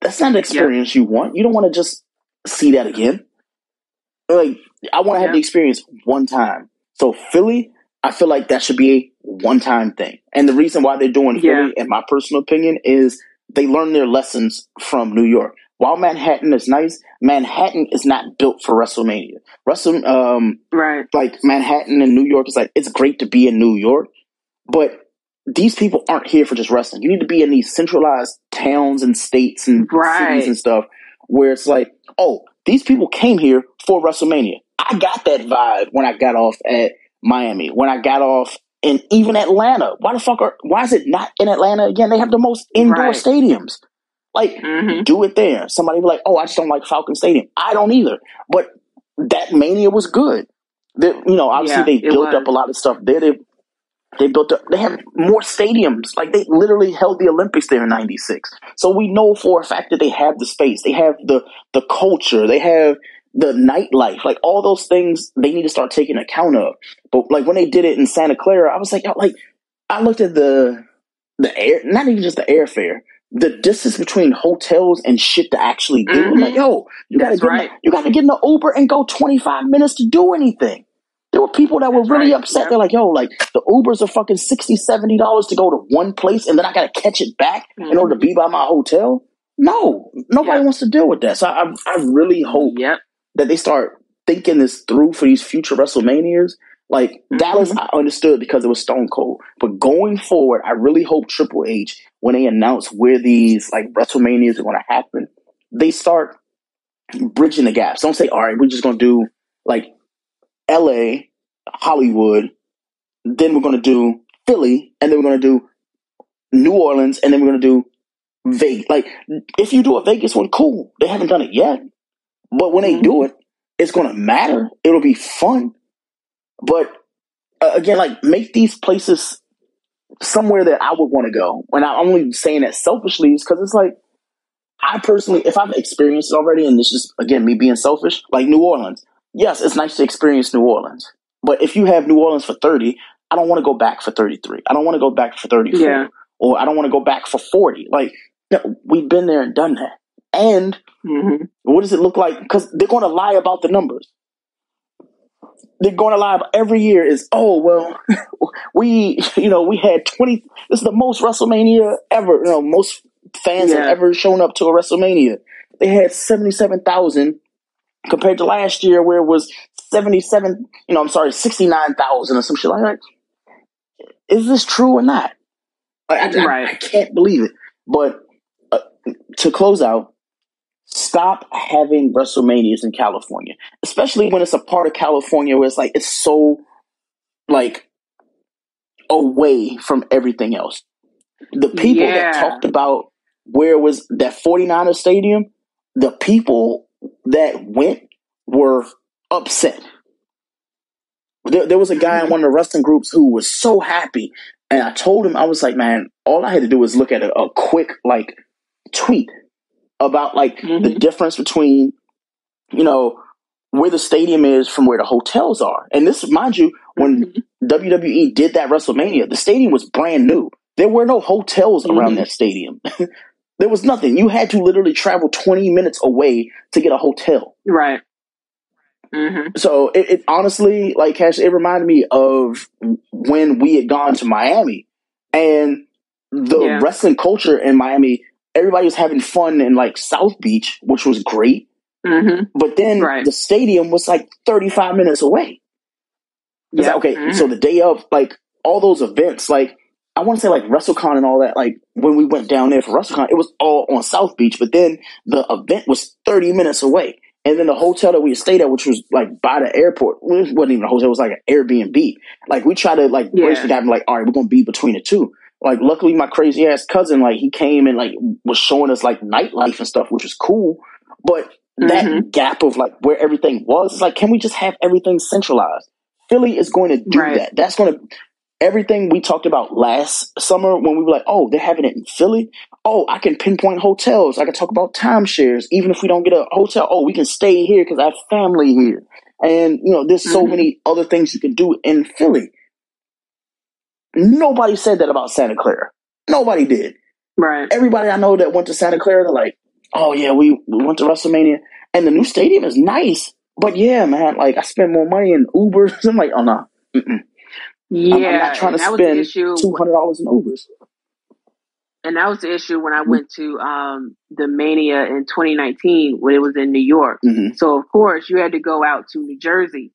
Speaker 2: that's not an experience you want. You don't want to just see that again. Like I want to have the experience one time. So Philly, I feel like that should be a one time thing. And the reason why they're doing
Speaker 1: Yeah.
Speaker 2: Philly, in my personal opinion, is they learn their lessons from New York. While Manhattan is nice, Manhattan is not built for WrestleMania. Wrestle, um,
Speaker 1: Right.
Speaker 2: like Manhattan and New York is like it's great to be in New York, but these people aren't here for just wrestling. You need to be in these centralized towns and states and
Speaker 1: Right.
Speaker 2: cities and stuff where it's like, oh, these people came here for WrestleMania. I got that vibe when I got off at Miami, when I got off in even Atlanta. Why the fuck are why is it not in Atlanta again? They have the most indoor
Speaker 1: Right.
Speaker 2: stadiums. Like
Speaker 1: hmm
Speaker 2: do it there. Somebody be like, oh, I just don't like Falcon Stadium. I don't either. But that mania was good. They, you know, obviously
Speaker 1: Yeah,
Speaker 2: they built
Speaker 1: was.
Speaker 2: up a lot of stuff there. They they built up. They have more stadiums. Like they literally held the Olympics there in '96. So we know for a fact that they have the space. They have the the culture. They have the nightlife. Like all those things, they need to start taking account of. But like when they did it in Santa Clara, I was like, like I looked at the the air, not even just the airfare, the distance between hotels and shit to actually do. I'm like, yo, you gotta
Speaker 1: That's
Speaker 2: get
Speaker 1: right.
Speaker 2: the, you gotta get in the Uber and go 25 minutes to do anything. There were people that were
Speaker 1: That's
Speaker 2: really
Speaker 1: right,
Speaker 2: upset.
Speaker 1: yeah.
Speaker 2: They're like, yo, like the Ubers are fucking 60 dollars to go to one place and then I gotta catch it back in order to be by my hotel. No, nobody
Speaker 1: Mm-hmm. Yeah.
Speaker 2: wants to deal with that. So I, I really hope
Speaker 1: Yep.
Speaker 2: That they start thinking this through for these future WrestleManias. Like
Speaker 1: Mhm.
Speaker 2: Dallas, I understood because it was Stone Cold, but going forward, I really hope Triple H, when they announce where these like WrestleManias are going to happen, they start bridging the gaps. Don't say, "All right, we're just going to do like L.A., Hollywood, then we're going to do Philly, and then we're going to do New Orleans, and then we're going to do Vegas." Like, if you do a Vegas one, cool. They haven't done it yet, but when they
Speaker 1: Mhm.
Speaker 2: do it, it's going to matter. It'll be fun. But uh, again, like make these places somewhere that I would want to go. And I'm only saying that selfishly is because it's like I personally, if I've experienced it already, and this is again me being selfish, like New Orleans. Yes, it's nice to experience New Orleans, but if you have New Orleans for thirty, I don't want to go back for thirty three. I don't want to go back for thirty four,
Speaker 1: Yeah.
Speaker 2: or I don't want to go back for forty. Like no, we've been there and done that. And
Speaker 1: hmm
Speaker 2: what does it look like? Because they're going to lie about the numbers. They're going to lie about every year. Is oh well, (laughs) we you know we had twenty. This is the most WrestleMania ever. You know, most fans have ever shown up to a WrestleMania. They had seventy seven thousand compared to last year, where it was seventy seven. You know, I'm sorry, sixty nine thousand or some shit like that. Is this true or not? I, I, I-
Speaker 1: Right.
Speaker 2: I can't believe it. But uh, to close out, stop having WrestleManias in California, especially when it's a part of California where it's like it's so like away from everything else. The people
Speaker 1: Yeah.
Speaker 2: that talked about where was that 49er stadium, the people that went were upset. There, there was a guy in one of the wrestling groups who was so happy And I told him, I was like, man, all I had to do was look at a, a quick like tweet about like mm-hmm. the difference between, you know, where the stadium is from where the hotels are. And this, mind you, when mm-hmm. WWE did that WrestleMania, the stadium was brand new. There were no hotels mm-hmm. around that stadium. (laughs) there was nothing. You had to literally travel 20 minutes away to get a hotel.
Speaker 1: Right. Mm-hmm.
Speaker 2: So it, it, honestly, like Cash, it reminded me of when we had gone to Miami and the yeah. wrestling culture in Miami. Everybody was having fun in like South Beach, which was great. Mm-hmm. But then right. the stadium was like 35 minutes away. Yeah. Like, okay, mm-hmm. so the day of, like all those events, like I want to say like WrestleCon and all that, like when we went down there for WrestleCon, it was all on South Beach, but then the event was 30 minutes away. And then the hotel that we stayed at, which was like by the airport, it wasn't even a hotel, it was like an Airbnb. Like we tried to like yeah. brace the guy and like, all right, we're gonna be between the two. Like luckily my crazy ass cousin, like he came and like was showing us like nightlife and stuff, which was cool. But that mm-hmm. gap of like where everything was, it's like, can we just have everything centralized? Philly is going to do right. that. That's going to everything we talked about last summer when we were like, oh, they're having it in Philly. Oh, I can pinpoint hotels. I can talk about timeshares. Even if we don't get a hotel, oh, we can stay here because I have family here. And, you know, there's so mm-hmm. many other things you can do in Philly. Nobody said that about Santa Clara. Nobody did.
Speaker 1: Right.
Speaker 2: Everybody I know that went to Santa Clara, they're like, oh, yeah, we, we went to WrestleMania. And the new stadium is nice. But yeah, man, like I spend more money in Ubers. (laughs) I'm like, oh, no. Nah.
Speaker 1: Yeah, I'm,
Speaker 2: I'm not trying to spend two hundred dollars in Ubers.
Speaker 1: And that was the issue when I mm-hmm. went to um, the Mania in 2019 when it was in New York. Mm-hmm. So of course you had to go out to New Jersey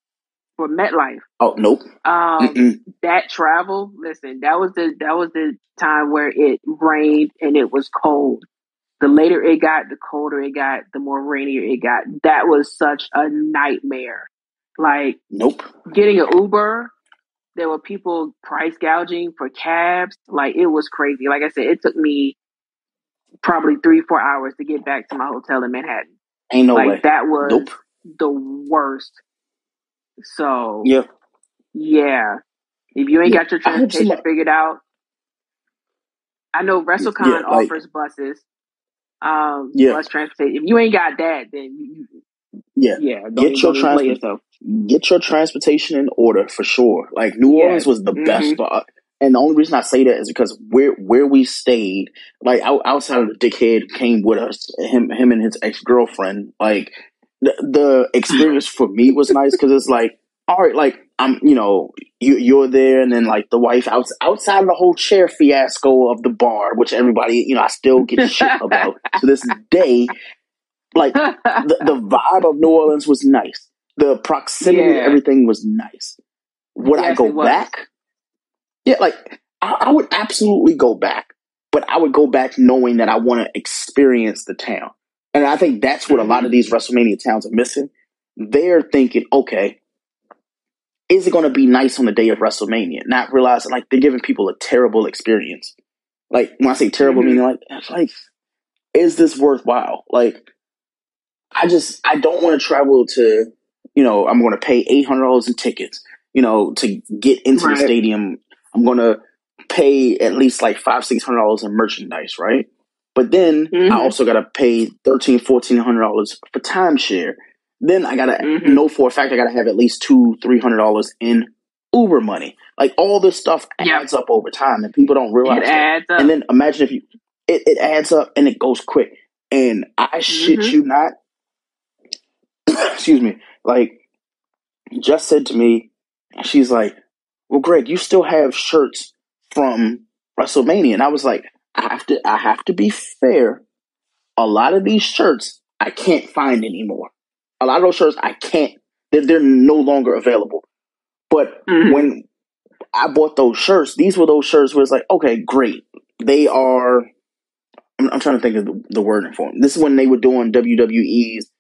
Speaker 1: for MetLife.
Speaker 2: Oh nope.
Speaker 1: Um, that travel, listen, that was the that was the time where it rained and it was cold. The later it got, the colder it got, the more rainier it got. That was such a nightmare. Like
Speaker 2: nope.
Speaker 1: Getting an Uber there were people price gouging for cabs. Like it was crazy. Like I said, it took me probably three, four hours to get back to my hotel in Manhattan.
Speaker 2: Ain't no
Speaker 1: like,
Speaker 2: way.
Speaker 1: That was nope. the worst. So
Speaker 2: yeah,
Speaker 1: yeah. If you ain't yeah, got your transportation figured out, I know WrestleCon yeah, like, offers buses. Um, yeah. bus transportation. If you ain't got that, then you,
Speaker 2: yeah, yeah. Get your transportation get your transportation in order for sure. Like New yes. Orleans was the mm-hmm. best spot. And the only reason I say that is because where where we stayed, like outside of the dickhead came with us, him him and his ex girlfriend. Like the the experience for me was nice because it's like, all right, like I'm, you know, you you're there, and then like the wife out, outside the whole chair fiasco of the bar, which everybody, you know, I still get shit about to this day. Like the, the vibe of New Orleans was nice the proximity yeah. everything was nice. Would yes, I go back? Yeah, like I, I would absolutely go back, but I would go back knowing that I want to experience the town. And I think that's what a lot of mm-hmm. these WrestleMania towns are missing. They're thinking, okay, is it going to be nice on the day of WrestleMania? Not realizing like they're giving people a terrible experience. Like when I say terrible, mm-hmm. meaning like, like, is this worthwhile? Like, I just I don't want to travel to you know, I'm going to pay eight hundred dollars in tickets, you know, to get into right. the stadium. I'm going to pay at least like five, six hundred dollars in merchandise, right? But then mm-hmm. I also got to pay thirteen, fourteen hundred dollars for timeshare. Then I got to mm-hmm. know for a fact I got to have at least two, three hundred dollars in Uber money. Like all this stuff adds yep. up over time, and people don't realize. It adds up. And then imagine if you, it, it adds up and it goes quick. And I mm-hmm. shit you not. (coughs) excuse me like just said to me, she's like, "Well, Greg, you still have shirts from WrestleMania," and I was like, "I have to, I have to be fair. A lot of these shirts I can't find anymore. A lot of those shirts I can't. They're, they're no longer available. But mm-hmm. when I bought those shirts, these were those shirts where it's like, okay, great. They are. I'm, I'm trying to think of the, the wording for them. This is when they were doing WWE's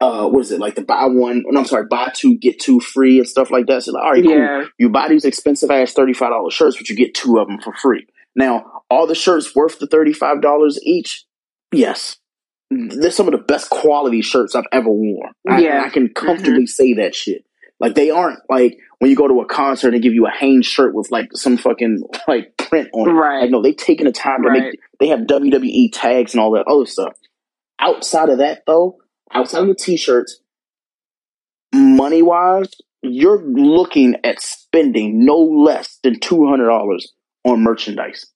Speaker 2: uh, what is it like the buy one? No, I'm sorry, buy two get two free and stuff like that. So like, all right, yeah. cool. You buy these expensive ass thirty five dollars shirts, but you get two of them for free. Now, all the shirts worth the thirty five dollars each. Yes, they're some of the best quality shirts I've ever worn. I, yeah, I can comfortably mm-hmm. say that shit. Like they aren't like when you go to a concert and give you a Hanes shirt with like some fucking like print on it.
Speaker 1: Right.
Speaker 2: Like no, they taking the time to
Speaker 1: Right.
Speaker 2: make. They have WWE tags and all that other stuff. Outside of that, though, outside of the t-shirts, money wise, you're looking at spending no less than two hundred dollars on merchandise.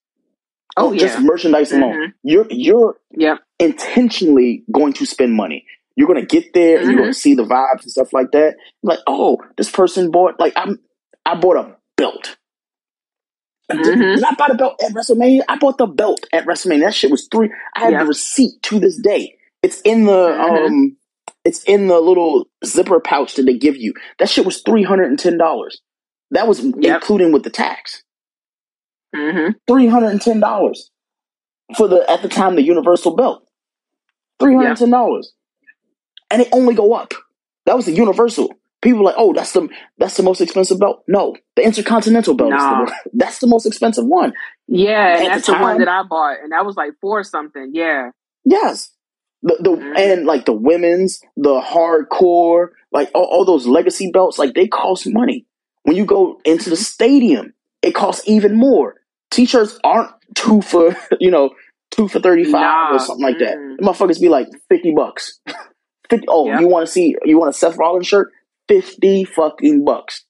Speaker 1: Oh yeah.
Speaker 2: just merchandise alone.
Speaker 1: Mhm.
Speaker 2: You're you're
Speaker 1: Yep.
Speaker 2: intentionally going to spend money. You're going to get there and you're going to see the vibes and stuff like that. Like, oh, this person bought like I'm I bought a belt. And Did, I buy the belt at WrestleMania? I bought the belt at WrestleMania. That shit was three. I have
Speaker 1: Yep.
Speaker 2: the receipt to this day. It's in the
Speaker 1: Mhm.
Speaker 2: um, it's in the little zipper pouch that they give you. That shit was three hundred and ten dollars. That was
Speaker 1: Yep.
Speaker 2: including with the tax.
Speaker 1: Hmm
Speaker 2: Three hundred and ten dollars for the at the time the universal belt. Three hundred and ten dollars, and it only go up. That was the universal. People were like, oh, that's the that's the most expensive belt. No, the intercontinental belt
Speaker 1: Nah.
Speaker 2: is the (laughs) that's the most expensive one.
Speaker 1: Yeah, and that's
Speaker 2: the
Speaker 1: the one that I bought, and that was like four something. Yeah.
Speaker 2: Yes. The, the
Speaker 1: Mhm.
Speaker 2: and like the women's, the hardcore, like all, all those legacy belts, like they cost money. When you go into the stadium, it costs even more. T-shirts aren't two for (laughs) you know two for thirty five
Speaker 1: Nah.
Speaker 2: or something like that.
Speaker 1: Mm.
Speaker 2: The motherfuckers be like fifty bucks. (laughs) 50, oh,
Speaker 1: Yep.
Speaker 2: you want to see? You want a Seth Rollins shirt? Fifty fucking bucks.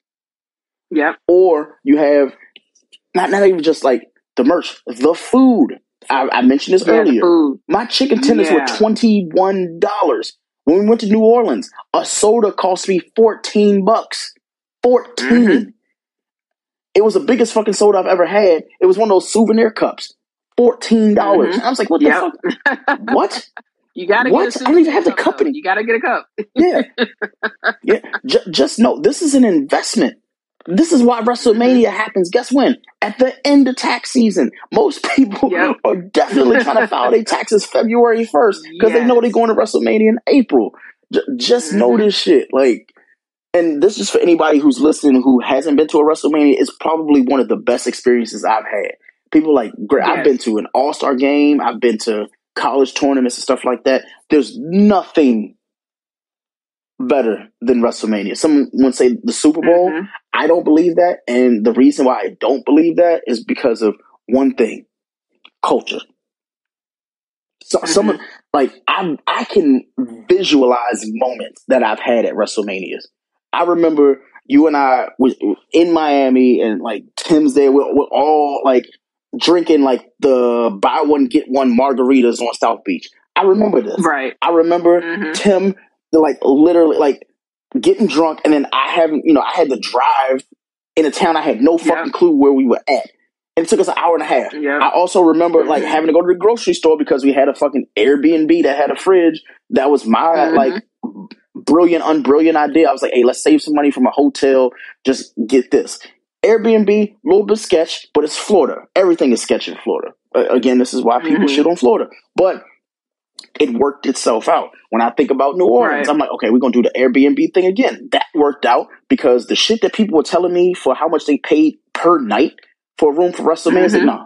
Speaker 1: Yep.
Speaker 2: Or you have not not even just like the merch, the food. I, I mentioned this
Speaker 1: Yeah,
Speaker 2: earlier. My chicken tenders
Speaker 1: Yeah.
Speaker 2: were twenty one dollars. When we went to New Orleans, a soda cost me fourteen bucks. 14
Speaker 1: Mhm.
Speaker 2: It was the biggest fucking soda I've ever had. It was one of those souvenir cups. Fourteen dollars.
Speaker 1: Mhm.
Speaker 2: I was like, what
Speaker 1: Yep.
Speaker 2: the fuck? (laughs) What?
Speaker 1: You gotta
Speaker 2: What?
Speaker 1: get a
Speaker 2: I don't even have the cup
Speaker 1: though. You gotta get a cup.
Speaker 2: Yeah. (laughs) yeah. J- just know this is an investment. This is why WrestleMania happens. Guess when? At the end of tax season. Most people
Speaker 1: Yep. (laughs)
Speaker 2: are definitely trying to file their taxes February 1st because they know they're going to WrestleMania in April. J- just know
Speaker 1: Mhm.
Speaker 2: this shit. Like, and this is for anybody who's listening who hasn't been to a WrestleMania. It's probably one of the best experiences I've had. People like, great. I've been to an All Star game. I've been to college tournaments and stuff like that. There's nothing better than WrestleMania. Someone would say the Super Bowl.
Speaker 1: Mhm.
Speaker 2: I don't believe that, and the reason why I don't believe that is because of one thing: culture. So,
Speaker 1: Mhm.
Speaker 2: Someone like I, I can visualize moments that I've had at WrestleManias. I remember you and I was in Miami, and like Tim's there. We're, we're all like drinking like the buy one get one margaritas on South Beach. I remember this.
Speaker 1: Right.
Speaker 2: I remember
Speaker 1: Mhm.
Speaker 2: Tim, like literally, like getting drunk, and then I haven't, you know, I had to drive in a town I had no fucking
Speaker 1: Yeah.
Speaker 2: clue where we were at, and it took us an hour and a half.
Speaker 1: Yeah.
Speaker 2: I also remember like
Speaker 1: Mhm.
Speaker 2: having to go to the grocery store because we had a fucking Airbnb that had a fridge. That was my
Speaker 1: Mhm.
Speaker 2: like brilliant, unbrilliant idea. I was like, hey, let's save some money from a hotel. Just get this. Airbnb, a little bit sketch, but it's Florida. Everything is sketch in Florida. Uh, again, this is why people
Speaker 1: Mhm.
Speaker 2: shit on Florida. But it worked itself out. When I think about New Orleans,
Speaker 1: Right.
Speaker 2: I'm like, okay, we're gonna do the Airbnb thing again. That worked out because the shit that people were telling me for how much they paid per night for a room for WrestleMania, I said,
Speaker 1: Mhm.
Speaker 2: nah,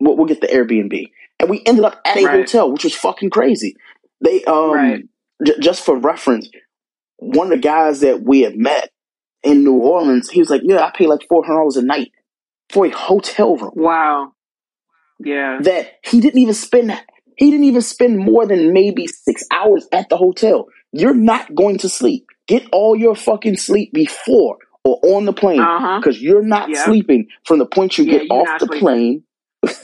Speaker 2: we'll, we'll get the Airbnb. And we ended up at a
Speaker 1: Right.
Speaker 2: hotel, which was fucking crazy. They um
Speaker 1: Right.
Speaker 2: j- just for reference, one of the guys that we had met in New Orleans, he was like, "Yeah, I pay like four hundred dollars a night for a hotel room
Speaker 1: Wow. Yeah.
Speaker 2: that he didn't even spend. He didn't even spend more than maybe six hours at the hotel. You're not going to sleep. Get all your fucking sleep before or on the plane because you're not
Speaker 1: Yeah.
Speaker 2: sleeping from the point you
Speaker 1: Yeah,
Speaker 2: get off the
Speaker 1: sleeping.
Speaker 2: plane.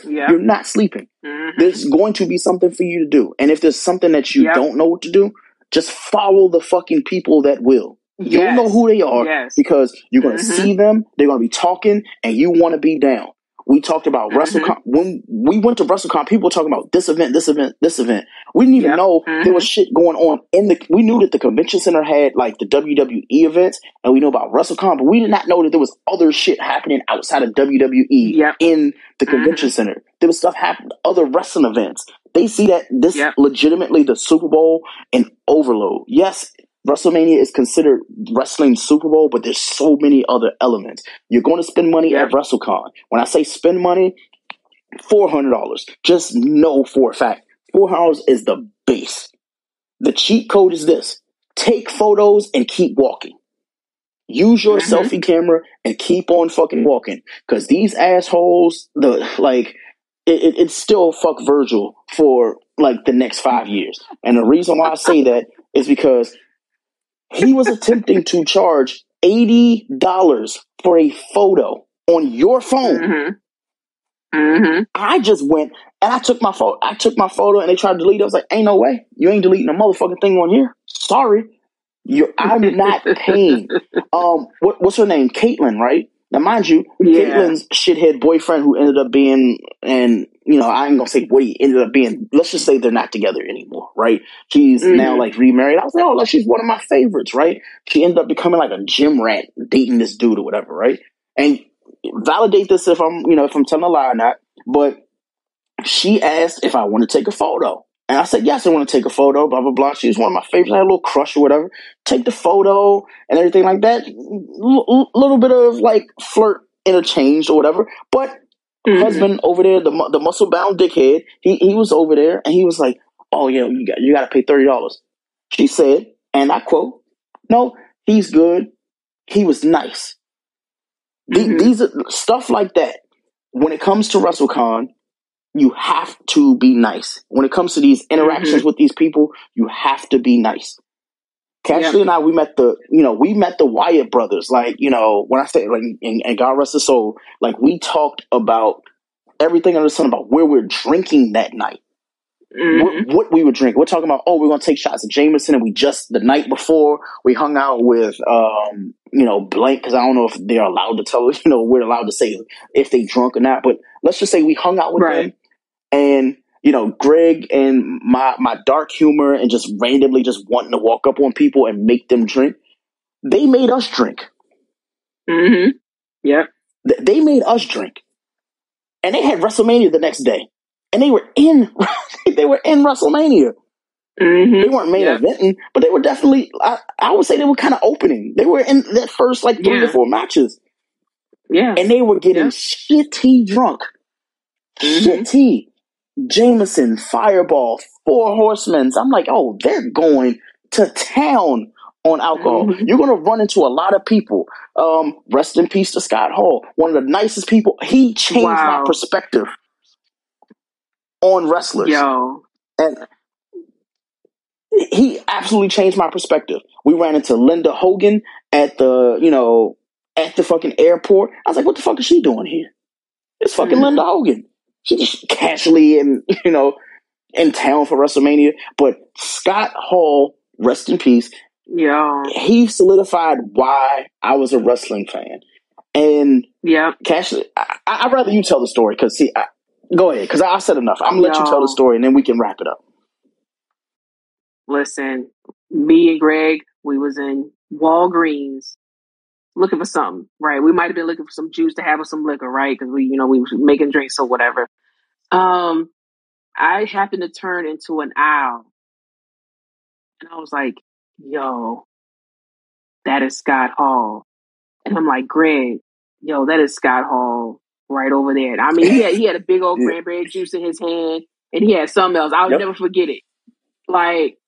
Speaker 1: Yeah.
Speaker 2: You're not sleeping.
Speaker 1: Mhm.
Speaker 2: There's going to be something for you to do. And if there's something that you
Speaker 1: Yep.
Speaker 2: don't know what to do, just follow the fucking people that will. You'll
Speaker 1: Yes.
Speaker 2: know who they are
Speaker 1: Yes.
Speaker 2: because you're going to
Speaker 1: Mhm.
Speaker 2: see them. They're going to be talking, and you want to be down. We talked about
Speaker 1: Mhm.
Speaker 2: WrestleCon when we went to WrestleCon. People were talking about this event, this event, this event. We didn't even
Speaker 1: Yep.
Speaker 2: know
Speaker 1: Mhm.
Speaker 2: there was shit going on in the. We knew that the convention center had like the WWE events, and we knew about WrestleCon, but we did not know that there was other shit happening outside of WWE
Speaker 1: Yep.
Speaker 2: in the
Speaker 1: Mhm.
Speaker 2: convention center. There was stuff happening, other wrestling events. They see that this
Speaker 1: Yep.
Speaker 2: legitimately the Super Bowl and overload. Yes, WrestleMania is considered wrestling Super Bowl, but there's so many other elements. You're going to spend money at WrestleCon. When I say spend money, four hundred dollars. Just know for a fact, four hundred dollars is the base. The cheat code is this: take photos and keep walking. Use your mm-hmm. selfie camera and keep on fucking walking. Cause these assholes, the like, it, it, it's still fuck Virgil for like the next five years. And the reason why I say that is because he was attempting to charge eighty dollars for a photo on your phone.
Speaker 1: Mm-hmm. Mm-hmm.
Speaker 2: I just went and I took my photo. I took my photo and they tried to delete it. I was like, "Ain't no way! You ain't deleting a motherfucking thing on here. Sorry, you. I'm not (laughs) paying." um, what, what's her name? Kaitlyn, right? Now, mind you, yeah. Kaitlyn's shithead boyfriend, who ended up being, and you know, I ain't gonna say what he ended up being. Let's just say they're not together anymore, right? She's mm-hmm. now like remarried. I was like, oh, like she's one of my favorites, right? She ended up becoming like a gym rat, dating this dude or whatever, right? And validate this if I'm, you know, if I'm telling a lie or not. But she asked if I want to take a photo. And I said, yes, I want to take a photo, blah, blah, blah. She was one of my favorites. I had a little crush or whatever. Take the photo and everything like that. L- little bit of like flirt interchange or whatever. But mm-hmm. husband over there, the, the muscle bound dickhead, he, he was over there and he was like, oh, yeah, you got, you got to pay $30. She said, and I quote, no, he's good. He was nice. Mm-hmm. These are stuff like that. When it comes to WrestleCon, you have to be nice. When it comes to these interactions mm-hmm. with these people, you have to be nice. Cashley yeah. and I, we met the, you know, we met the Wyatt brothers. Like, you know, when I say, like, and, and God rest his soul, like, we talked about everything under the sun about where we're drinking that night. Mm-hmm. What, what, we would drink. We're talking about, oh, we're going to take shots of Jameson. And we just, the night before, we hung out with, um, you know, blank, because I don't know if they're allowed to tell, us, (laughs) you know, we're allowed to say if they drunk or not. But let's just say we hung out with right. them. And, you know, Greg and my, my dark humor and just randomly just wanting to walk up on people and make them drink, they made us drink.
Speaker 1: Mm-hmm. Yeah.
Speaker 2: They made us drink. And they had WrestleMania the next day and they were in (laughs) they were in WrestleMania.
Speaker 1: Mm-hmm.
Speaker 2: They weren't main yep. eventing, but they were definitely. I, I, would say they were kind of opening. They were in that first like three yeah. or four matches.
Speaker 1: Yeah,
Speaker 2: and they were getting yeah. shitty drunk. Mm-hmm. Shitty. Jameson, Fireball, Four Horsemen. I'm like, oh, they're going to town on alcohol. Mm-hmm. You're going to run into a lot of people. Um, rest in peace to Scott Hall, one of the nicest people. He changed wow. my perspective on wrestlers.
Speaker 1: Yo.
Speaker 2: And he absolutely changed my perspective. We ran into Linda Hogan at the, you know, at the fucking airport. I was like, what the fuck is she doing here? It's fucking mm-hmm. Linda Hogan. Casually and, (laughs) you know, in town for WrestleMania. But Scott Hall, rest in peace.
Speaker 1: Yeah.
Speaker 2: He solidified why I was a wrestling fan. And
Speaker 1: yeah,
Speaker 2: Cash, I, would rather you tell the story because see, I, Go ahead, because I said enough. I'm gonna let you tell the story, and then we can wrap it up.
Speaker 1: Listen, me and Greg, we was in Walgreens looking for something, right? We might have been looking for some juice to have with some liquor, right? Because we, you know, we was making drinks or whatever. Um, I happened to turn into an owl, and I was like, "Yo, that is Scott Hall," and I'm like, "Greg, yo, that is Scott Hall right over there. I mean, he had, he had a big (laughs) old cranberry juice in his hand, and he had something else. I'll yep. never forget it. Like,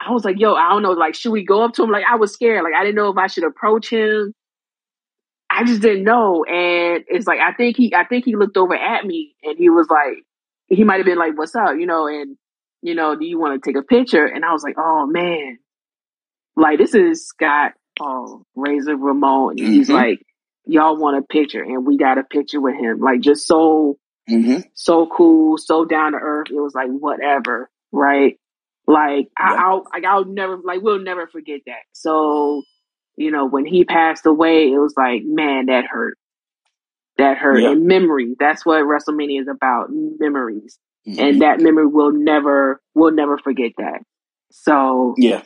Speaker 1: I was like, yo, I don't know. Like, should we go up to him? Like, I was scared. Like, I didn't know if I should approach him. I just didn't know. And it's like, I think he, I think he looked over at me and he was like, he might have been like, what's up? You know, and, you know, do you want to take a picture? And I was like, oh man, like, this is Scott, oh, Razor Ramon. Mm-hmm. He's like, y'all want a picture and we got a picture with him. Like just so
Speaker 2: mm-hmm.
Speaker 1: so cool, so down to earth. It was like whatever, right? Like yeah. I, will like I'll never like we'll never forget that. So you know when he passed away, it was like man that hurt, that hurt. Yeah. And memory. That's what WrestleMania is about. Memories, mm-hmm. and that memory will never we'll never forget that. So
Speaker 2: yeah.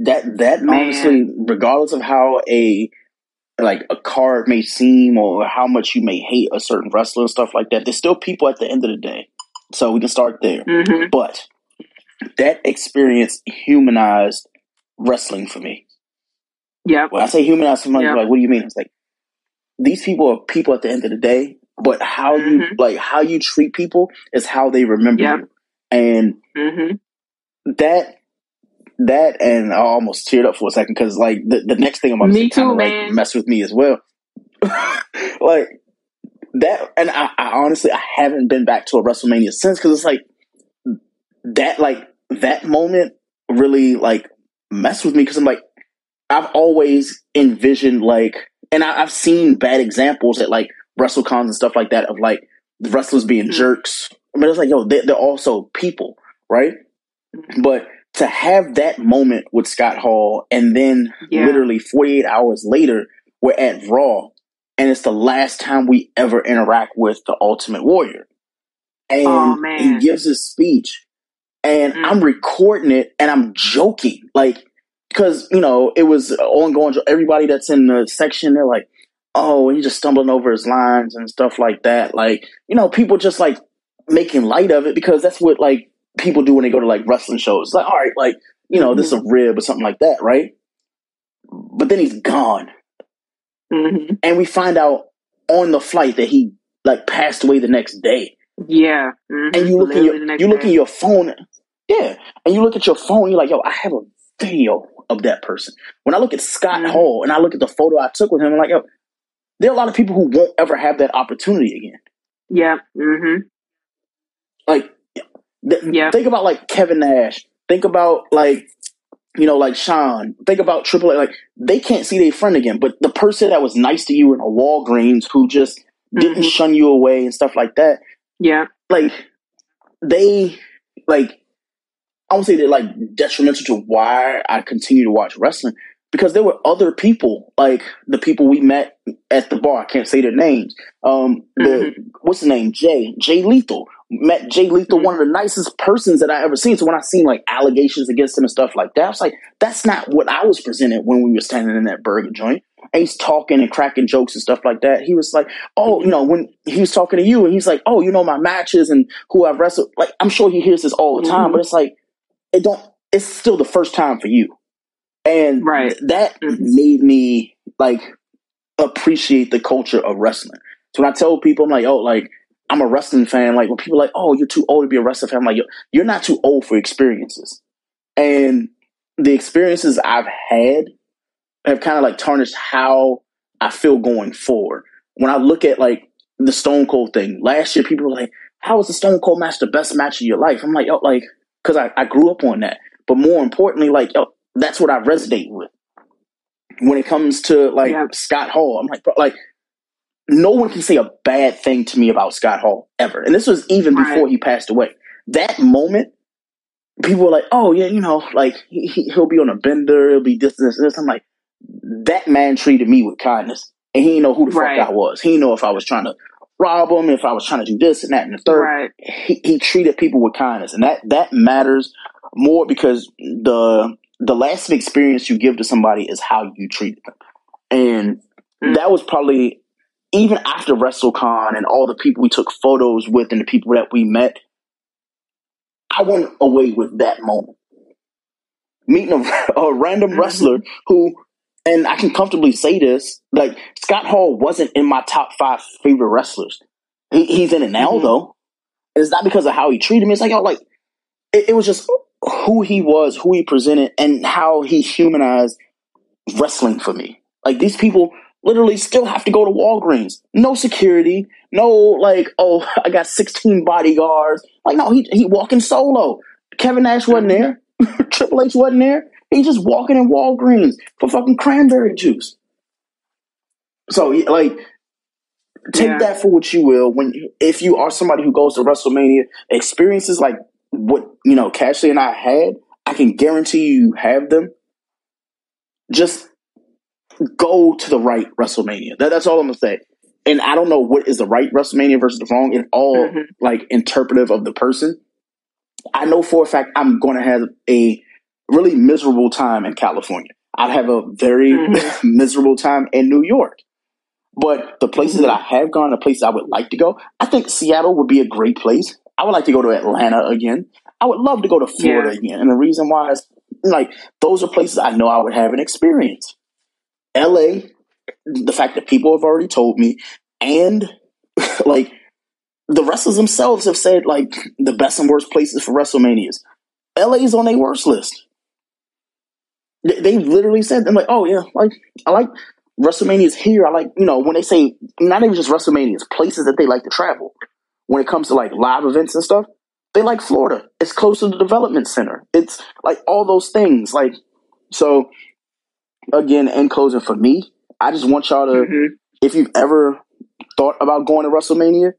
Speaker 2: That that Man. honestly, regardless of how a like a card may seem or how much you may hate a certain wrestler and stuff like that, there's still people at the end of the day. So we can start there.
Speaker 1: Mm-hmm.
Speaker 2: But that experience humanized wrestling for me.
Speaker 1: Yeah.
Speaker 2: When I say humanized for me, yep. like, what do you mean? It's like these people are people at the end of the day, but how mm-hmm. you like how you treat people is how they remember
Speaker 1: yep.
Speaker 2: you. And
Speaker 1: mm-hmm.
Speaker 2: that that and I almost teared up for a second because like the, the next thing I'm about to
Speaker 1: Me
Speaker 2: say kind of like mess with me as well. (laughs) like that, and I, I honestly I haven't been back to a WrestleMania since because it's like that like that moment really like messed with me because I'm like I've always envisioned like, and I, I've seen bad examples at like WrestleCons and stuff like that of like the wrestlers being
Speaker 1: Mhm.
Speaker 2: jerks. I mean, it's like yo, they, they're also people, right?
Speaker 1: Mhm.
Speaker 2: But to have that moment with Scott Hall, and then
Speaker 1: Yeah.
Speaker 2: literally 48 hours later, we're at Raw, and it's the last time we ever interact with the Ultimate Warrior. And
Speaker 1: Oh,
Speaker 2: he gives a speech, and
Speaker 1: Mm.
Speaker 2: I'm recording it, and I'm joking, like because you know it was ongoing. Everybody that's in the section, they're like, "Oh, he's just stumbling over his lines and stuff like that." Like you know, people just like making light of it because that's what like people do when they go to like wrestling shows. It's like, all right, like you know, this is a rib or something like that, right? But then he's gone,
Speaker 1: hmm
Speaker 2: and we find out on the flight that he like passed away the next day.
Speaker 1: Yeah. Mhm.
Speaker 2: And you look in
Speaker 1: Literally
Speaker 2: your you look
Speaker 1: day.
Speaker 2: in your phone, yeah, and you look at your phone. You're like, yo, I have a video of that person. When I look at Scott
Speaker 1: Mhm.
Speaker 2: Hall and I look at the photo I took with him, I'm like, yo, there are a lot of people who won't ever have that opportunity again.
Speaker 1: Yeah. Mm-hmm.
Speaker 2: Like, th-
Speaker 1: Yeah.
Speaker 2: think about like Kevin Nash. Think about like, you know, like Sean. Think about Triple H. Like, they can't see their friend again. But the person that was nice to you in a Walgreens who just didn't
Speaker 1: Mhm.
Speaker 2: shun you away and stuff like that,
Speaker 1: Yeah.
Speaker 2: like, they, like, I won't say they're like detrimental to why I continue to watch wrestling because there were other people, like the people we met at the bar. I can't say their names. Um, the what's his name? Jay Jay Lethal met Jay Lethal,
Speaker 1: Mhm.
Speaker 2: one of the nicest persons that I ever seen. So when I seen like allegations against him and stuff like that, I was like, that's not what I was presented when we were standing in that burger joint. And he's talking and cracking jokes and stuff like that. He was like, "Oh, you know," when he was talking to you, and he's like, "Oh, you know my matches and who I've wrestled." Like, I'm sure he hears this all the time,
Speaker 1: Mhm.
Speaker 2: but it's like, it don't. It's still the first time for you, and
Speaker 1: Right.
Speaker 2: th- that
Speaker 1: Mhm.
Speaker 2: made me like appreciate the culture of wrestling. So when I tell people, I'm like, "Oh, like I'm a wrestling fan," like when people are like, "Oh, you're too old to be a wrestling fan," I'm like, "Yo, "You're not too old for experiences," and the experiences I've had have kind of like tarnished how I feel going forward. When I look at like the Stone Cold thing last year, people were like, "How was the Stone Cold match the best match of your life?" I'm like, "Yo, like." because I, I grew up on that. But more importantly, like yo, that's what I resonate with. When it comes to like
Speaker 1: Yeah.
Speaker 2: Scott Hall, I'm like, bro, like no one can say a bad thing to me about Scott Hall ever. And this was even
Speaker 1: Right.
Speaker 2: before he passed away. That moment, people were like, "Oh yeah, you know, like he, he'll be on a bender, he'll be this, this, this." I'm like, that man treated me with kindness, and he didn't know who the
Speaker 1: Right.
Speaker 2: fuck I was. He didn't know if I was trying to rob him, if I was trying to do this and that and the third
Speaker 1: Right.
Speaker 2: he, he treated people with kindness and that that matters more because the the lasting experience you give to somebody is how you treat them and
Speaker 1: Mm.
Speaker 2: that was probably even after WrestleCon and all the people we took photos with and the people that we met I went away with that moment meeting a, (laughs) a random
Speaker 1: Mhm.
Speaker 2: wrestler who and I can comfortably say this like Scott Hall wasn't in my top five favorite wrestlers he, he's in it now
Speaker 1: Mhm.
Speaker 2: though it's not because of how he treated me. It's like, yo, like, it, it was just who he was, who he presented, and how he humanized wrestling for me. Like, these people literally still have to go to Walgreens. No security. No, like, oh, (laughs) I got 16 bodyguards. Like, no, he, he walking solo. Kevin Nash wasn't there. Triple H wasn't there. He's just walking in Walgreens for fucking cranberry juice. So, like, take
Speaker 1: Yeah.
Speaker 2: that for what you will. When if you are somebody who goes to WrestleMania, experiences like what you know Cashley and I had, I can guarantee you have them. Just go to the right WrestleMania. That, that's all I'm gonna say. And I don't know what is the right WrestleMania versus the wrong. It's all
Speaker 1: Mhm.
Speaker 2: like interpretive of the person. I know for a fact I'm going to have a really miserable time in California. I'd have a very
Speaker 1: Mhm. (laughs)
Speaker 2: miserable time in New York. But the places
Speaker 1: Mhm.
Speaker 2: that I have gone, the places I would like to go, I think Seattle would be a great place. I would like to go to Atlanta again. I would love to go to Florida again. And the reason why is like those are places I know I would have an experience. LA, the fact that people have already told me, and (laughs) like the wrestlers themselves have said like the best and worst places for WrestleManias. LA is on their worst list. They, they literally said, "I'm like, oh yeah, like I like WrestleMania's here. I like you know when they say not even just WrestleMania's places that they like to travel when it comes to like live events and stuff. They like Florida. It's close to the development center. It's like all those things. Like so. Again, in closing for me, I just want y'all to,
Speaker 1: Mhm.
Speaker 2: if you've ever thought about going to WrestleMania,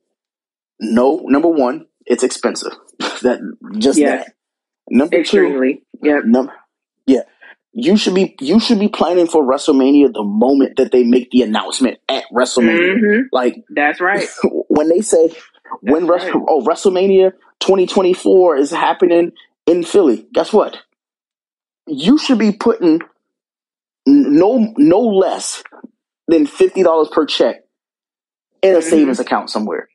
Speaker 2: no, number one, it's expensive. (laughs) that just
Speaker 1: Yes.
Speaker 2: that. Number two,
Speaker 1: Extremely. Yep.
Speaker 2: Num- yeah, you should be you should be planning for WrestleMania the moment that they make the announcement at WrestleMania.
Speaker 1: hmm
Speaker 2: Like
Speaker 1: That's right. (laughs)
Speaker 2: when they say when
Speaker 1: That's
Speaker 2: Wres-
Speaker 1: right.
Speaker 2: oh WrestleMania 2024 is happening in Philly. Guess what? You should be putting no no less than fifty dollars per check in a
Speaker 1: Mhm.
Speaker 2: savings account somewhere.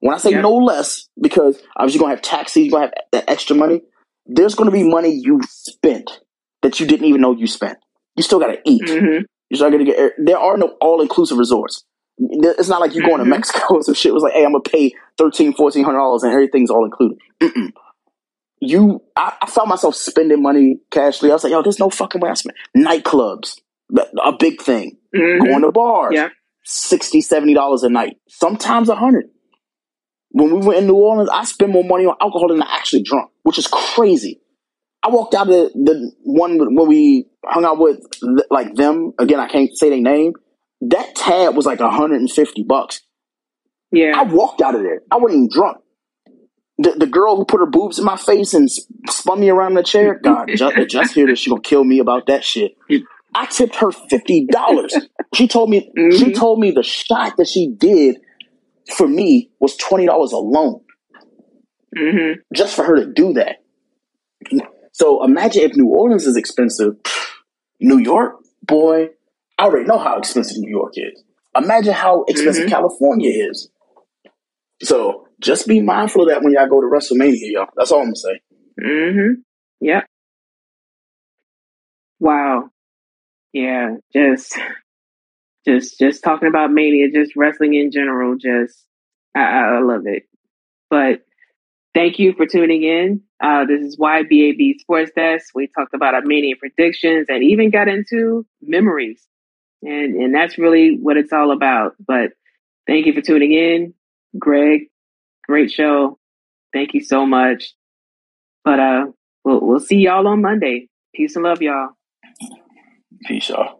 Speaker 2: When I say
Speaker 1: Yeah.
Speaker 2: no less, because obviously you're gonna have taxes, you're gonna have that extra money. There's gonna be money you spent that you didn't even know you spent. You still gotta eat.
Speaker 1: hmm
Speaker 2: You're still gonna get. There are no all inclusive resorts. It's not like you're going to
Speaker 1: Mhm.
Speaker 2: Mexico or some shit. was like, hey, I'm gonna pay thirteen, fourteen hundred dollars and everything's all included. Mm-mm. You, I, I found myself spending money casually. I was like, yo, there's no fucking way I spend. Nightclubs, a big thing.
Speaker 1: hmm
Speaker 2: Going to bars,
Speaker 1: Yeah.
Speaker 2: 60 dollars a night, sometimes a hundred. When we went in New Orleans, I spent more money on alcohol than I actually drunk, which is crazy. I walked out of the one when we hung out with like them again. I can't say their name. That tab was like 150 bucks.
Speaker 1: Yeah, I
Speaker 2: walked out of there. I wasn't even drunk. The, the girl who put her boobs in my face and spun me around the chair. (laughs) God, just, just hear this. She gonna kill me about that shit. I tipped her fifty dollars. (laughs) She told me. She
Speaker 1: Mhm.
Speaker 2: told me the shot that she did for me was twenty dollars alone,
Speaker 1: hmm
Speaker 2: just for her to do that. So imagine if New Orleans is expensive. New York, boy, I already know how expensive New York is. Imagine how expensive
Speaker 1: Mhm.
Speaker 2: California is. So just be mindful of that when y'all go to WrestleMania, y'all. That's all I'm gonna say.
Speaker 1: hmm Yep. Wow. Yeah. Just, just, just talking about mania, just wrestling in general. Just, I, I love it. But thank you for tuning in. Uh, this is YBAB Sports Desk. We talked about our mania predictions and even got into memories, and and that's really what it's all about. But thank you for tuning in, Greg. Great show. Thank you so much. But uh, we'll we'll see y'all on Monday. Peace and love, y'all.
Speaker 2: Peace, y'all.